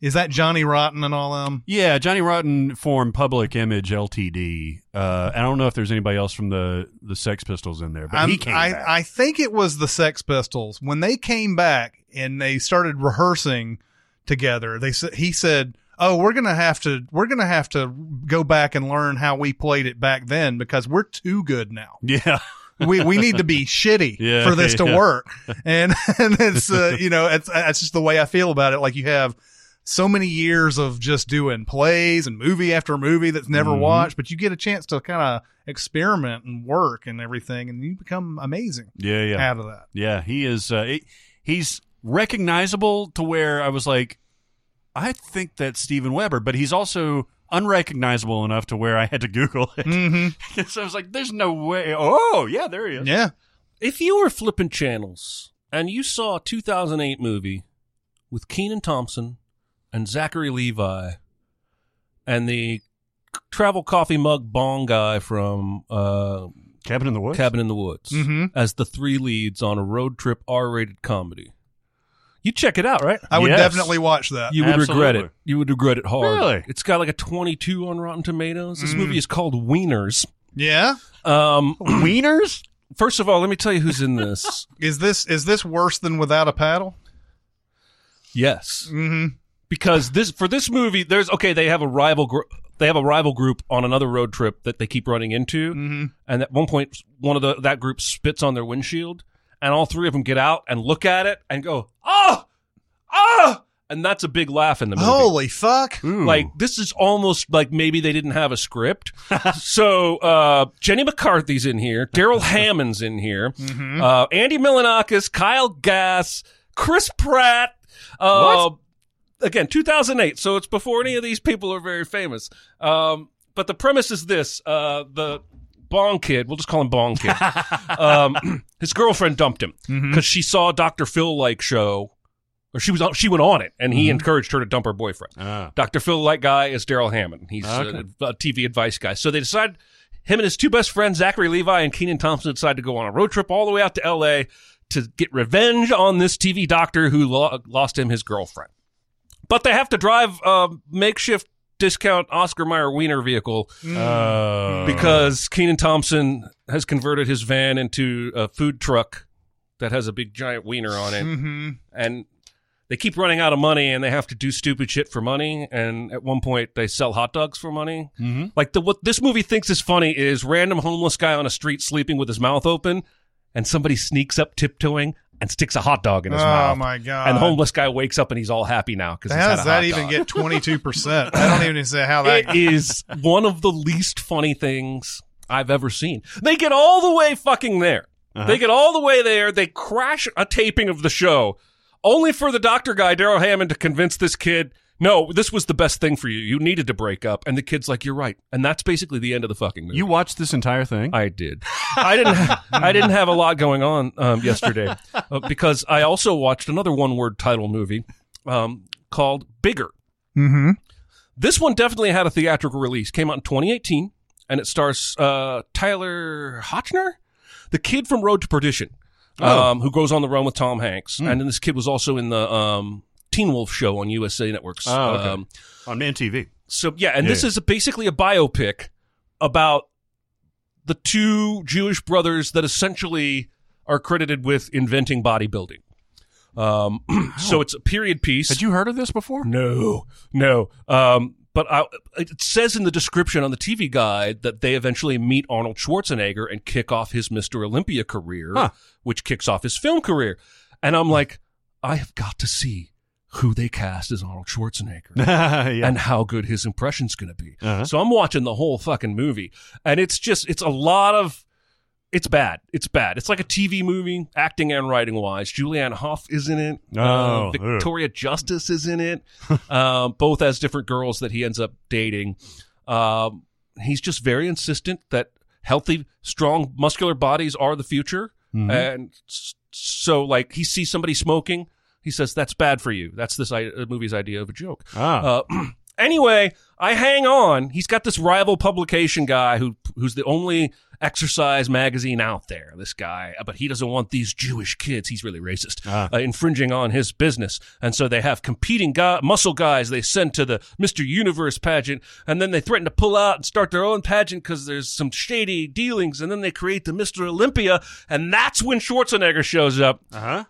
is that johnny rotten and all them
Yeah, Johnny Rotten formed Public Image Ltd. Uh, I don't know if there's anybody else from the the Sex Pistols in there, but
I'm-
he came
I,
back.
I think it was the Sex Pistols when they came back and they started rehearsing together. They said he said, "Oh, we're gonna have to we're gonna have to go back and learn how we played it back then because we're too good now.
yeah,
We we need to be shitty
Yeah,
for this to
yeah.
work." And and it's uh, you know it's that's just the way I feel about it. Like you have. So many years of just doing plays and movie after movie that's never
Mhm.
watched, but you get a chance to kind of experiment and work and everything, and you become amazing
yeah, yeah,
out of that.
yeah. He is. Uh, he- he's recognizable to where I was like, I think that's Steven Weber, but he's also unrecognizable enough to where I had to Google it.
Mm-hmm.
so I was like, "There's no way." Oh, yeah, there he is.
Yeah.
if you were flipping channels and you saw a 2008 movie with Kenan Thompson and Zachary Levi and the travel coffee mug bong guy from uh,
Cabin in the Woods.
Cabin in the Woods
Mhm.
as the three leads on a road trip R-rated comedy. You check it out, right?
I would
Yes.
definitely watch that.
You would regret
Absolutely.
it. You would regret it hard.
Really?
It's got like a 22 on Rotten Tomatoes. This
Mm.
movie is called Wieners.
yeah.
Um,
Wieners.
first of all, let me tell you who's in this.
Is this is this worse than without a paddle?
yes.
Mm-hmm.
because this for this movie there's okay they have a rival gr- they have a rival group on another road trip that they keep running into
Mm-hmm.
and at one point one of the that group spits on their windshield and all three of them get out and look at it and go oh oh and that's a big laugh in the movie.
Holy fuck!
Ooh.
like this is almost like maybe they didn't have a script. So uh jenny mccarthy's in here darrell hammond's in here
Mm-hmm.
uh andy milonakis kyle gass chris pratt uh again 2008 so it's before any of these people are very famous. Um but the premise is this uh the bong kid we'll just call him bong kid um his girlfriend dumped him because she saw dr phil like show or she was she went on it and he encouraged her to dump her boyfriend
Ah.
Dr. Phil like guy is Darrell Hammond. He's
Okay.
a, a TV advice guy. So they decide him and his two best friends, Zachary Levi and Kenan Thompson, decide to go on a road trip all the way out to L.A. to get revenge on this TV doctor who lo- lost him his girlfriend. But they have to drive a makeshift discount Oscar Mayer Wiener vehicle
Uh,
because Kenan Thompson has converted his van into a food truck that has a big giant wiener on it
Mm-hmm.
and they keep running out of money and they have to do stupid shit for money and at one point they sell hot dogs for money
Mhm.
like the what this movie thinks is funny is random homeless guy on a street sleeping with his mouth open and somebody sneaks up tiptoeing and sticks a hot dog in his
Oh
mouth Oh
my god!
and the homeless guy wakes up and he's all happy now because
How does that even get twenty two percent? I don't even say how that.
it is one of the least funny things I've ever seen. They get all the way fucking there.
Uh-huh.
They get all the way there. They crash a taping of the show, only for the doctor guy, Darrell Hammond, to convince this kid, no, this was the best thing for you. You needed to break up. And the kid's like, you're right. And that's basically the end of the fucking movie.
you watched this entire thing?
I did. I didn't. Ha- I didn't have a lot going on um, yesterday uh, because I also watched another one-word title movie um, called Bigger.
mm-hmm.
This one definitely had a theatrical release. Came out in 2018. and it stars uh, Tyler Hoechlin, the kid from Road to Perdition,
Oh.
um, who goes on the run with Tom Hanks, and then this kid was also in the um, Teen Wolf show on USA Networks.
Oh, okay.
um,
on MTV.
so yeah, and
Yeah,
this
yeah.
is basically a biopic about the two Jewish brothers that essentially are credited with inventing bodybuilding. Um, so it's a period piece.
Had you heard of this before?
No, no. Um, but I, it says in the description on the TV guide that they eventually meet Arnold Schwarzenegger and kick off his Mr. Olympia career,
Huh.
which kicks off his film career. And I'm like, I have got to see who they cast as Arnold Schwarzenegger
yeah.
and how good his impression's going to be.
Uh-huh.
So I'm watching the whole fucking movie, and it's just it's a lot of it's bad. It's bad. It's like a TV movie, acting and writing wise. Julianne Hough is in it.
Oh,
Uh,
ugh.
Victoria Justice is in it. um, both as different girls that he ends up dating. Um, he's just very insistent that healthy, strong, muscular bodies are the future,
Mhm.
and so like he sees somebody smoking. He says that's bad for you. That's this I- uh, movie's idea of a joke.
Ah.
Uh, anyway, I hang on. He's got this rival publication guy who who's the only exercise magazine out there. This guy, but he doesn't want these Jewish kids. He's really racist,
Ah.
uh, infringing on his business. And so they have competing guy, muscle guys they send to the Mister Universe pageant, and then they threaten to pull out and start their own pageant because there's some shady dealings. And then they create the Mister Olympia, and that's when Schwarzenegger shows up.
Uh huh.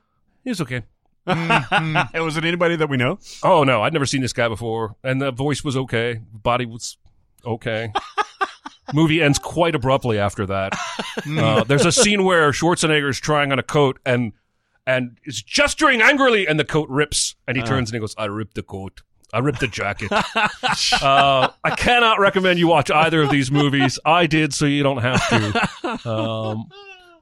He's okay.
Was it anybody that we know?
Oh no, I'd never seen this guy before, and the voice was okay, body was okay. Movie ends quite abruptly after that. Uh, there's a scene where Schwarzenegger is trying on a coat and and is gesturing angrily, and the coat rips, and he turns and he goes, "I ripped the coat." I ripped the jacket. uh, I cannot recommend you watch either of these movies. I did, so you don't have to. Um,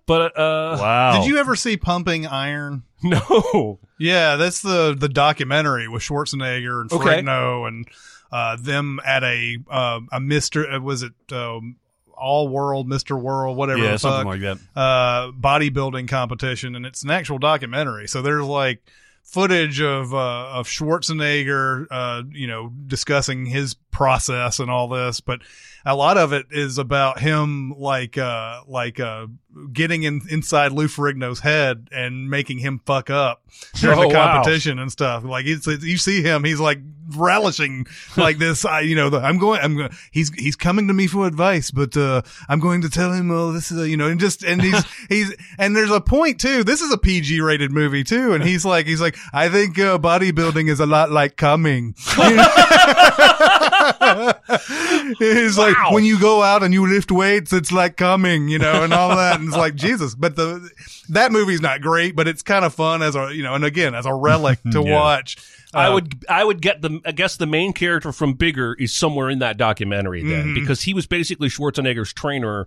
but uh,
Wow.
Did you ever see Pumping Iron?
no,
Yeah, that's the the documentary with Schwarzenegger and
Okay.
Ferrigno and uh, them at a uh, a Mister uh, was it um, All World Mister World whatever
Yeah,
the
something
fuck,
like that.
uh, bodybuilding competition, and it's an actual documentary. So there's like footage of uh, of Schwarzenegger, uh, you know, discussing his process and all this, but a lot of it is about him like uh like uh getting in inside Lou Ferrigno's head and making him fuck up during
Oh,
the
wow.
competition and stuff. Like it's, you see him, he's like relishing like this. I, you know, the, I'm going, I'm going. He's he's coming to me for advice, but uh I'm going to tell him, oh, this is a, you know, and just and he's he's and there's a point too. This is a PG rated movie too, and he's like he's like I think uh, bodybuilding is a lot like coming. He's like when you go out and you lift weights, it's like coming, you know, and all that. And it's like Jesus. But the that movie's not great, but it's kind of fun as a you know, and again as a relic to
Yeah.
watch.
I
Uh,
would I would get the I guess the main character from Bigger is somewhere in that documentary then
Mhm.
because he was basically Schwarzenegger's trainer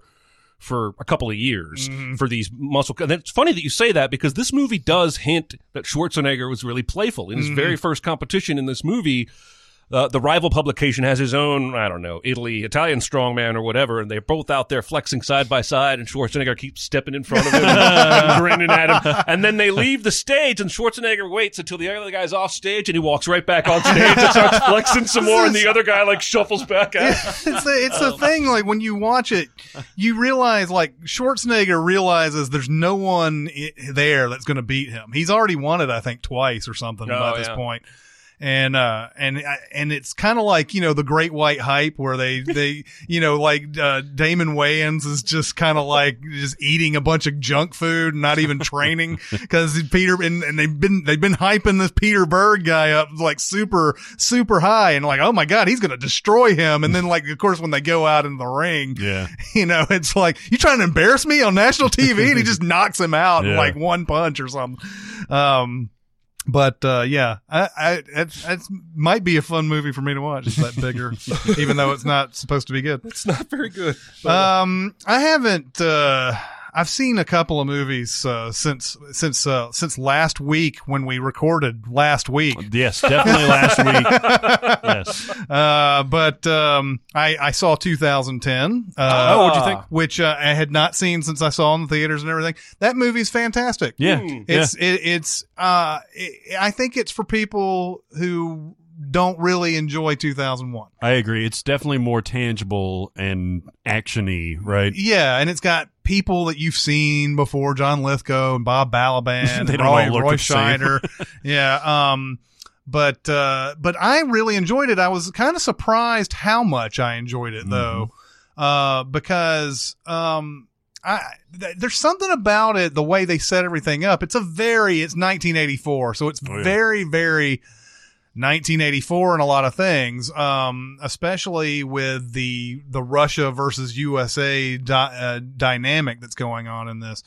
for a couple of years
Mhm.
for these muscle. And it's funny that you say that because this movie does hint that Schwarzenegger was really playful in his
Mhm.
very first competition in this movie. Uh, the rival publication has his own, I don't know, Italy, Italian strongman or whatever, and they're both out there flexing side by side, and Schwarzenegger keeps stepping in front of him and grinning at him. And then they leave the stage, and Schwarzenegger waits until the other guy's off stage, and he walks right back on stage and starts flexing some more, and the other guy like shuffles back out.
it's the, it's the thing like when you watch it you realize like Schwarzenegger realizes there's no one i- there that's going to beat him he's already won it I think twice or something
Oh,
by this
yeah.
point and uh and and it's kind of like you know the great white hype where they they you know like uh Damon Wayans is just kind of like just eating a bunch of junk food and not even training because Peter and, and they've been they've been hyping this Peter Berg guy up like super super high and like oh my god he's gonna destroy him. And then like of course when they go out in the ring
Yeah.
you know it's like you trying to embarrass me on national TV and he just knocks him out in like one punch or something. Um but uh, yeah, I, I might be a fun movie for me to watch. It's that bigger, even though it's not supposed to be good.
It's not very good.
Um, I haven't. Uh, I've seen a couple of movies uh, since since uh, since last week when we recorded last week.
Yes, definitely last week. Yes.
Uh, but um, I I saw 2010. Uh,
Oh, what'd you think?
Which uh, I had not seen since I saw in the theaters and everything. That movie's fantastic.
Yeah.
Hmm.
It's it, it's uh it, I think it's for people who don't really enjoy 2001.
I agree. It's definitely more tangible and actiony, right?
Yeah, and it's got people that you've seen before, John Lithgow and Bob Balaban,
They
Roy, Roy. Scheider. yeah, um, but uh, but I really enjoyed it. I was kind of surprised how much I enjoyed it though,
Mm-hmm.
uh, because um, I th- there's something about it the way they set everything up. It's a very it's 1984, so it's
Oh, yeah.
very very 1984 and a lot of things, um, especially with the the Russia versus USA di- uh, dynamic that's going on in this.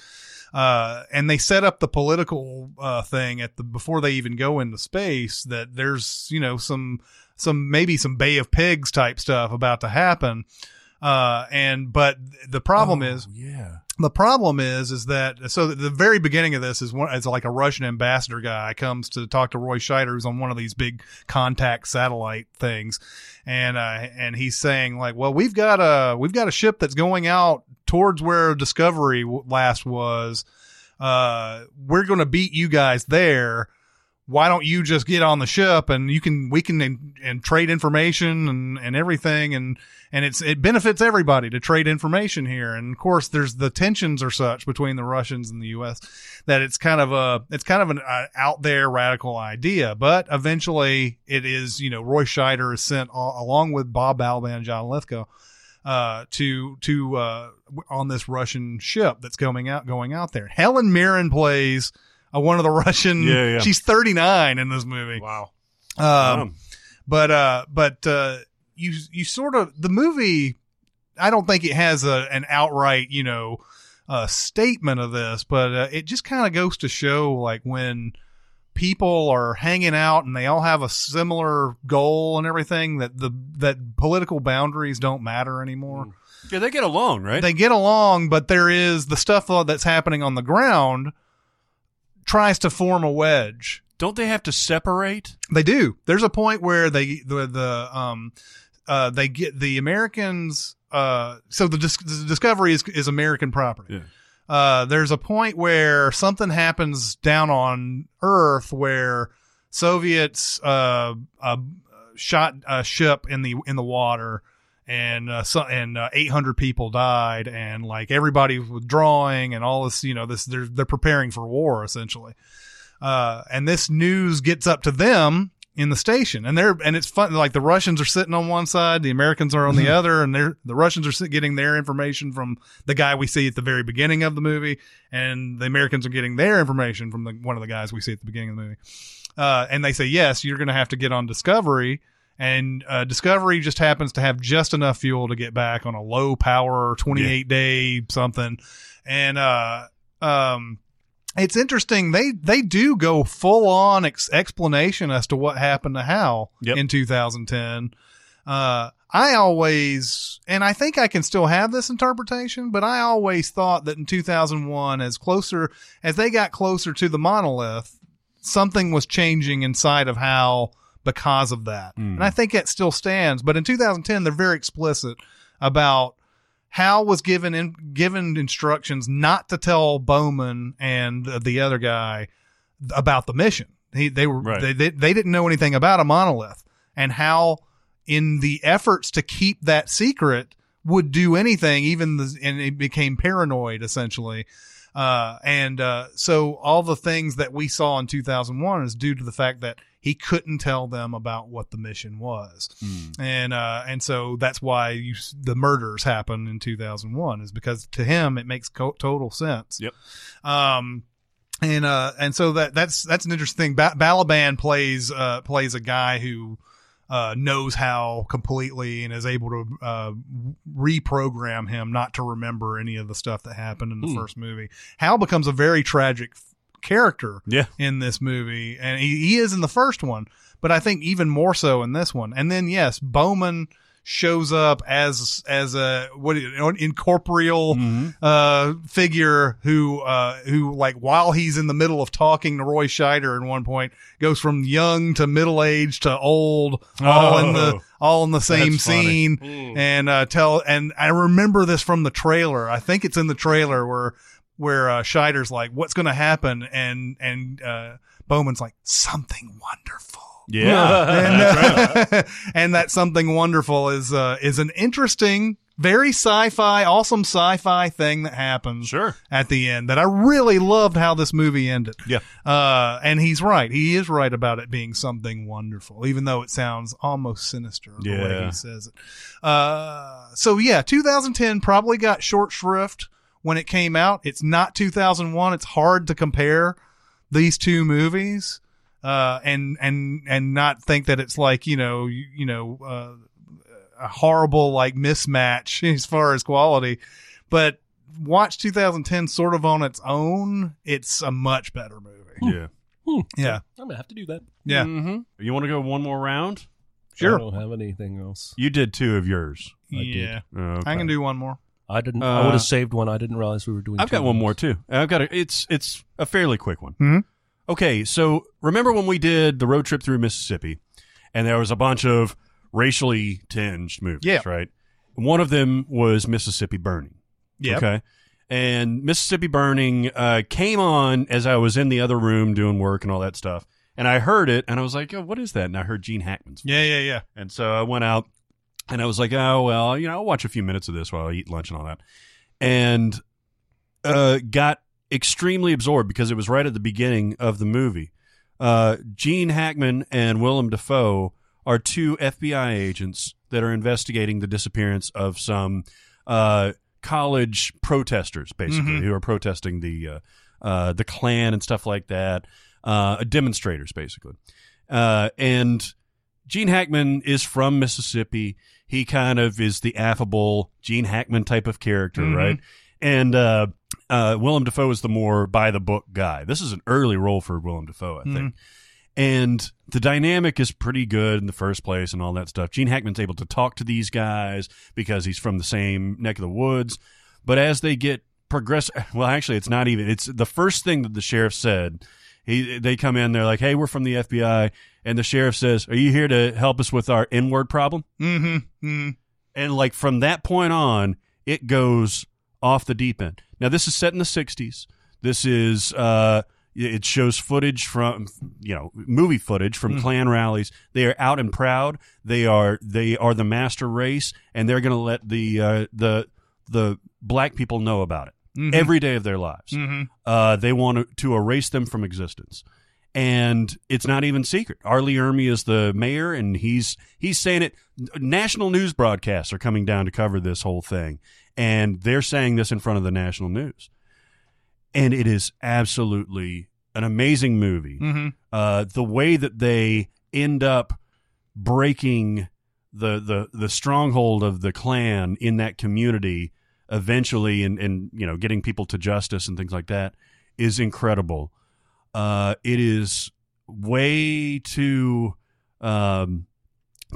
Uh, and they set up the political uh, thing at the before they even go into space. That there's you know some some maybe some Bay of Pigs type stuff about to happen. Uh, and but the problem is
Oh, yeah.
The problem is is that so the very beginning of this is one it's like a Russian ambassador guy comes to talk to Roy Scheider who's on one of these big contact satellite things. And uh and he's saying like well we've got a we've got a ship that's going out towards where Discovery last was. Uh we're going to beat you guys there why don't you just get on the ship and you can we can and, and trade information and and everything. And and it's it benefits everybody to trade information here. And of course there's the tensions are such between the Russians and the US that it's kind of a it's kind of an uh, out there radical idea. But eventually it is you know Roy Scheider is sent al- along with Bob Balaban and John Lithgow uh, to to uh, on this Russian ship that's going out going out there. Helen Mirren plays uh, one of the Russian.
Yeah, yeah.
She's 39 in this movie.
Wow.
Um,
Wow.
but uh, but uh, you you sort of the movie. I don't think it has a an outright you know uh, statement of this, but uh, it just kind of goes to show like when people are hanging out and they all have a similar goal and everything that the that political boundaries don't matter anymore
Yeah, they get along, right?
they get along, but there is the stuff that's happening on the ground tries to form a wedge.
Don't they have to separate?
They do. There's a point where they the the um uh they get the Americans uh so the, dis- the discovery is is American property.
Yeah.
Uh there's a point where something happens down on Earth where Soviets uh uh shot a ship in the in the water and uh, so, and uh, 800 people died and like everybody was withdrawing and all this you know this they're they're preparing for war essentially. Uh, and this news gets up to them in the station and they're and it's fun like the russians are sitting on one side the americans are on the other and they're the russians are getting their information from the guy we see at the very beginning of the movie and the americans are getting their information from the, one of the guys we see at the beginning of the movie. Uh, and they say yes you're going to have to get on discovery and uh, discovery just happens to have just enough fuel to get back on a low power 28 day something. And uh um it's interesting they they do go full on ex- explanation as to what happened to Hal
Yep.
in 2010 uh I always and I think I can still have this interpretation but I always thought that in 2001 as closer as they got closer to the monolith something was changing inside of Hal because of that. And I think it still stands. But in 2010, they're very explicit about Hal was given in, given instructions not to tell Bowman and the, the other guy about the mission. He, they were
Right.
they, they they didn't know anything about a monolith, and Hal, in the efforts to keep that secret, would do anything, even the, and it became paranoid essentially. Uh, and uh, so all the things that we saw in 2001 is due to the fact that he couldn't tell them about what the mission was, and uh, and so that's why you, the murders happen in 2001 is because to him it makes co- total sense.
Yep.
Um, and uh, and so that that's that's an interesting thing. Ba- Balaban plays uh plays a guy who uh knows how completely and is able to uh reprogram him not to remember any of the stuff that happened in the first movie. Hal becomes a very tragic character
Yeah.
in this movie, and he, he is in the first one, but I think even more so in this one. And then yes, Bowman shows up as as a what is it, an incorporeal uh figure who uh who like while he's in the middle of talking to Roy Scheider at one point goes from young to middle aged to old all in the
Oh.
all in the same
That's funny.
scene and uh tell and I remember this from the trailer I think it's in the trailer where where uh, Scheider's like, "What's going to happen?" and and uh, Bowman's like, "Something wonderful."
Yeah.
and, uh, and that something wonderful is uh, is an interesting, very sci-fi, awesome sci-fi thing that happens
Sure.
at the end. That I really loved how this movie ended.
Yeah.
Uh, and he's right. He is right about it being something wonderful, even though it sounds almost sinister the way he says it. Uh, so yeah, 2010 probably got short shrift when it came out. It's not 2001. It's hard to compare these two movies, uh, and, and, and not think that it's like, you know, you, you know, uh, a horrible like mismatch as far as quality, but watch 2010 sort of on its own. It's a much better movie.
Yeah.
Yeah.
I'm gonna have to do that.
Yeah.
hmm You want to go one more round?
Sure.
I don't have anything else.
You did two of yours.
I
yeah.
Oh, okay.
I can do one more.
I didn't.
Uh,
I would have saved one. I didn't realize we were doing.
I've
two
got one
ones.
more too. I've got a, it's it's a fairly quick one.
Mhm.
Okay, so remember when we did the road trip through Mississippi, and there was a bunch of racially tinged movies,
Yeah.
right? One of them was Mississippi Burning.
Yeah.
Okay. And Mississippi Burning uh, came on as I was in the other room doing work and all that stuff. And I heard it, and I was like, oh, what is that? And I heard Gene Hackman's
Yeah. Yeah. Yeah.
and so I went out and I was like, oh, well, you know, I'll watch a few minutes of this while I eat lunch and all that. And uh, got extremely absorbed because it was right at the beginning of the movie. Uh, Gene Hackman and Willem Dafoe are two FBI agents that are investigating the disappearance of some uh, college protesters, basically,
Mhm.
who are protesting the uh, uh, the Klan and stuff like that. Uh, demonstrators, basically. Uh, and Gene Hackman is from Mississippi. He kind of is the affable Gene Hackman type of character,
Mhm.
right? And uh, uh, Willem Dafoe is the more by the book guy. This is an early role for Willem Dafoe, I think. And the dynamic is pretty good in the first place and all that stuff. Gene Hackman's able to talk to these guys because he's from the same neck of the woods. But as they get progress, well, actually, it's not even. It's the first thing that the sheriff said. He, they come in, they're like, "Hey, we're from the FBI," and the sheriff says, "Are you here to help us with our N-word problem?"
Mm-hmm. mm
And like from that point on, it goes off the deep end. Now this is set in the '60s. This is uh, it shows footage from you know movie footage from Klan rallies. They are out and proud. They are they are the master race, and they're going to let the uh, the the black people know about it every day of their lives.
Mm-hmm.
Uh, they want to, to erase them from existence. And it's not even secret. R. Lee Ermey is the mayor, and he's he's saying it. National news broadcasts are coming down to cover this whole thing, and they're saying this in front of the national news. And it is absolutely an amazing movie.
Mm-hmm.
Uh, the way that they end up breaking the the the stronghold of the Klan in that community eventually and and you know getting people to justice and things like that is incredible uh it is way too um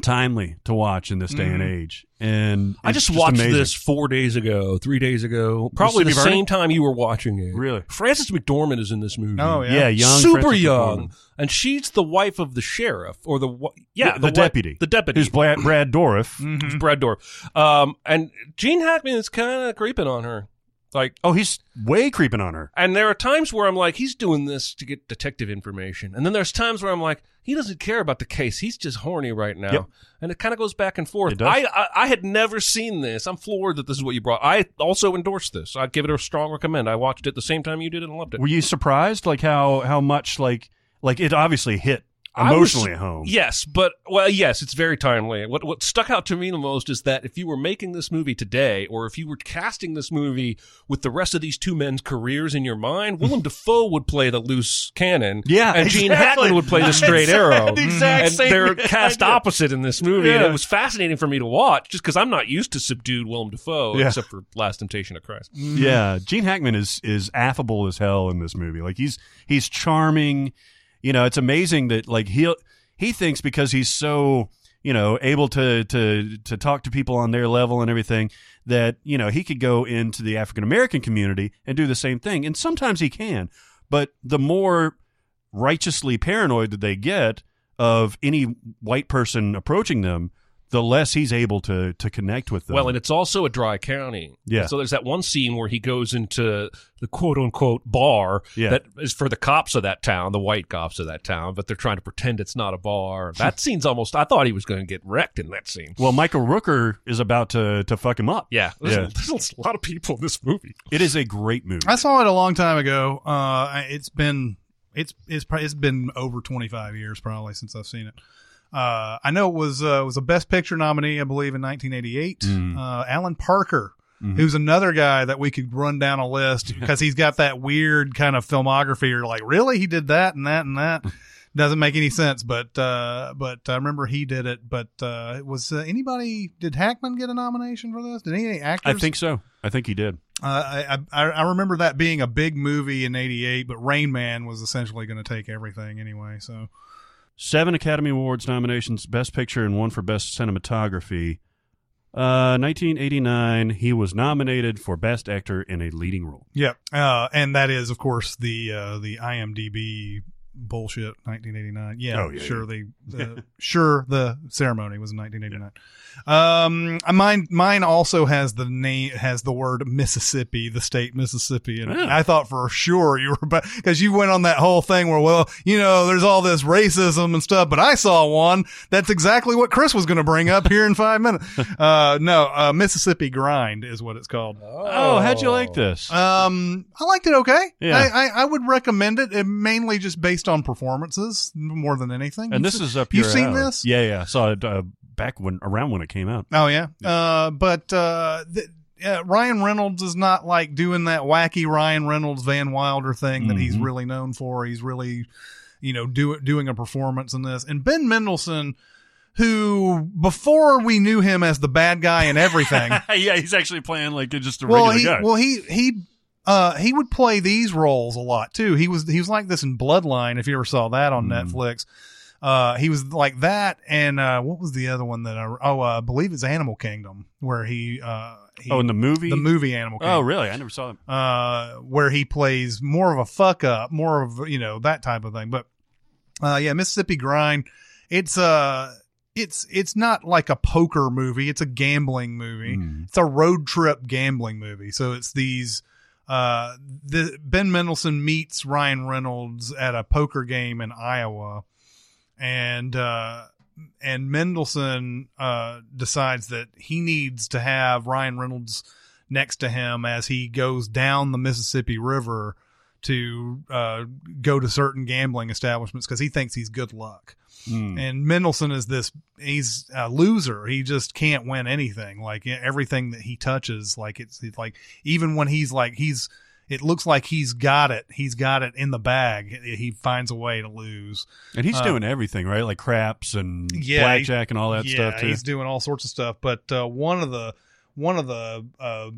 timely to watch in this day and
Mhm.
age and
I
it's
just watched
amazing.
this four days ago, three days ago, probably the same time you were watching it.
Really?
Frances McDormand is in this movie.
Oh, yeah.
yeah young
super
Frances
young,
McDormand.
and she's the wife of the sheriff, or the yeah,
the, the
wi-
deputy
the deputy,
who's Brad, Brad Dourif
Who's Brad Dourif. Um, and Gene Hackman is kind of creeping on her, like.
oh he's way creeping on her
And there are times where I'm like, he's doing this to get detective information, and then there's times where I'm like, he doesn't care about the case. He's just horny right now,
Yep.
and it kind of goes back and forth.
It does.
I, I I had never seen this. I'm floored that this is what you brought. I also endorsed this. I'd give it a strong recommend. I watched it the same time you did and loved it.
were you surprised like how how much like like it obviously hit
I was-
emotionally at home
Yes, but well, yes, it's very timely. What what stuck out to me the most is that if you were making this movie today, or if you were casting this movie with the rest of these two men's careers in your mind, Willem Dafoe would play the loose cannon,
Yeah,
and Gene
exactly.
Hackman would play the straight arrow.
the exact
and
same
they're cast
idea.
opposite in this movie, and it was fascinating for me to watch, just because I'm not used to subdued Willem Dafoe,
Yeah.
except for Last Temptation of Christ.
Yeah, Gene Hackman is is affable as hell in this movie. Like he's he's charming. You know, it's amazing that like he he thinks because he's so you know able to to to talk to people on their level and everything that you know he could go into the African American community and do the same thing. And sometimes he can, but the more righteously paranoid that they get of any white person approaching them, the less he's able to to connect with them.
Well, and it's also a dry county.
Yeah.
So there's that one scene where he goes into the quote unquote bar
Yeah.
that is for the cops of that town, the white cops of that town, but they're trying to pretend it's not a bar. That scene's almost, I thought he was going to get wrecked in that scene.
well, Michael Rooker is about to to fuck him up.
Yeah. There's,
Yeah.
there's a lot of people in this movie.
It is a great movie.
I saw it a long time ago. Uh, it's been it's it's it's been over 25 years probably since I've seen it. Uh, I know it was uh, was a Best Picture nominee, I believe, in 1988.
Mm.
Uh, Alan Parker,
Mhm.
who's another guy that we could run down a list because he's got that weird kind of filmography. You're like, really? He did that and that and that. Doesn't make any sense, but uh, but I remember he did it. But uh, was uh, anybody? Did Hackman get a nomination for this? Did any actors?
I think so. I think he did.
Uh, I, I I remember that being a big movie in '88, but Rain Man was essentially going to take everything anyway. So
Seven Academy Awards nominations, Best Picture, and one for Best Cinematography. Uh, 1989, he was nominated for Best Actor in a Leading Role.
yeah, uh, and that is of course the uh, the IMDb bullshit 1989. Yeah,
Oh, yeah,
sure the, the sure the ceremony was in 1989. Um, mine mine also has the name has the word Mississippi, the state Mississippi, and
Yeah.
I thought for sure you were because you went on that whole thing where well you know there's all this racism and stuff, but I saw one that's exactly what Chris was going to bring up here in five minutes. Uh, no, uh, Mississippi Grind is what it's called.
Oh, how'd you like this?
Um, I liked it okay.
Yeah.
I, I, I would recommend it, uh, mainly just based on performances more than anything.
and this is up
You've seen
alley.
this?
Yeah, yeah. I saw it uh, back when around when it came out.
Oh yeah. Uh, but uh, th- uh, Ryan Reynolds is not like doing that wacky Ryan Reynolds Van Wilder thing that he's
Mhm.
really known for. He's really, you know, do, doing a performance in this. And Ben Mendelsohn, who before we knew him as the bad guy and everything.
yeah, he's actually playing like just a
well,
regular
he
guy.
well he he uh he would play these roles a lot too. He was he was like this in Bloodline. If you ever saw that on
Mm.
Netflix, uh, he was like that. And uh, what was the other one that I oh uh, I believe it's Animal Kingdom, where he uh he,
oh, in the movie?
the movie Animal Kingdom.
Oh, really? I never saw him.
Uh, where he plays more of a fuck up, more of you know that type of thing. But uh, yeah, Mississippi Grind. It's uh it's it's not like a poker movie. It's a gambling movie.
Mm.
It's a road trip gambling movie. So it's these. Uh, the Ben Mendelsohn meets Ryan Reynolds at a poker game in Iowa, and uh, and Mendelsohn uh, decides that he needs to have Ryan Reynolds next to him as he goes down the Mississippi River to uh, go to certain gambling establishments because he thinks he's good luck.
Mm.
And Mendelsohn is this, he's a loser. He just can't win anything. Like everything that he touches, like it's, it's like, even when he's like, he's, it looks like he's got it. He's got it in the bag. He finds a way to lose.
And he's
Uh,
doing everything, right? Like craps and
Yeah,
blackjack and all that
yeah,
stuff too.
he's doing all sorts of stuff. But uh, one of the one of the uh,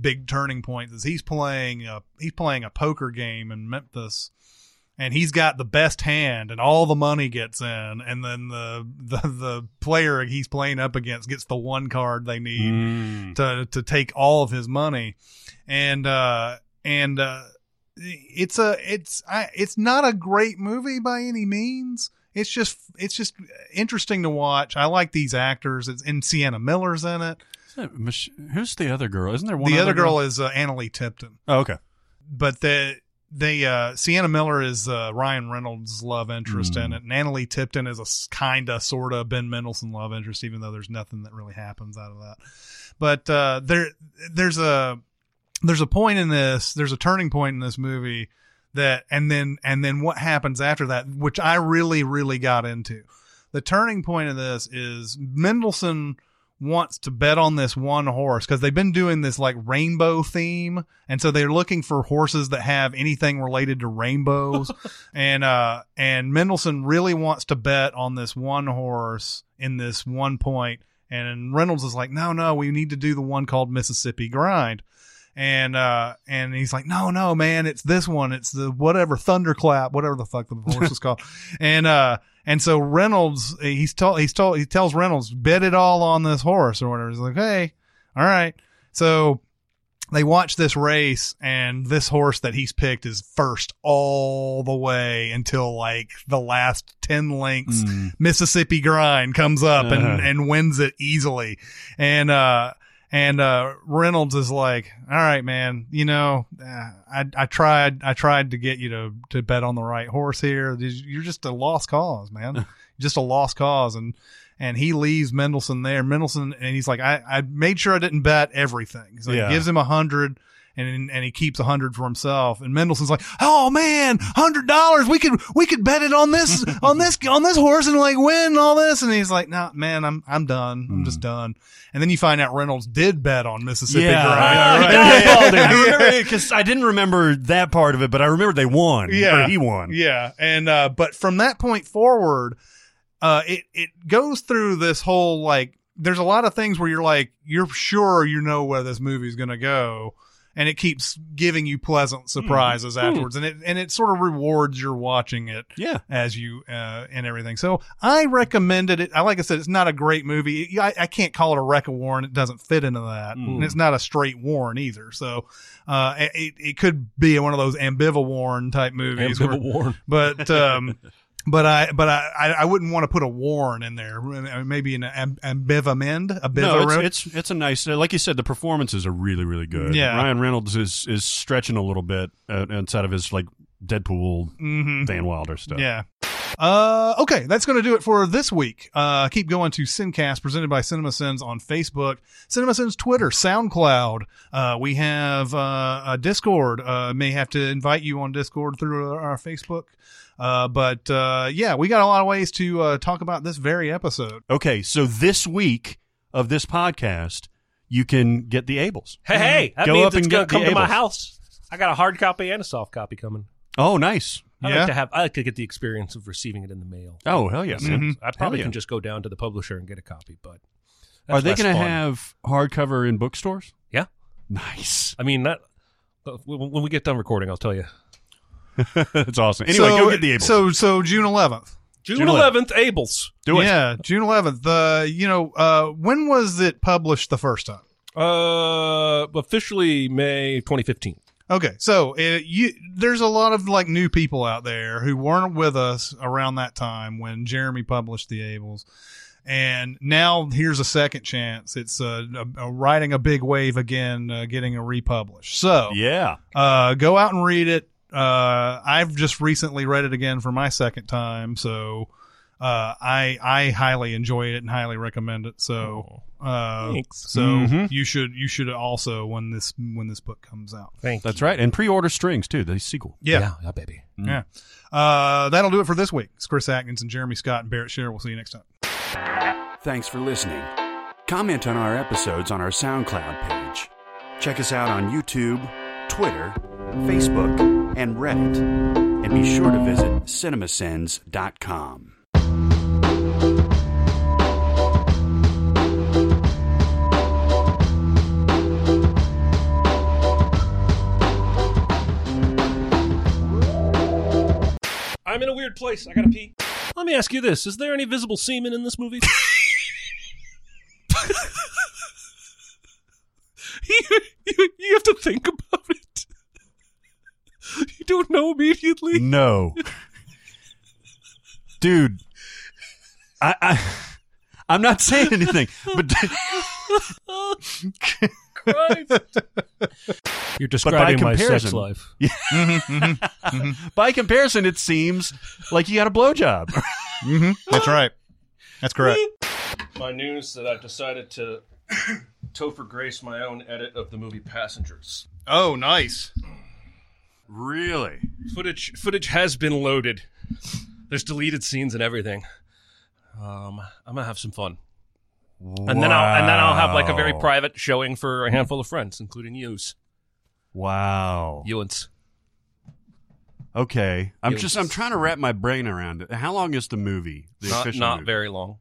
big turning points is he's playing a, he's playing a poker game in Memphis, and he's got the best hand, and all the money gets in, and then the the the player he's playing up against gets the one card they need
Mm.
to to take all of his money, and uh and uh it's a it's I, it's not a great movie by any means. It's just it's just interesting to watch. I like these actors. It's and Sienna Miller's in it
Mich- Who's the other girl? Isn't there one
the other girl is uh, Analeigh Tipton,
Oh, okay.
but the they uh Sienna Miller is uh, Ryan Reynolds' love interest in
Mm.
it, and Analeigh Tipton is a kind of sort of Ben Mendelsohn love interest, even though there's nothing that really happens out of that. But uh, there there's a there's a point in this there's a turning point in this movie that and then and then what happens after that, which I really really got into. The turning point of this is Mendelsohn wants to bet on this one horse because they've been doing this like rainbow theme and so they're looking for horses that have anything related to rainbows. And uh and Mendelsohn really wants to bet on this one horse in this one point and Reynolds is like no no we need to do the one called Mississippi Grind. And uh and he's like no no man it's this one it's the whatever thunderclap whatever the fuck the horse is called. And uh and so Reynolds he's told he's told he tells Reynolds bet it all on this horse or whatever. He's like hey all right. So they watch this race and this horse that he's picked is first all the way until like the last 10 lengths mississippi grind comes up and,
Uh-huh.
and wins it easily. And uh and uh reynolds is like all right man you know uh, i i tried i tried to get you to to bet on the right horse here you're just a lost cause man just a lost cause and and he leaves Mendelsohn there. Mendelsohn and he's like, I, I made sure I didn't bet everything. So
Yeah.
he gives him a hundred and and he keeps a hundred for himself. And Mendelsohn's like, Oh man, hundred dollars. We could we could bet it on this on this on this horse and like win and all this. And he's like, No, man, I'm I'm done. I'm just done. And then you find out Reynolds did bet on Mississippi.
Yeah, right. Because I didn't remember that part of it, but I remember they won.
Yeah.
he won.
Yeah, and uh, but from that point forward, uh, it it goes through this whole like. There's a lot of things where you're like you're sure you know where this movie's gonna go, and it keeps giving you pleasant surprises afterwards, and it and it sort of rewards your watching it
Yeah.
as you uh, and everything. So I recommended it. I like I said, it's not a great movie. I, I can't call it a rec or warn. It doesn't fit into that, and it's not a straight warn either. So uh, it it could be one of those ambivalent warn type movies.
Ambivalent warn.
but um, but I but I I wouldn't want to put a warn in there. Maybe an amb- ambivalent, a
No, it's, it's it's a nice. uh, Like you said, the performances are really really good.
Yeah.
Ryan Reynolds is is stretching a little bit uh, inside of his like Deadpool, Van Wilder stuff.
Mm-hmm. Yeah. Uh, okay, that's going to do it for this week. Uh, keep going to Sincast presented by CinemaSins on Facebook, CinemaSins Twitter, SoundCloud. Uh, we have uh, a Discord. Uh, may have to invite you on Discord through our Facebook. Uh, but uh, yeah, we got a lot of ways to uh, talk about this very episode.
Okay, so this week of this podcast, you can get the Ables.
Hey, hey, that
Go
means
up
it's
and
gonna
get the
come to my
Ables.
house. I got a hard copy and a soft copy coming.
Oh, nice.
I
Yeah?
like to have. I like to get the experience of receiving it in the mail.
Oh, hell yeah, man.
I probably
Hell yeah.
can just go down to the publisher and get a copy, but
Are they
less
going to
fun.
have hardcover in bookstores?
Yeah,
Nice.
I mean that. uh, When when we get done recording, I'll tell you.
That's awesome. Anyway,
so,
go get the Ables.
So so June eleventh.
June
June
eleventh, Ables.
Do it.
Yeah, June eleventh. The you know uh, when was it published the first time?
Uh, officially May 2015.
Okay, so uh, you there's a lot of like new people out there who weren't with us around that time when Jeremy published the Ables, and now here's a second chance. It's uh, a, a riding a big wave again, uh, getting a republished. So
Yeah.
uh, go out and read it. Uh, I've just recently read it again for my second time, so uh, I I highly enjoy it and highly recommend it. So uh,
Thanks.
so
Mhm.
you should you should also when this when this book comes out.
Thank
That's right. And pre-order strings too. The sequel.
Yeah.
yeah, baby.
Yeah. Uh, that'll do it for this week. It's Chris Atkins and Jeremy Scott and Barrett Shearer. We'll see you next time.
Thanks for listening. Comment on our episodes on our SoundCloud page. Check us out on YouTube, Twitter, Facebook, and Reddit. And be sure to visit cinemasins.com.
I'm in a weird place. I gotta pee. Let me ask you this: Is there any visible semen in this movie? you, you, you have to think about it. You don't know immediately.
No. Dude. I, I I'm not saying anything, but
Christ. You're describing my sex
comparison-
life.
by comparison, it seems like you got a blowjob.
Mm-hmm. That's right. That's correct.
My news that I've decided to Topher Grace my own edit of the movie Passengers.
Oh, nice.
Really?
Footage footage has been loaded. There's deleted scenes and everything. Um, I'm gonna have some fun, and then I'll and then I'll have like a very
Wow.
private showing for a handful of friends, including yous,
Wow.
Ewans.
Okay. I'm
It
just I'm trying to wrap my brain around it. How long is the movie? The
Not
official
not
movie?
very long.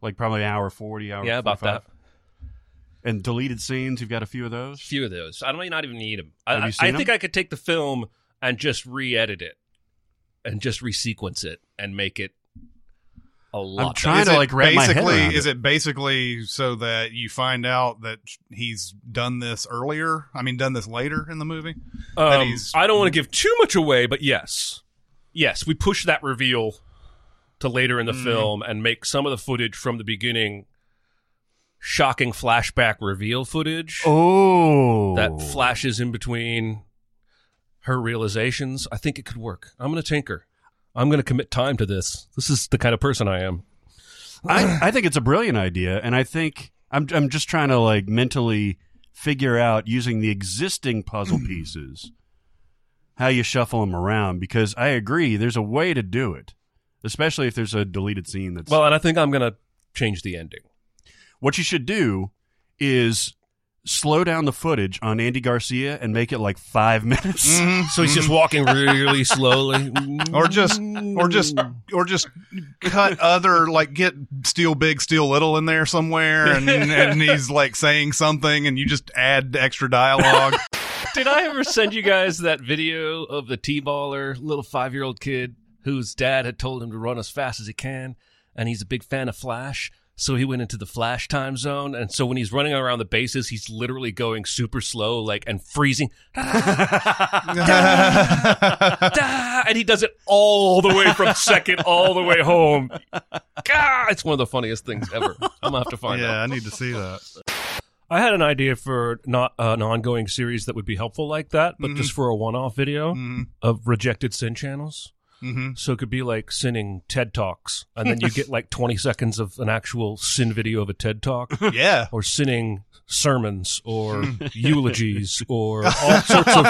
like probably an hour 40 hour
Yeah, about
45?
that.
And deleted scenes, you've got a few of those?
Few of those. I might not even need them. I,
Have you
I-
seen
I think
'em?
I could take the film and just re-edit it, and just resequence it and make it a lot.
I'm trying
Is
to like wrap my head
basically
around
is
it.
it basically so that you find out that he's done this earlier? I mean, done this later in the movie. that
Um,
he's
I don't want to give too much away, but yes, yes, we push that reveal to later in the
Mm.
film and make some of the footage from the beginning shocking flashback reveal footage
Oh,
that flashes in between her realizations. I think it could work. I'm going to tinker. I'm going to commit time to this. This is the kind of person I am.
I, I think it's a brilliant idea, and I think I'm I'm just trying to like mentally figure out using the existing puzzle pieces how you shuffle them around because I agree there's a way to do it, especially if there's a deleted scene that's
Well, and I think I'm going to change the ending.
What you should do is slow down the footage on Andy Garcia and make it like five minutes.
So he's just walking really slowly,
Mm-hmm. or just or just or just cut other like get steal big steal little in there somewhere and and he's like saying something and you just add extra dialogue
Did I ever send you guys that video of the T-baller, little five-year-old kid whose dad had told him to run as fast as he can, and he's a big fan of Flash, so he went into the Flash time zone, and so when he's running around the bases, he's literally going super slow, like and freezing, Da! and he does it all the way from second all the way home. God, it's one of the funniest things ever. I'm gonna have to find out.
yeah i need to see that
I had an idea for not uh, an ongoing series that would be helpful like that, but just for a one-off video of rejected sin channels.
Mm-hmm.
So it could be like sinning TED talks, and then you get like 20 seconds of an actual sin video of a TED talk,
yeah
or sinning sermons, or eulogies, or all sorts of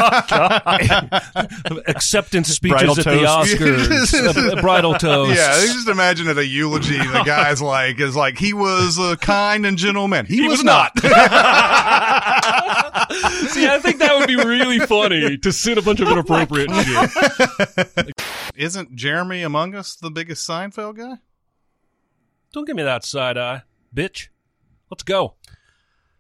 acceptance speeches
Bridal
at the. Oscars, uh, bridal toast.
Yeah, you just imagine at a eulogy, the guy's like, is like, he was a kind and gentle man. He, was, not.
See, I think that would be really funny to sin a bunch of inappropriate shit.
Isn't Jeremy Among Us the biggest Seinfeld guy?
Don't give me that side eye, bitch. Let's go.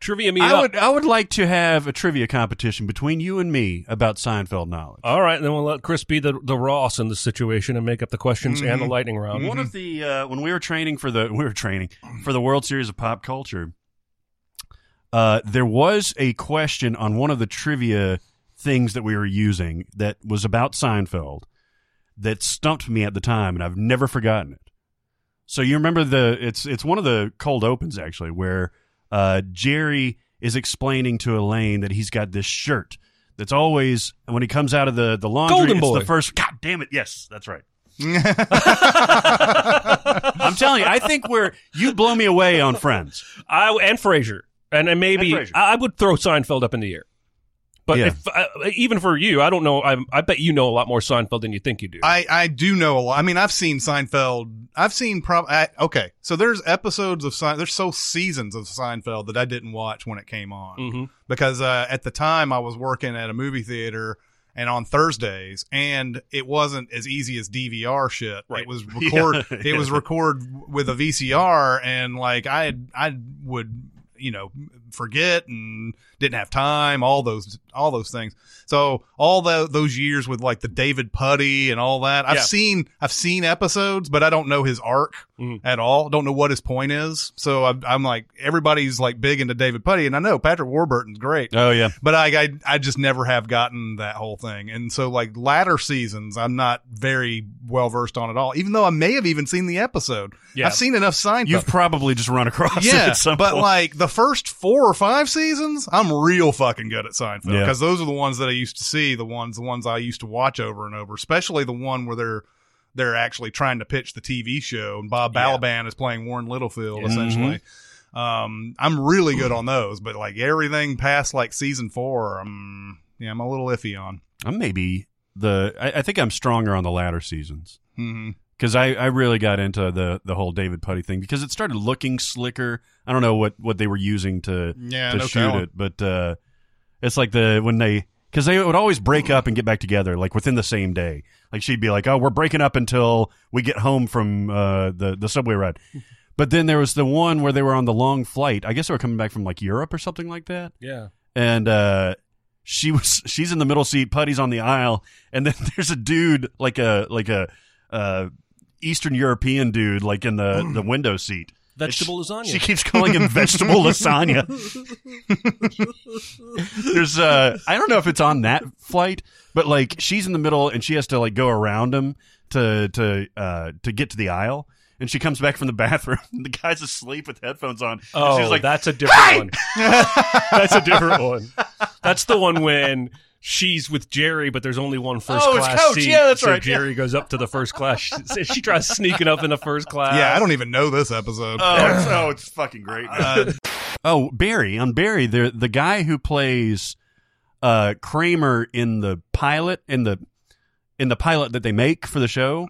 Trivia me
I
up.
would I would like to have a trivia competition between you and me about Seinfeld knowledge.
All right, then we'll let Chris be the, the Ross in this situation and make up the questions and the lightning round.
One of the uh, when we were training for the we were training for the World Series of Pop Culture, uh, there was a question on one of the trivia things that we were using that was about Seinfeld that stumped me at the time, and I've never forgotten it. So you remember the it's it's one of the cold opens actually where uh, Jerry is explaining to Elaine that he's got this shirt that's always when he comes out of the the laundry.
Golden
it's
Boy.
the first. God damn it! Yes, that's right. I'm telling you, I think we're you blow me away on Friends.
I and Frasier, and, and maybe
And
I, I would throw Seinfeld up in the air. But
Yeah.
if, uh, even for you, I don't know. I, I bet you know a lot more Seinfeld than you think you do.
I, I do know a lot. I mean, I've seen Seinfeld. I've seen prob. I, okay, so there's episodes of Sein. There's so seasons of Seinfeld that I didn't watch when it came on
Mhm.
because uh, at the time I was working at a movie theater and on Thursdays, and it wasn't as easy as DVR shit.
Right.
It was record.
Yeah.
It was record with a VCR, and like I I would you know forget and didn't have time. All those all those things. So all the, those years with like the David Puddy and all that, I've
Yeah.
seen I've seen episodes, but I don't know his arc
Mhm.
at all. Don't know what his point is. So I'm, I'm like everybody's like big into David Puddy, and I know Patrick Warburton's great.
Oh yeah,
But I, I I just never have gotten that whole thing, and so like latter seasons, I'm not very well versed on at all. Even though I may have even seen the episode,
Yeah.
I've seen enough Seinfeld.
you've probably just run across it
yeah,
at some
but
point.
like the first four or five seasons, I'm real fucking good at Seinfeld
Yeah.
because those are the ones that I used to see, the ones the ones I used to watch over and over, especially the one where they're they're actually trying to pitch the TV show and Bob
Yeah.
Balaban is playing Warren Littlefield
Yeah.
essentially. Um, I'm really good on those, but like everything past like season four, I'm yeah, I'm a little iffy on.
I'm maybe the I, I think I'm stronger on the latter seasons
hmm
because I, I really got into the the whole David Puddy thing because it started looking slicker. I don't know what what they were using to
Yeah,
to
no
shoot
telling.
it, but uh, it's like the when they because they would always break up and get back together like within the same day. Like she'd be like, "Oh, we're breaking up until we get home from uh, the the subway ride." But then there was the one where they were on the long flight. I guess they were coming back from like Europe or something like that.
yeah.
And uh, she was she's in the middle seat, Puddy's on the aisle, and then there's a dude like a like a uh, Eastern European dude like in the the window seat.
Vegetable lasagna.
She keeps calling him vegetable lasagna. There's uh I don't know if it's on that flight, but like she's in the middle and she has to like go around him to to uh to get to the aisle. And she comes back from the bathroom. And the guy's asleep with headphones on. And
Oh,
she's like,
that's a different one. that's a different one. That's the one when she's with Jerry, but there's only one first
Oh, it's
class
Coach.
seat.
Yeah, that's
so
right.
Jerry goes up to the first class. She, she tries sneaking up in the first class.
yeah, I don't even know this episode.
Oh, it's, oh, it's fucking great. man. oh, Barry on Barry, the the guy who plays uh, Kramer in the pilot in the in the pilot that they make for the show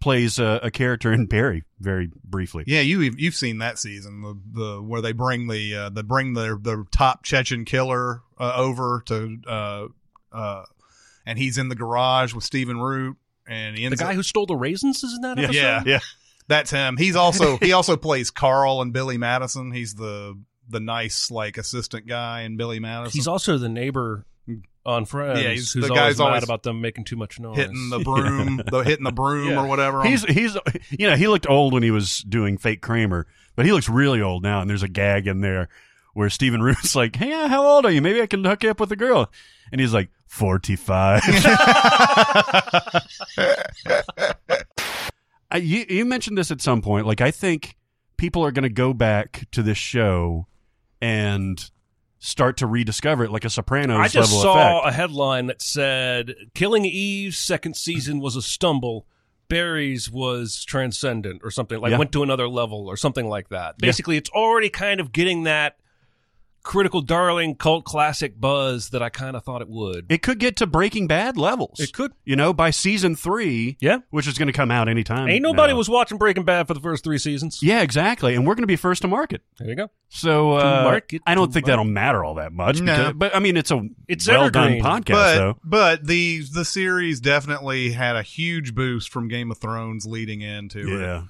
plays a, a character in Barry very briefly.
Yeah, you you've seen that season the the where they bring the uh, they bring their the top Chechen killer uh, over to uh uh and he's in the garage with Stephen Root and he
The guy
up-
who stole the raisins is in that
Yeah,
episode?
yeah
yeah.
that's him. He's also he also plays Carl and Billy Madison. He's the the nice like assistant guy in Billy Madison.
He's also the neighbor on Friends
Yeah, he's-
who's
the
always
guy's
mad
always
about them making too much noise.
hitting the broom, the hitting the broom
Yeah.
or whatever.
He's he's you know he looked old when he was doing fake Kramer, but he looks really old now. And there's a gag in there where Stephen Root's like, "Hey, how old are you? Maybe I can hook you up with a girl." And he's like, 45. I, you, you mentioned this at some point. Like, I think people are going to go back to this show and start to rediscover it like a Sopranos
I just
level
saw
effect.
a headline that said Killing Eve's second season was a stumble. Barry's was transcendent or something like
Yeah.
went to another level or something like that.
Yeah.
Basically, it's already kind of getting that critical darling cult classic buzz that I kind of thought it would.
It could get to Breaking Bad levels.
It could.
You know, by season three,
Yeah.
which is going to come out anytime.
Ain't nobody
now.
was watching Breaking Bad for the first three seasons.
Yeah, exactly. And we're going to be first to market.
There you go.
So uh,
market,
I don't
to
think that'll matter all that much.
No.
because- but I mean, it's a
It's
well done podcast,
but
though.
but the the series definitely had a huge boost from Game of Thrones leading into it.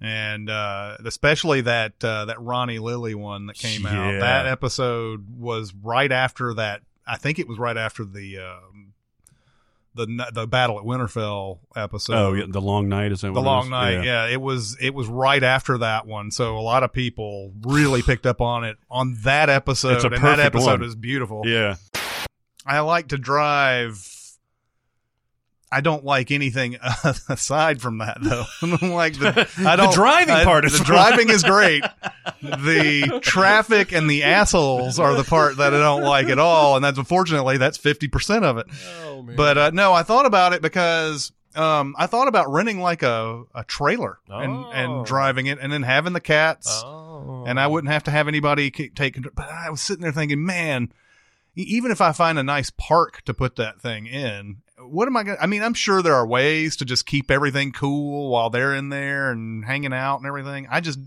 Yeah.
and uh, especially that uh, that Ronny Lily one that came
Yeah.
out. That episode was right after that. I think it was right after the um, the the battle at Winterfell episode.
oh, yeah, the long night is that
the long night. Yeah. it was it was right after that one. So a lot of people really picked up on it on that episode.
It's a
and that episode
one.
is beautiful.
Yeah.
I like to drive. I don't like anything aside from that though. like the, I don't, the
driving
I-
part is
the
fun.
driving is great. The traffic and the assholes are the part that I don't like at all, and that's unfortunately that's fifty percent of it.
Oh man.
But uh, no, I thought about it because um, I thought about renting like a, a trailer and,
Oh.
and driving it, and then having the cats
oh.
and I wouldn't have to have anybody take control. But I was sitting there thinking, man, even if I find a nice park to put that thing in, what am I going to? I mean, I'm sure there are ways to just keep everything cool while they're in there and hanging out and everything. I just,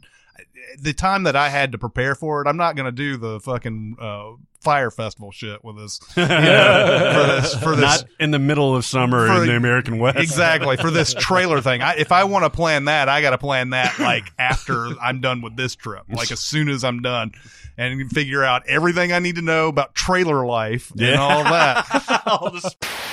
the time that I had to prepare for it, I'm not going to do the fucking uh, fire festival shit with this. you know, for this, for this.
Not in the middle of summer in the American West.
Exactly for this trailer thing. I, if I want to plan that, I got to plan that like after I'm done with this trip, like as soon as I'm done, and figure out everything I need to know about trailer life and all that.
All this-